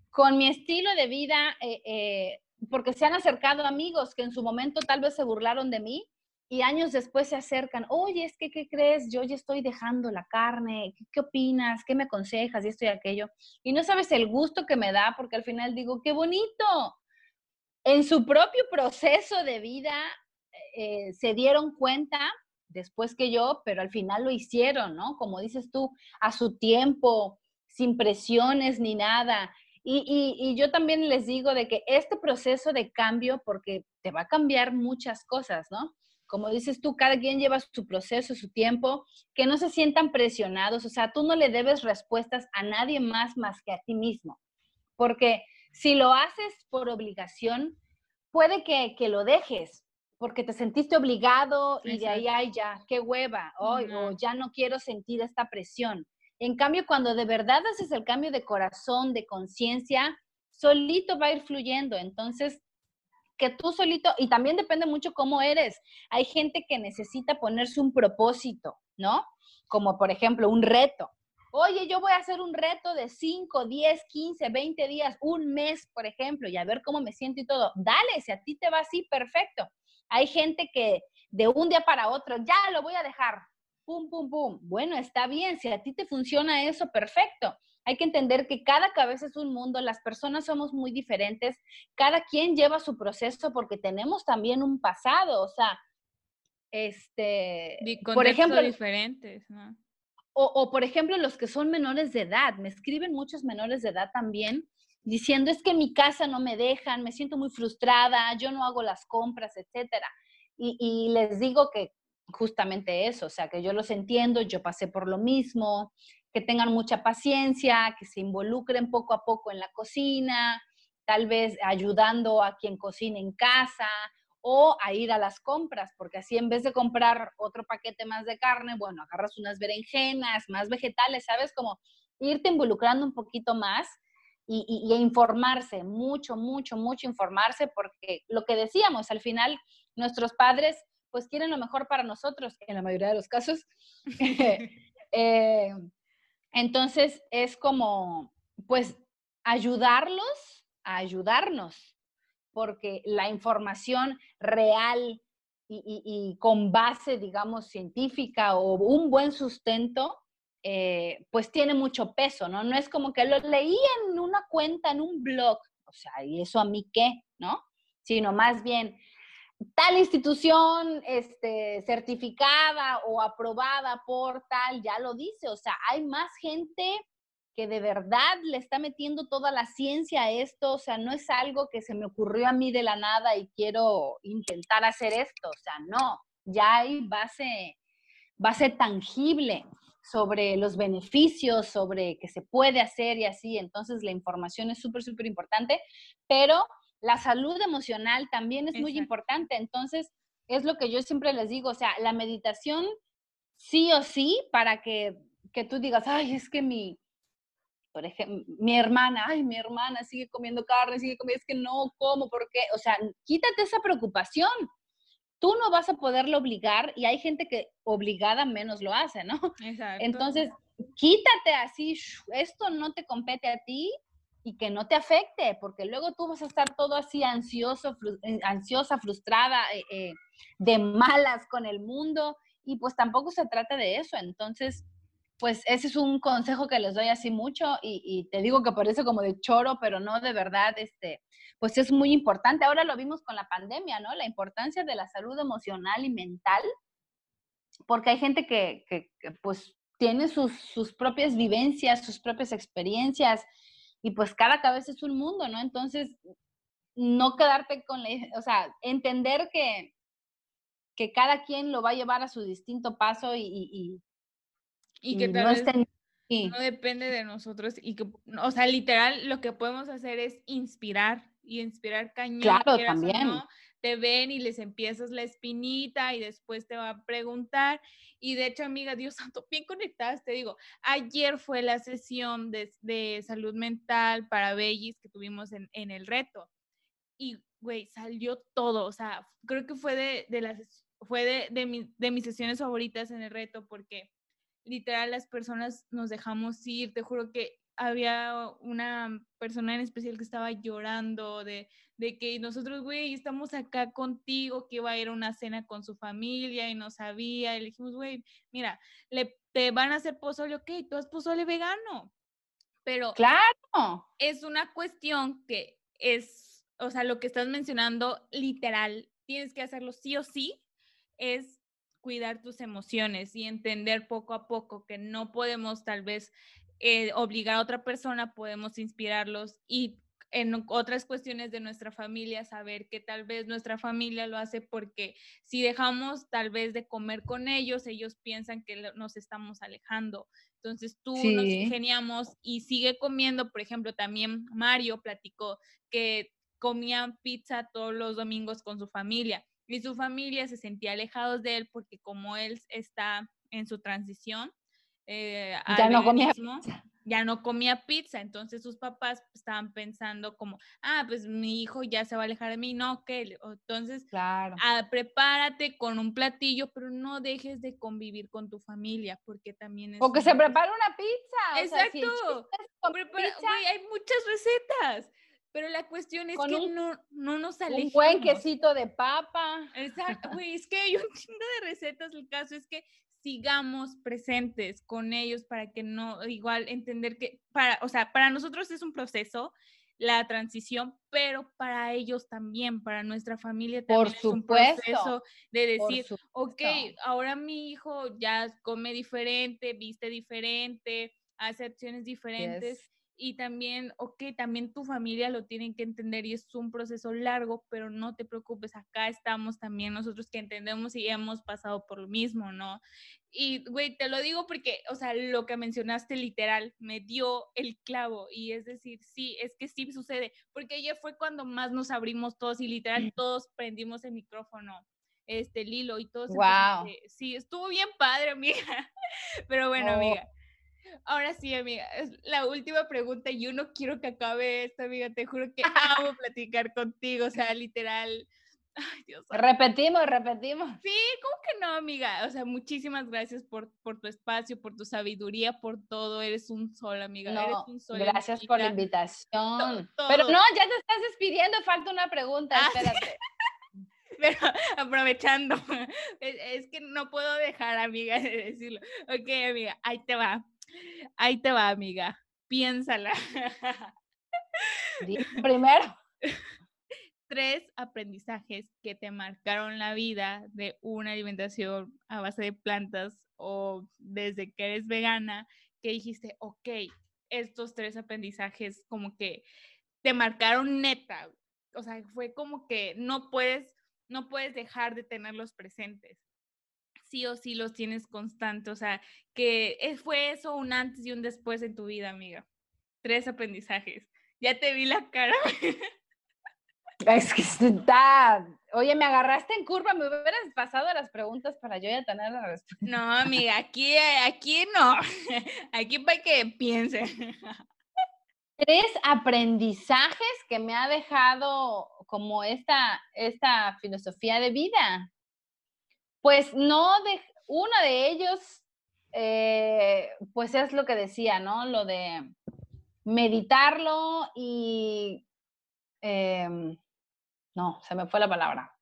S1: Con, mi estilo de vida, eh, eh, porque se han acercado amigos que en su momento tal vez se burlaron de mí y años después se acercan, oye, es que, ¿qué crees? Yo ya estoy dejando la carne, ¿qué, opinas? ¿Qué me aconsejas? Y esto y aquello. Y no sabes el gusto que me da porque al final digo, qué bonito. En su propio proceso de vida eh, se dieron cuenta después que yo, pero al final lo hicieron, ¿no? Como dices tú, a su tiempo, sin presiones ni nada. Y, yo también les digo de que este proceso de cambio, porque te va a cambiar muchas cosas, ¿no? Como dices tú, cada quien lleva su proceso, su tiempo, que no se sientan presionados, o sea, tú no le debes respuestas a nadie más más que a ti mismo, porque si lo haces por obligación, puede que, lo dejes, porque te sentiste obligado y de ahí, ay, ya, qué hueva, o ya no quiero sentir esta presión. En cambio, cuando de verdad haces el cambio de corazón, de conciencia, solito va a ir fluyendo. Entonces, que tú solito, y también depende mucho cómo eres. Hay gente que necesita ponerse un propósito, ¿no? Como por ejemplo un reto. Oye, yo voy a hacer un reto de 5, 10, 15, 20 días, un mes, por ejemplo, y a ver cómo me siento y todo. Dale, si a ti te va así, perfecto. Hay gente que de un día para otro, ya lo voy a dejar, pum, pum, pum. Bueno, está bien, si a ti te funciona eso, perfecto. Hay que entender que cada cabeza es un mundo, las personas somos muy diferentes, cada quien lleva su proceso porque tenemos también un pasado, o sea, este,
S2: por ejemplo, diferentes,
S1: o, o, por ejemplo, los que son menores de edad, me escriben muchos menores de edad también diciendo es que en mi casa no me dejan, me siento muy frustrada, yo no hago las compras, etcétera. Y, y les digo que justamente eso, o sea, que yo los entiendo, yo pasé por lo mismo, que tengan mucha paciencia, que se involucren poco a poco en la cocina, tal vez ayudando a quien cocina en casa o a ir a las compras, porque así en vez de comprar otro paquete más de carne, bueno, agarras unas berenjenas, más vegetales, ¿sabes? Como irte involucrando un poquito más y, y, informarse, mucho, mucho, mucho informarse, porque lo que decíamos, al final nuestros padres pues quieren lo mejor para nosotros, en la mayoría de los casos. Eh, entonces es como, pues, ayudarlos a ayudarnos, porque la información real y, con base, digamos, científica o un buen sustento, eh, pues tiene mucho peso, ¿no? No es como que lo leí en una cuenta, en un blog, o sea, ¿y eso a mí qué? ¿No? Sino más bien, tal institución este, certificada o aprobada por tal, ya lo dice, o sea, hay más gente que de verdad le está metiendo toda la ciencia a esto, o sea, no es algo que se me ocurrió a mí de la nada y quiero intentar hacer esto, o sea, no, ya hay base, base tangible sobre los beneficios, sobre que se puede hacer y así, entonces la información es súper, súper importante, pero la salud emocional también es muy importante. Entonces, es lo que yo siempre les digo, o sea, la meditación sí o sí para que, que tú digas, ay, es que mi, por ejemplo, mi hermana, ay, mi hermana sigue comiendo carne, sigue comiendo, es que no como, ¿por qué? O sea, quítate esa preocupación. Tú no vas a poderlo obligar y hay gente que obligada menos lo hace, ¿no?
S2: Exacto.
S1: Entonces, quítate así, esto no te compete a ti y que no te afecte, porque luego tú vas a estar todo así ansioso, eh, ansiosa, frustrada, eh, eh, de malas con el mundo y pues tampoco se trata de eso. Entonces, pues ese es un consejo que les doy así mucho y, te digo que parece como de choro, pero no de verdad, este, pues es muy importante. Ahora lo vimos con la pandemia, ¿no? La importancia de la salud emocional y mental, porque hay gente que, que, pues tiene sus, sus, propias vivencias, sus propias experiencias y pues cada cabeza es un mundo, ¿no? Entonces, no quedarte con la, o sea, entender que, que cada quien lo va a llevar a su distinto paso y,
S2: y que tal vez no depende de nosotros y que, o sea, literal, lo que podemos hacer es inspirar y inspirar cañón.
S1: Claro, también.
S2: Te ven y les empiezas la espinita y después te va a preguntar. Y de hecho, amiga, Dios santo, bien conectadas, te digo, ayer fue la sesión de, de salud mental para Bellis que tuvimos en, en el reto. Y, güey, salió todo, o sea, creo que fue de, de las, fue de, de, mi, de mis sesiones favoritas en el reto porque literal las personas nos dejamos ir, te juro que había una persona en especial que estaba llorando de, de que nosotros, güey, estamos acá contigo, que iba a ir a una cena con su familia y no sabía, y le dijimos, güey, mira, le, te van a hacer pozole, ok, tú has pozole vegano, pero
S1: claro,
S2: es una cuestión que es, o sea, lo que estás mencionando, literal, tienes que hacerlo sí o sí, es cuidar tus emociones y entender poco a poco que no podemos tal vez eh, obligar a otra persona, podemos inspirarlos y en otras cuestiones de nuestra familia, saber que tal vez nuestra familia lo hace porque si dejamos tal vez de comer con ellos, ellos piensan que nos estamos alejando. Entonces tú nos ingeniamos y sigue comiendo, por ejemplo, también Mario platicó que comían pizza todos los domingos con su familia y su familia se sentía alejados de él porque como él está en su transición,
S1: eh, ya no comía pizza.
S2: Ya no comía pizza, entonces sus papás estaban pensando como, ah, pues mi hijo ya se va a alejar de mí, no, que, entonces,
S1: claro.
S2: Ah, prepárate con un platillo, pero no dejes de convivir con tu familia, porque también es...
S1: O que se prepare una pizza.
S2: Exacto. hay muchas recetas. Pero la cuestión es que no, no nos alejemos.
S1: Un buen quesito de papa.
S2: Exacto, güey, es que hay un chingo de recetas. El caso es que sigamos presentes con ellos para que no, igual entender que, para, o sea, para nosotros es un proceso la transición, pero para ellos también, para nuestra familia también
S1: Por es un proceso
S2: de decir, ok, ahora mi hijo ya come diferente, viste diferente, hace acciones diferentes y también, ok, también tu familia lo tienen que entender y es un proceso largo, pero no te preocupes, acá estamos también nosotros que entendemos y hemos pasado por lo mismo, ¿no? Y, güey, te lo digo porque, o sea, lo que mencionaste literal me dio el clavo y es decir, sí, es que sí sucede, porque ayer fue cuando más nos abrimos todos y literal todos prendimos el micrófono este Lilo y todos.
S1: Wow.
S2: Sí, estuvo bien padre, amiga. Pero bueno, oh. amiga, Ahora sí, amiga, es la última pregunta yo no quiero que acabe esto, amiga. Te juro que amo platicar contigo, o sea, literal. Ay, Dios.
S1: Repetimos, repetimos.
S2: Sí, ¿cómo que no, amiga? O sea, muchísimas gracias por, por tu espacio, por tu sabiduría, por todo. Eres un sol, amiga. Eres un sol.
S1: Gracias por la invitación. Pero no, ya te estás despidiendo, falta una pregunta, ah, espérate.
S2: Pero aprovechando, es, es, que no puedo dejar, amiga, de decirlo. Ok, amiga, ahí te va. Ahí te va, amiga. Piénsala.
S1: Primero.
S2: Tres aprendizajes que te marcaron la vida de una alimentación a base de plantas o desde que eres vegana, que dijiste, ok, estos tres aprendizajes como que te marcaron neta. O sea, fue como que no puedes, no puedes dejar de tenerlos presentes sí o sí los tienes constante. O sea, que fue eso un antes y un después en tu vida, amiga. Tres aprendizajes. Ya te vi la cara.
S1: Es que está. Oye, me agarraste en curva, me hubieras pasado las preguntas para yo ya tener la respuesta.
S2: No, amiga, aquí, aquí no. Aquí para que piense.
S1: Tres aprendizajes que me ha dejado como esta, esta filosofía de vida. Pues no, de, uno de ellos, eh, pues es lo que decía, ¿no? Lo de meditarlo y... Em, no, se me fue la palabra.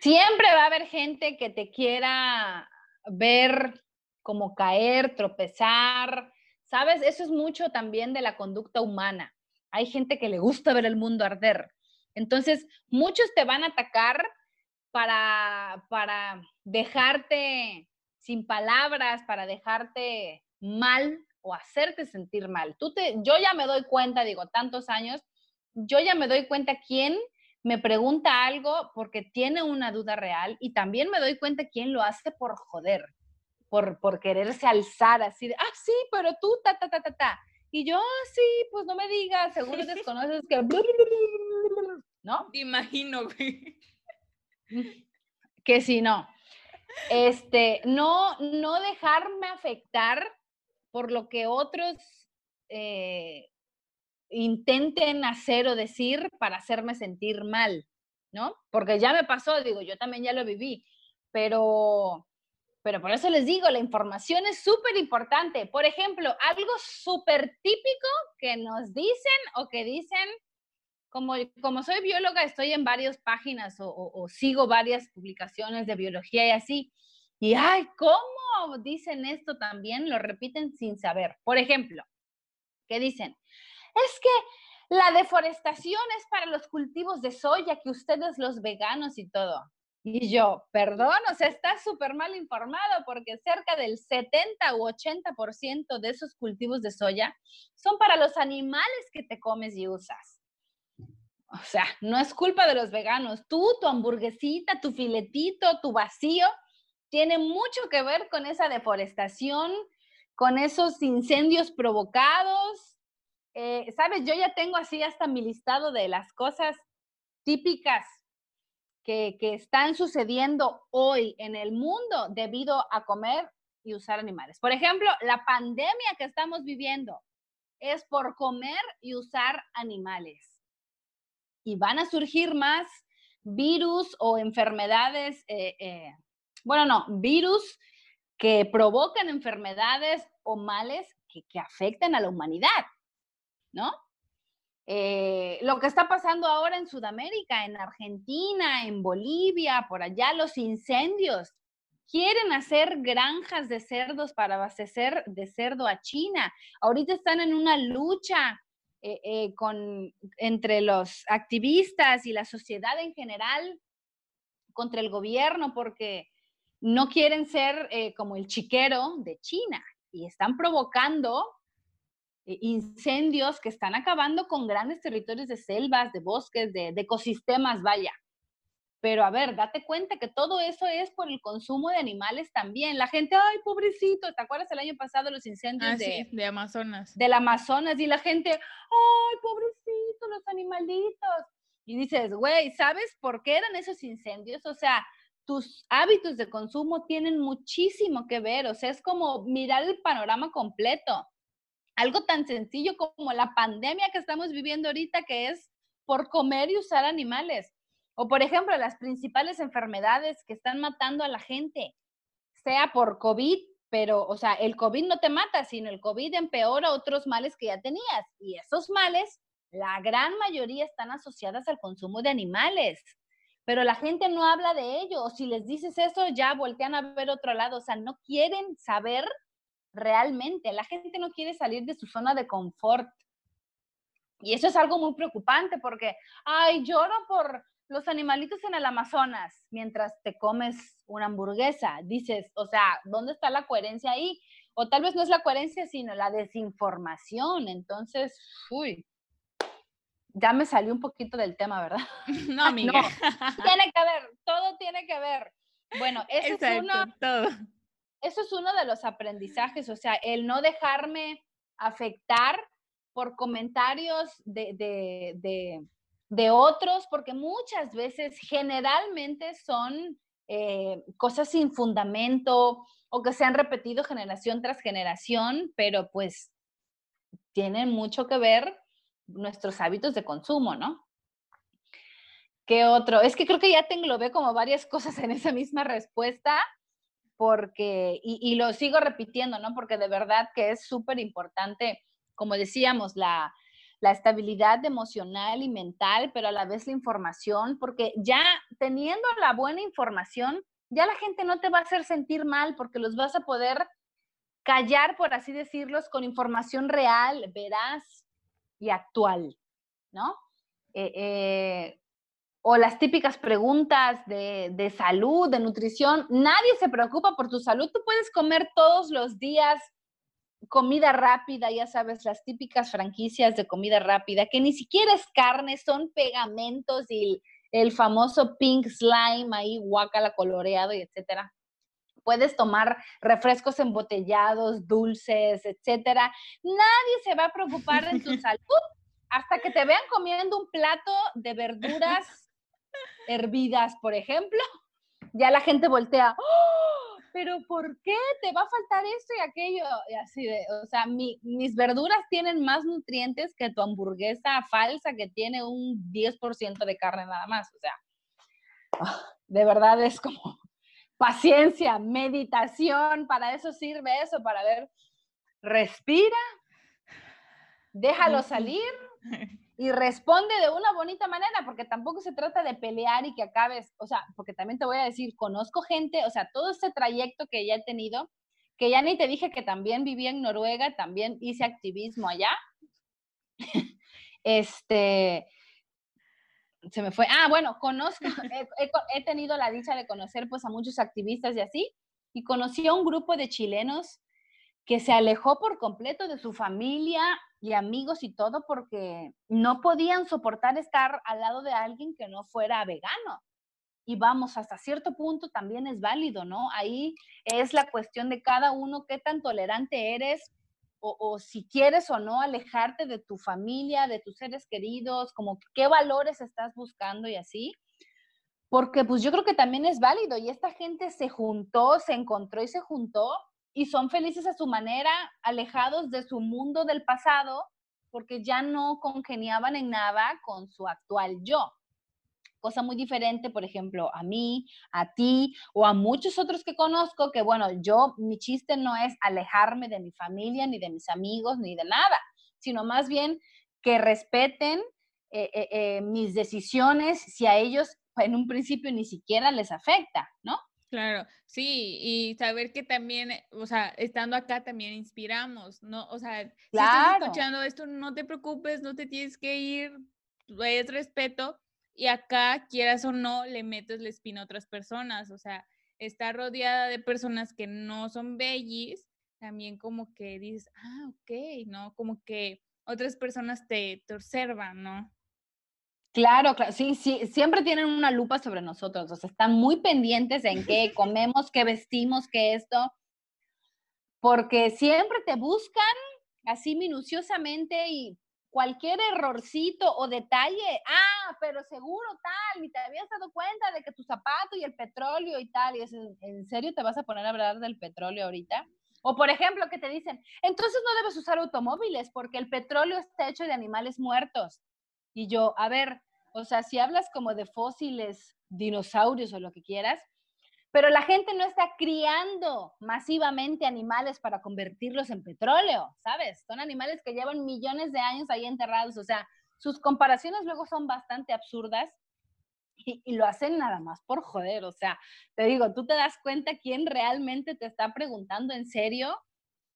S1: Siempre va a haber gente que te quiera ver como caer, tropezar, ¿sabes? Eso es mucho también de la conducta humana. Hay gente que le gusta ver el mundo arder. Entonces, muchos te van a atacar para, para dejarte sin palabras, para dejarte mal o hacerte sentir mal. Tú te, yo ya me doy cuenta, digo, tantos años, yo ya me doy cuenta quién me pregunta algo porque tiene una duda real y también me doy cuenta quién lo hace por joder, por, por quererse alzar así de, ah, sí, pero tú, ta, ta, ta, ta, ta. Y yo, ah, sí, pues no me digas, seguro desconoces que... ¿No?
S2: Imagino,
S1: Que si no. Este, no, no dejarme afectar por lo que otros eh, intenten hacer o decir para hacerme sentir mal, ¿no? Porque ya me pasó, digo, yo también ya lo viví, pero, pero por eso les digo, la información es súper importante. Por ejemplo, algo súper típico que nos dicen o que dicen, como, como soy bióloga, estoy en varias páginas o, sigo varias publicaciones de biología y así. Y, ay, ¿cómo dicen esto también? Lo repiten sin saber. Por ejemplo, ¿qué dicen? es que la deforestación es para los cultivos de soya, que ustedes los veganos y todo. Y yo, perdón, o sea, estás súper mal informado porque cerca del 70 u 80% de esos cultivos de soya son para los animales que te comes y usas. O sea, no es culpa de los veganos. Tú, tu hamburguesita, tu filetito, tu vacío, tiene mucho que ver con esa deforestación, con esos incendios provocados, eh, sabes, yo ya tengo así hasta mi listado de las cosas típicas que, están sucediendo hoy en el mundo debido a comer y usar animales. Por ejemplo, la pandemia que estamos viviendo es por comer y usar animales. Y van a surgir más virus o enfermedades, eh, eh, bueno, no, virus que provocan enfermedades o males que afectan a la humanidad. ¿no? Eh, lo que está pasando ahora en Sudamérica, en Argentina, en Bolivia, por allá, los incendios. Quieren hacer granjas de cerdos para abastecer de cerdo a China. Ahorita están en una lucha eh, eh, con, entre los activistas y la sociedad en general contra el gobierno porque no quieren ser como el chiquero de China y están provocando incendios que están acabando con grandes territorios de selvas, de bosques, de, ecosistemas, vaya. Pero a ver, date cuenta que todo eso es por el consumo de animales también. La gente, ay, pobrecito, ¿te acuerdas el año pasado los incendios
S2: ah, de, de Amazonas?
S1: Del Amazonas y la gente, ay, pobrecito, los animalitos. Y dices, güey, ¿sabes por qué eran esos incendios? O sea, tus hábitos de consumo tienen muchísimo que ver. O sea, es como mirar el panorama completo algo tan sencillo como la pandemia que estamos viviendo ahorita, que es por comer y usar animales. O, por ejemplo, las principales enfermedades que están matando a la gente, sea por COVID, pero, o sea, el COVID no te mata, sino el COVID empeora otros males que ya tenías. Y esos males, la gran mayoría están asociadas al consumo de animales. Pero la gente no habla de ello. O si les dices eso, ya voltean a ver otro lado. O sea, no quieren saber realmente. La gente no quiere salir de su zona de confort. Y eso es algo muy preocupante porque, ay, lloro por los animalitos en el Amazonas mientras te comes una hamburguesa. Dices, o sea, ¿dónde está la coherencia ahí? O tal vez no es la coherencia, sino la desinformación. Entonces, uy, ya me salió un poquito del tema, ¿verdad?
S2: No, amiga.
S1: tiene que ver, todo tiene que ver. Bueno, eso es uno, todo eso es uno de los aprendizajes, o sea, el no dejarme afectar por comentarios de, otros, porque muchas veces, generalmente son eh, cosas sin fundamento o que se han repetido generación tras generación, pero pues tienen mucho que ver nuestros hábitos de consumo, ¿no? ¿Qué otro? Es que creo que ya te englobé como varias cosas en esa misma respuesta, porque, y, lo sigo repitiendo, ¿no? Porque de verdad que es súper importante, como decíamos, la, la estabilidad emocional y mental, pero a la vez la información, porque ya teniendo la buena información, ya la gente no te va a hacer sentir mal porque los vas a poder callar, por así decirlos, con información real, veraz y actual, ¿no? Eh, eh, o las típicas preguntas de, de, salud, de nutrición. Nadie se preocupa por tu salud. Tú puedes comer todos los días comida rápida, ya sabes, las típicas franquicias de comida rápida, que ni siquiera es carne, son pegamentos y el famoso pink slime ahí, guacala coloreado y etcétera. Puedes tomar refrescos embotellados, dulces, etcétera. Nadie se va a preocupar en tu salud hasta que te vean comiendo un plato de verduras hervidas, por ejemplo. Ya la gente voltea, ¡Oh! pero ¿por qué te va a faltar esto y aquello? Y así de, o sea, mis verduras tienen más nutrientes que tu hamburguesa falsa que tiene un 10% de carne nada más. O sea, de verdad es como paciencia, meditación, para eso sirve eso, para ver, respira, déjalo salir y responde de una bonita manera, porque tampoco se trata de pelear y que acabes, o sea, porque también te voy a decir, conozco gente, o sea, todo este trayecto que ya he tenido, que ya ni te dije que también viví en Noruega, también hice activismo allá. este, se me fue. Ah, bueno, conozco, he, he, tenido la dicha de conocer pues a muchos activistas y así, y conocí a un grupo de chilenos que se alejó por completo de su familia y amigos y todo porque no podían soportar estar al lado de alguien que no fuera vegano. Y vamos, hasta cierto punto también es válido, ¿no? Ahí es la cuestión de cada uno, qué tan tolerante eres o, o, si quieres o no alejarte de tu familia, de tus seres queridos, como qué valores estás buscando y así. Porque pues yo creo que también es válido y esta gente se juntó, se encontró y se juntó y son felices a su manera, alejados de su mundo del pasado, porque ya no congeniaban en nada con su actual yo. Cosa muy diferente, por ejemplo, a mí, a ti o a muchos otros que conozco, que bueno, yo, mi chiste no es alejarme de mi familia, ni de mis amigos, ni de nada, sino más bien que respeten eh, eh, eh, mis decisiones si a ellos en un principio ni siquiera les afecta, ¿no?
S2: Claro, sí, y saber que también, eh, o sea, estando acá también inspiramos, ¿no? O sea, si estás escuchando esto, no te preocupes, no te tienes que ir, es respeto, y acá, quieras o no, le metes la espina a otras personas, o sea, estar rodeada de personas que no son bellis, también como que dices, ah, ok, ¿no? Como que otras personas te, te observan, ¿no?
S1: Claro, claro, sí, sí, siempre tienen una lupa sobre nosotros, o sea, están muy pendientes en qué comemos, qué vestimos, qué esto, porque siempre te buscan así minuciosamente y cualquier errorcito o detalle, ah, pero seguro tal, ni te habías dado cuenta de que tu zapato y el petróleo y tal, y es, ¿en serio te vas a poner a hablar del petróleo ahorita? O por ejemplo, que te dicen, entonces no debes usar automóviles porque el petróleo está hecho de animales muertos. Y yo, a ver, o sea, si hablas como de fósiles, dinosaurios o lo que quieras, pero la gente no está criando masivamente animales para convertirlos en petróleo, ¿sabes? Son animales que llevan millones de años ahí enterrados, o sea, sus comparaciones luego son bastante absurdas y, lo hacen nada más por joder, o sea, te digo, tú te das cuenta quién realmente te está preguntando en serio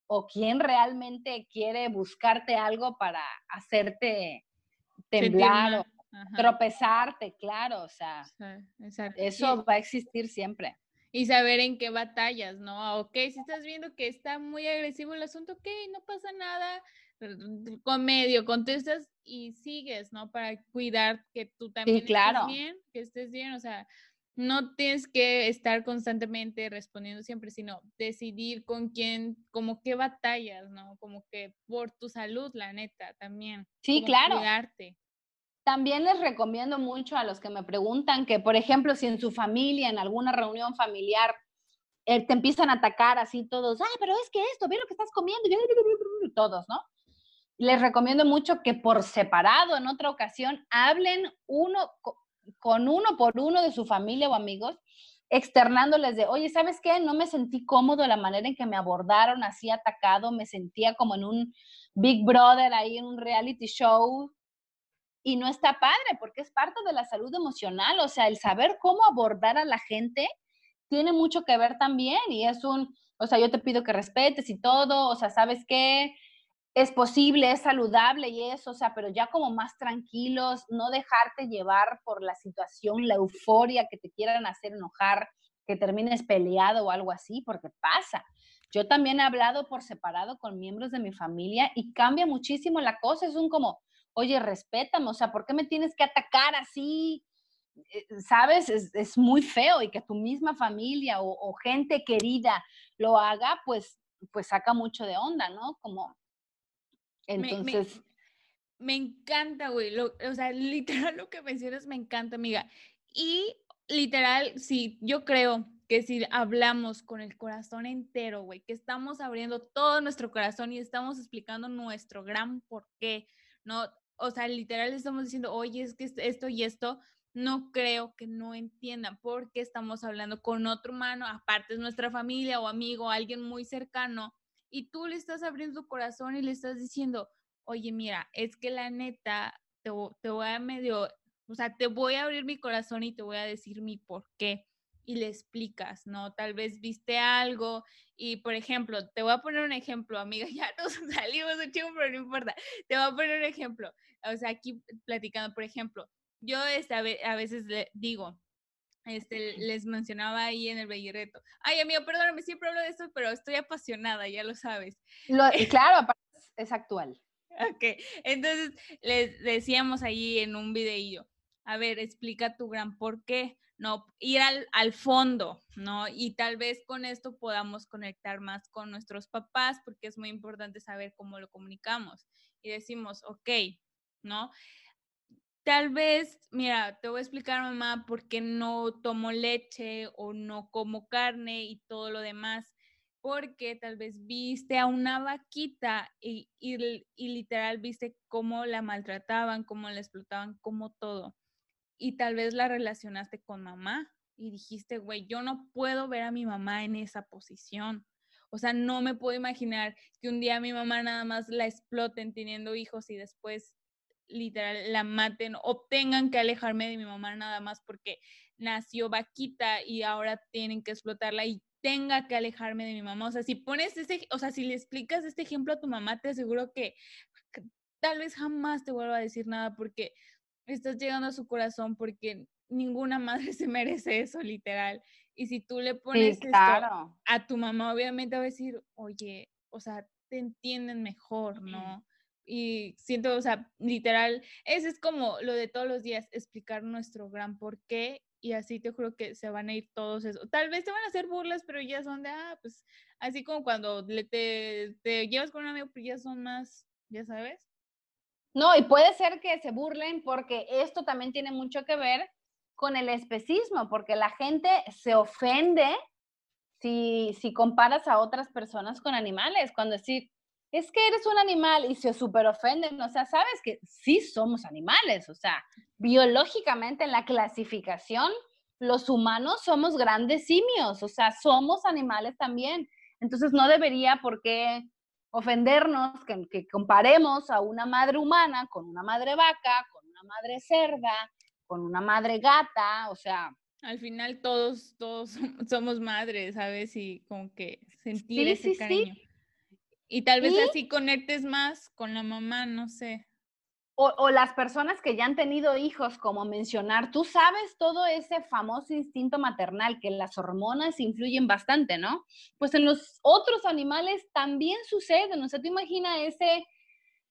S1: o quién realmente quiere buscarte algo para hacerte temblar o tropezarte, claro, o sea, eso va a existir siempre.
S2: Y saber en qué batallas, ¿no? Ok, si estás viendo que está muy agresivo el asunto, ok, no pasa nada, con medio, contestas y sigues, ¿no? Para cuidar que tú también estés bien, que estés bien, o sea, no tienes que estar constantemente respondiendo siempre, sino decidir con quién, como qué batallas, ¿no? Como que por tu salud, la neta, también.
S1: Sí, claro. Cuidarte. También les recomiendo mucho a los que me preguntan que, por ejemplo, si en su familia, en alguna reunión familiar, eh, te empiezan a atacar así todos, ah, pero es que esto, ve lo que estás comiendo, todos, ¿no? Les recomiendo mucho que por separado en otra ocasión hablen uno con uno por uno de su familia o amigos, externándoles de, oye, ¿sabes qué? No me sentí cómodo la manera en que me abordaron así atacado, me sentía como en un Big Brother ahí en un reality show, y no está padre porque es parte de la salud emocional, o sea, el saber cómo abordar a la gente tiene mucho que ver también y es un, o sea, yo te pido que respetes y todo, o sea, ¿sabes qué? Es posible, es saludable y eso, o sea, pero ya como más tranquilos, no dejarte llevar por la situación, la euforia que te quieran hacer enojar, que termines peleado o algo así, porque pasa. Yo también he hablado por separado con miembros de mi familia y cambia muchísimo la cosa, es un como, oye, respétame, o sea, ¿por qué me tienes que atacar así? Eh, ¿sabes? Es, muy feo y que tu misma familia o, gente querida lo haga, pues, pues saca mucho de onda, ¿no? Como, entonces...
S2: Me, encanta, güey, o sea, literal lo que mencionas me encanta, amiga. Y literal, sí, yo creo que si hablamos con el corazón entero, güey, que estamos abriendo todo nuestro corazón y estamos explicando nuestro gran porqué, ¿no? O sea, literal estamos diciendo, oye, es que esto y esto, no creo que no entiendan porque estamos hablando con otro humano, aparte es nuestra familia o amigo, alguien muy cercano, y tú le estás abriendo tu corazón y le estás diciendo, oye, mira, es que la neta, te, te voy a medio, o sea, te voy a abrir mi corazón y te voy a decir mi por qué y le explicas, ¿no? Tal vez viste algo y, por ejemplo, te voy a poner un ejemplo, amiga, ya nos salimos de chivo, pero no importa. Te voy a poner un ejemplo. O sea, aquí platicando, por ejemplo, yo este, a veces le digo, este, les mencionaba ahí en el Bellirreto. Ay, amigo, perdóname, siempre hablo de esto, pero estoy apasionada, ya lo sabes.
S1: Lo, claro, es actual.
S2: Ok, entonces les decíamos ahí en un videillo, a ver, explica tu gran por qué, ¿no? Ir al, fondo, ¿no? Y tal vez con esto podamos conectar más con nuestros papás, porque es muy importante saber cómo lo comunicamos. Y decimos, ok, ¿no? Tal vez, mira, te voy a explicar, mamá, por qué no tomo leche o no como carne y todo lo demás. Porque tal vez viste a una vaquita y, y, literal viste cómo la maltrataban, cómo la explotaban, como todo. Y tal vez la relacionaste con mamá y dijiste, güey, yo no puedo ver a mi mamá en esa posición. O sea, no me puedo imaginar que un día mi mamá nada más la exploten teniendo hijos y después literal la maten o tengan que alejarme de mi mamá nada más porque nació vaquita y ahora tienen que explotarla y tenga que alejarme de mi mamá. O sea, si pones ese, o sea, si le explicas este ejemplo a tu mamá, te aseguro que tal vez jamás te vuelva a decir nada porque estás llegando a su corazón porque ninguna madre se merece eso, literal. Y si tú le pones esto a tu mamá, obviamente va a decir, oye, o sea, te entienden mejor, ¿no? Y siento, o sea, literal, ese es como lo de todos los días, explicar nuestro gran porqué y así te juro que se van a ir todos eso. Tal vez te van a hacer burlas, pero ya son de, ah, pues, así como cuando le te, te llevas con un amigo, pues ya son más, ya sabes.
S1: No, y puede ser que se burlen porque esto también tiene mucho que ver con el especismo, porque la gente se ofende si, si comparas a otras personas con animales, cuando decir, es que eres un animal y se súper ofenden, o sea, sabes que sí somos animales, o sea, biológicamente en la clasificación, los humanos somos grandes simios, o sea, somos animales también. Entonces no debería por qué ofendernos que, que, comparemos a una madre humana con una madre vaca, con una madre cerda, con una madre gata, o sea.
S2: Al final todos, todos somos madres, ¿sabes? Y como que sentir ese cariño. Y tal vez así conectes más con la mamá, no sé.
S1: O, las personas que ya han tenido hijos, como mencionar, tú sabes todo ese famoso instinto maternal, que las hormonas influyen bastante, ¿no? Pues en los otros animales también sucede, ¿no? O sea, tú imagina ese,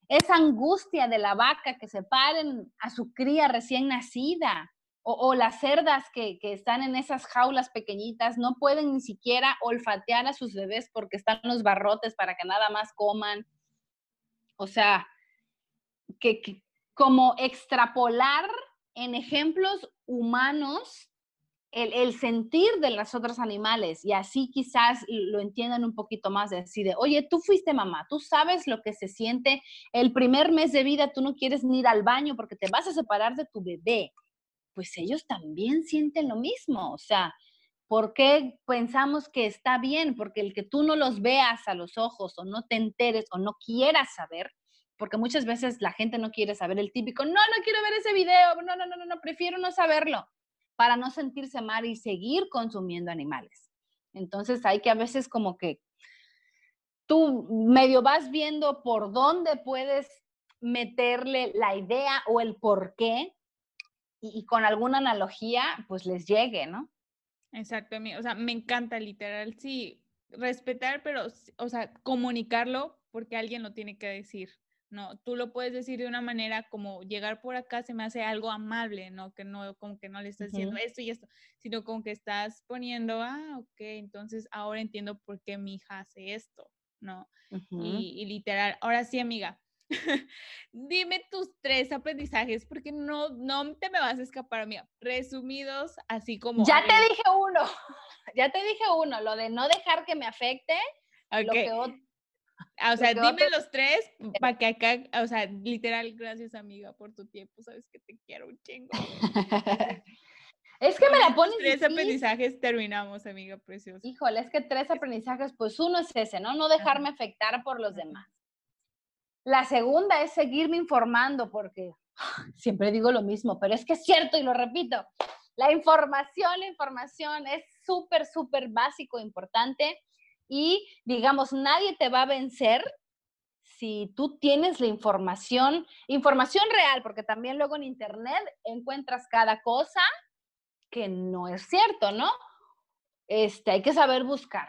S1: esa angustia de la vaca que se paren a su cría recién nacida, o, las cerdas que, están en esas jaulas pequeñitas no pueden ni siquiera olfatear a sus bebés porque están los barrotes para que nada más coman. O sea, que, como extrapolar en ejemplos humanos el, sentir de los otros animales y así quizás lo entiendan un poquito más, de decir, oye, tú fuiste mamá, tú sabes lo que se siente el primer mes de vida, tú no quieres ni ir al baño porque te vas a separar de tu bebé. Pues ellos también sienten lo mismo, o sea, ¿por qué pensamos que está bien? Porque el que tú no los veas a los ojos o no te enteres o no quieras saber, porque muchas veces la gente no quiere saber el típico, no, no quiero ver ese video, no, no, no, no, no prefiero no saberlo para no sentirse mal y seguir consumiendo animales. Entonces hay que a veces como que tú medio vas viendo por dónde puedes meterle la idea o el por qué y, con alguna analogía pues les llegue, ¿no?
S2: Exacto, o sea, me encanta literal, sí, respetar, pero, o sea, comunicarlo porque alguien lo tiene que decir. No, tú lo puedes decir de una manera como llegar por acá se me hace algo amable, ¿no? Que no, como que no le estás diciendo esto y esto, sino como que estás poniendo, ah, ok, entonces ahora entiendo por qué mi hija hace esto, ¿no? y, literal, ahora sí, amiga, dime tus tres aprendizajes, porque no, no te me vas a escapar, amiga. Resumidos, así como.
S1: Ya te dije uno, ya te dije uno, lo de no dejar que me afecte. Lo que
S2: o sea, dime los tres para que acá, o sea, literal, gracias amiga por tu tiempo, sabes que te quiero un chingo.
S1: es que me la pones.
S2: Tres aprendizajes terminamos, amiga preciosa.
S1: Híjole, es que tres aprendizajes, pues uno es ese, ¿no? No dejarme afectar por los demás. La segunda es seguirme informando, porque siempre digo lo mismo, pero es que es cierto y lo repito. La información, la información es súper, súper básico, importante y digamos, nadie te va a vencer si tú tienes la información, información real, porque también luego en Internet encuentras cada cosa que no es cierto, ¿no? Este, hay que saber buscar.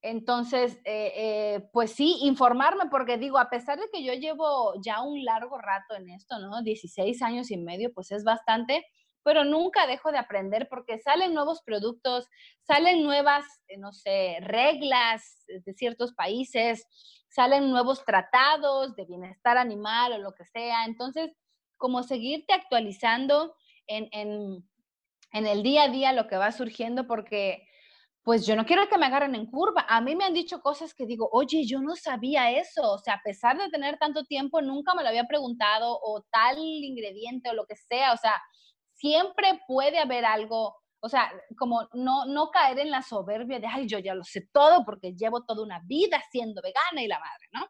S1: Entonces, eh, eh, pues sí, informarme, porque digo, a pesar de que yo llevo ya un largo rato en esto, ¿no? 16 años y medio, pues es bastante, pero nunca dejo de aprender porque salen nuevos productos, salen nuevas, eh, no sé, reglas de ciertos países, salen nuevos tratados de bienestar animal o lo que sea. Entonces, como seguirte actualizando en, en el día a día lo que va surgiendo porque pues yo no quiero que me agarren en curva. A mí me han dicho cosas que digo, oye, yo no sabía eso. O sea, a pesar de tener tanto tiempo, nunca me lo había preguntado o tal ingrediente o lo que sea. O sea, siempre puede haber algo, o sea, como no, no caer en la soberbia de, ay, yo ya lo sé todo porque llevo toda una vida siendo vegana y la madre, ¿no?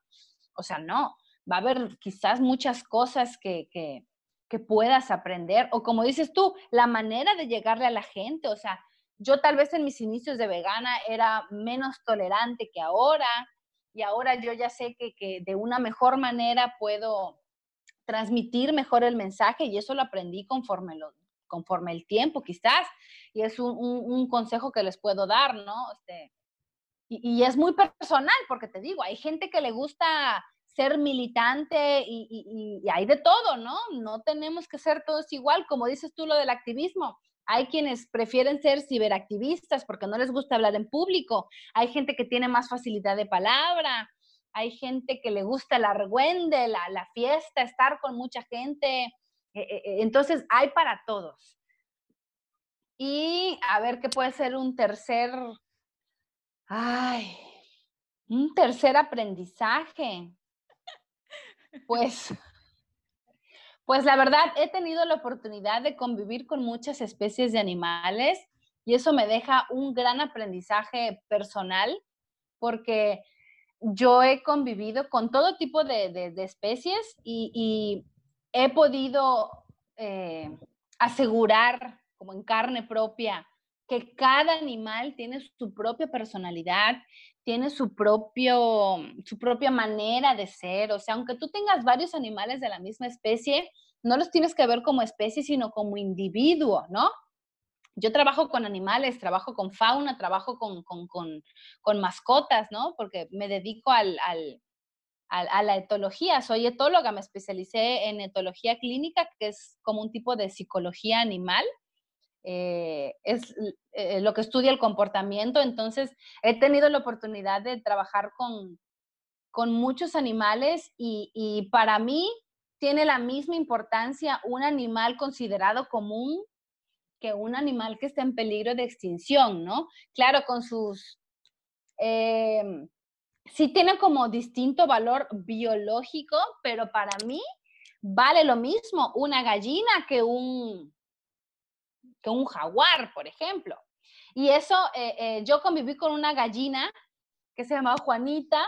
S1: O sea, no, va a haber quizás muchas cosas que, que, que puedas aprender, o como dices tú, la manera de llegarle a la gente, o sea, yo tal vez en mis inicios de vegana era menos tolerante que ahora, y ahora yo ya sé que, que de una mejor manera puedo transmitir mejor el mensaje y eso lo aprendí conforme, lo, conforme el tiempo quizás y es un, consejo que les puedo dar, ¿no? Este, y, es muy personal porque te digo, hay gente que le gusta ser militante y, hay de todo, ¿no? No tenemos que ser todos igual, como dices tú lo del activismo. Hay quienes prefieren ser ciberactivistas porque no les gusta hablar en público. Hay gente que tiene más facilidad de palabra hay gente que le gusta el argüende, la, la fiesta, estar con mucha gente. E, e, e, entonces, hay para todos. Y a ver qué puede ser un tercer, ay, un tercer aprendizaje. Pues, pues la verdad, he tenido la oportunidad de convivir con muchas especies de animales y eso me deja un gran aprendizaje personal porque yo he convivido con todo tipo de, especies y, he podido eh, asegurar, como en carne propia, que cada animal tiene su propia personalidad, tiene su, propio, su propia manera de ser. O sea, aunque tú tengas varios animales de la misma especie, no los tienes que ver como especie, sino como individuo, ¿no? yo trabajo con animales, trabajo con fauna, trabajo con, mascotas, ¿no? Porque me dedico al, a la etología. Soy etóloga, me especialicé en etología clínica, que es como un tipo de psicología animal. Eh, es eh, lo que estudia el comportamiento. Entonces, he tenido la oportunidad de trabajar con, con muchos animales y, y para mí tiene la misma importancia un animal considerado común que un animal que está en peligro de extinción, ¿no? Claro, con sus... Em, sí tiene como distinto valor biológico, pero para mí vale lo mismo una gallina que un, que un jaguar, por ejemplo. Y eso, eh, eh, yo conviví con una gallina que se llamaba Juanita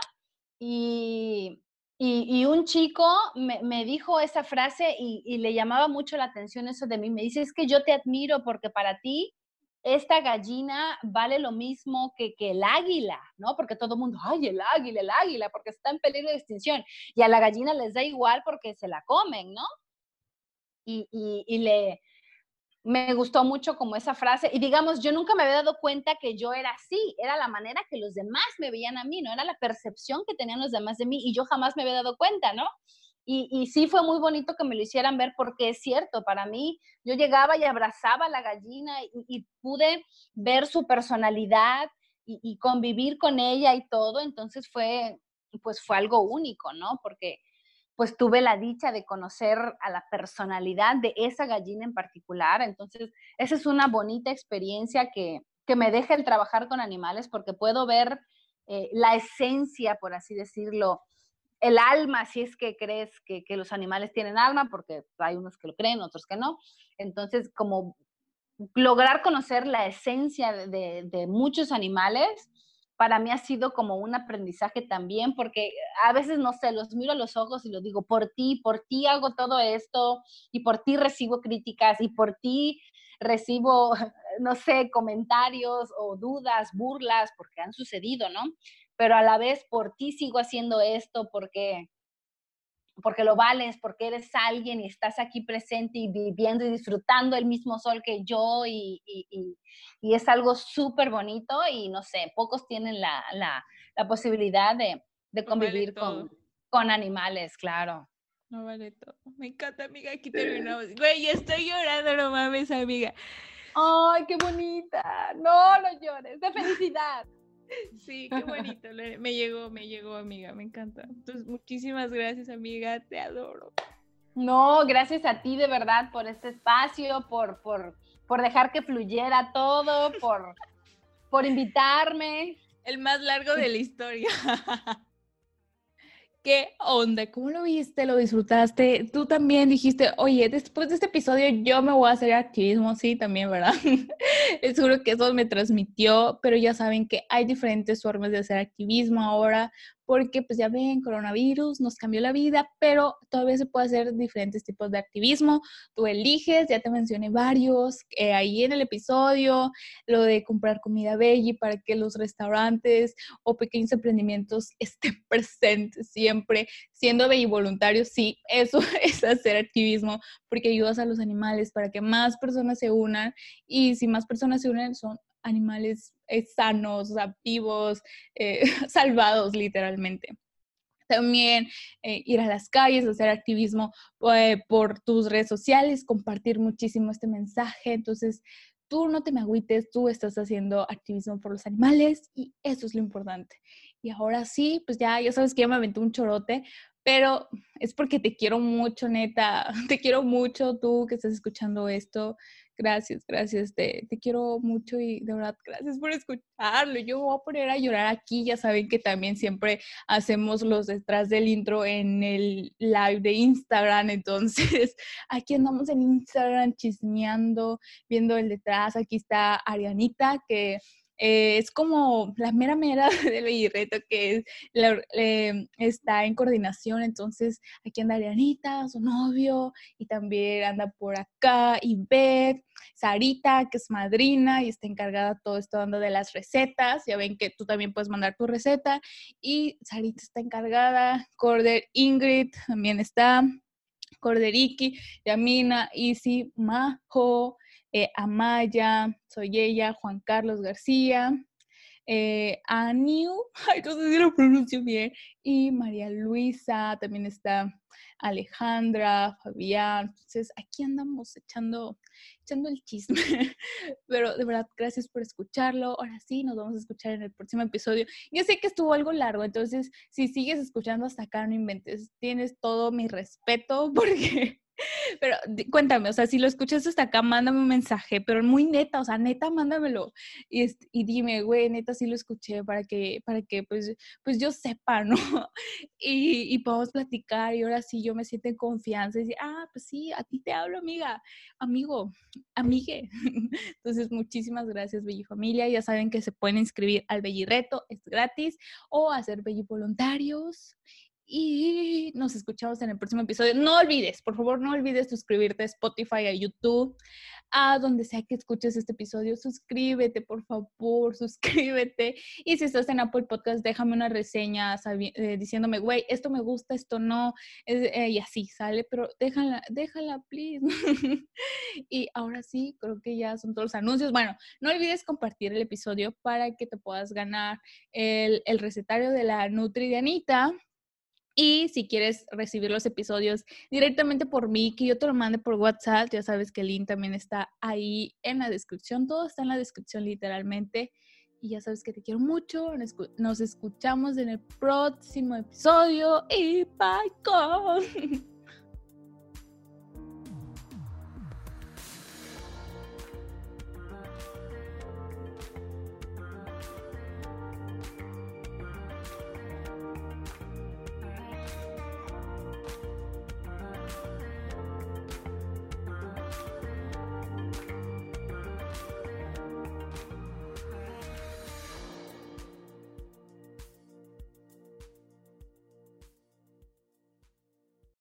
S1: y, y, un chico me, me, dijo esa frase y, y, le llamaba mucho la atención eso de mí. Me dice, es que yo te admiro porque para ti esta gallina vale lo mismo que, que el águila, ¿no? Porque todo el mundo, ay, el águila, el águila, porque está en peligro de extinción. Y a la gallina les da igual porque se la comen, ¿no? Y, y, y le, me gustó mucho como esa frase. Y digamos, yo nunca me había dado cuenta que yo era así, era la manera que los demás me veían a mí, no era la percepción que tenían los demás de mí y yo jamás me había dado cuenta, ¿no? Y, y sí fue muy bonito que me lo hicieran ver porque es cierto, para mí yo llegaba y abrazaba a la gallina y, pude ver su personalidad y, convivir con ella y todo, entonces fue, pues fue algo único, ¿no? Porque pues tuve la dicha de conocer a la personalidad de esa gallina en particular. Entonces, esa es una bonita experiencia que, que me deja el trabajar con animales porque puedo ver eh, la esencia, por así decirlo, el alma, si es que crees que, los animales tienen alma, porque hay unos que lo creen, otros que no. Entonces, como lograr conocer la esencia de, de muchos animales para mí ha sido como un aprendizaje también, porque a veces, no sé, los miro a los ojos y los digo, por ti, por ti hago todo esto, y por ti recibo críticas, y por ti recibo, no sé, comentarios o dudas, burlas, porque han sucedido, ¿no? Pero a la vez, por ti sigo haciendo esto, porque porque lo vales, porque eres alguien y estás aquí presente y viviendo y disfrutando el mismo sol que yo y, y, y, es algo súper bonito y no sé, pocos tienen la, la, la posibilidad de, de convivir con, con, animales, claro.
S2: No vale todo. Me encanta, amiga, aquí terminamos. Güey, estoy llorando, no mames, amiga.
S1: Ay, qué bonita. No, no llores, de felicidad.
S2: Sí, qué bonito. Me llegó, me llegó, amiga. Me encanta. Entonces, muchísimas gracias, amiga. Te adoro.
S1: No, gracias a ti de verdad por este espacio, por, por, por dejar que fluyera todo, por, por invitarme.
S2: El más largo de la historia. ¿Qué onda? ¿Cómo lo viste? ¿Lo disfrutaste? Tú también dijiste, oye, después de este episodio yo me voy a hacer activismo, sí, también, ¿verdad? Seguro que eso me transmitió, pero ya saben que hay diferentes formas de hacer activismo ahora porque pues ya ven, coronavirus nos cambió la vida, pero todavía se puede hacer diferentes tipos de activismo. Tú eliges, ya te mencioné varios eh, ahí en el episodio, lo de comprar comida veggie para que los restaurantes o pequeños emprendimientos estén presentes siempre, siendo veggie voluntarios, sí, eso es hacer activismo porque ayudas a los animales para que más personas se unan y si más personas se unen son animales eh, sanos, vivos, eh, salvados literalmente. También eh, ir a las calles, hacer activismo por tus redes sociales, compartir muchísimo este mensaje. Entonces, tú no te me agüites, tú estás haciendo activismo por los animales y eso es lo importante. Y ahora sí, pues ya, ya sabes que ya me aventé un chorote, pero es porque te quiero mucho, neta, te quiero mucho tú que estás escuchando esto. Gracias, gracias, te, te, quiero mucho y de verdad, gracias por escucharlo. Yo voy a poner a llorar aquí, ya saben que también siempre hacemos los detrás del intro en el live de Instagram, entonces aquí andamos en Instagram chismeando, viendo el detrás, aquí está Arianita que eh, es como la mera mera del Bellirreto que está en coordinación, entonces aquí anda Arianita, su novio, y también anda por acá Ivette, Sarita, que es madrina y está encargada todo esto dando de las recetas, ya ven que tú también puedes mandar tu receta, y Sarita está encargada, Corder Ingrid también está, Corderiki, Yamina, Isi, Majo, eh, Amaya, soy ella, Juan Carlos García, eh, Aniu, ay, no lo pronuncio bien, y María Luisa, también está Alejandra, Fabián, entonces aquí andamos echando, echando el chisme, pero de verdad, gracias por escucharlo, ahora sí, nos vamos a escuchar en el próximo episodio, yo sé que estuvo algo largo, entonces si sigues escuchando hasta acá, no inventes, tienes todo mi respeto porque Pero cuéntame, o sea, si lo escuchas hasta acá, mándame un mensaje, pero muy neta, o sea, neta, mándamelo. Y, y dime, güey, neta, sí lo escuché para que, para que pues, pues yo sepa, ¿no? Y, y podamos platicar y ahora sí yo me siento en confianza y decir, ah, pues sí, a ti te hablo, amiga, amigo, amigue. Entonces, muchísimas gracias, Belli Familia. Ya saben que se pueden inscribir al Belli Reto, es gratis, o hacer Belli Voluntarios y nos escuchamos en el próximo episodio. No olvides, por favor, no olvides suscribirte a Spotify, a YouTube, a donde sea que escuches este episodio. Suscríbete, por favor, suscríbete. Y si estás en Apple Podcast, déjame una reseña eh, diciéndome, güey, esto me gusta, esto no, eh, y así sale, pero déjala, déjala, please. y ahora sí, creo que ya son todos los anuncios. Bueno, no olvides compartir el episodio para que te puedas ganar el, el recetario de la Nutri de Anita y si quieres recibir los episodios directamente por mí, que yo te lo mande por WhatsApp, ya sabes que el link también está ahí en la descripción. Todo está en la descripción literalmente. Y ya sabes que te quiero mucho. Nos escuchamos en el próximo episodio. Y bye, con.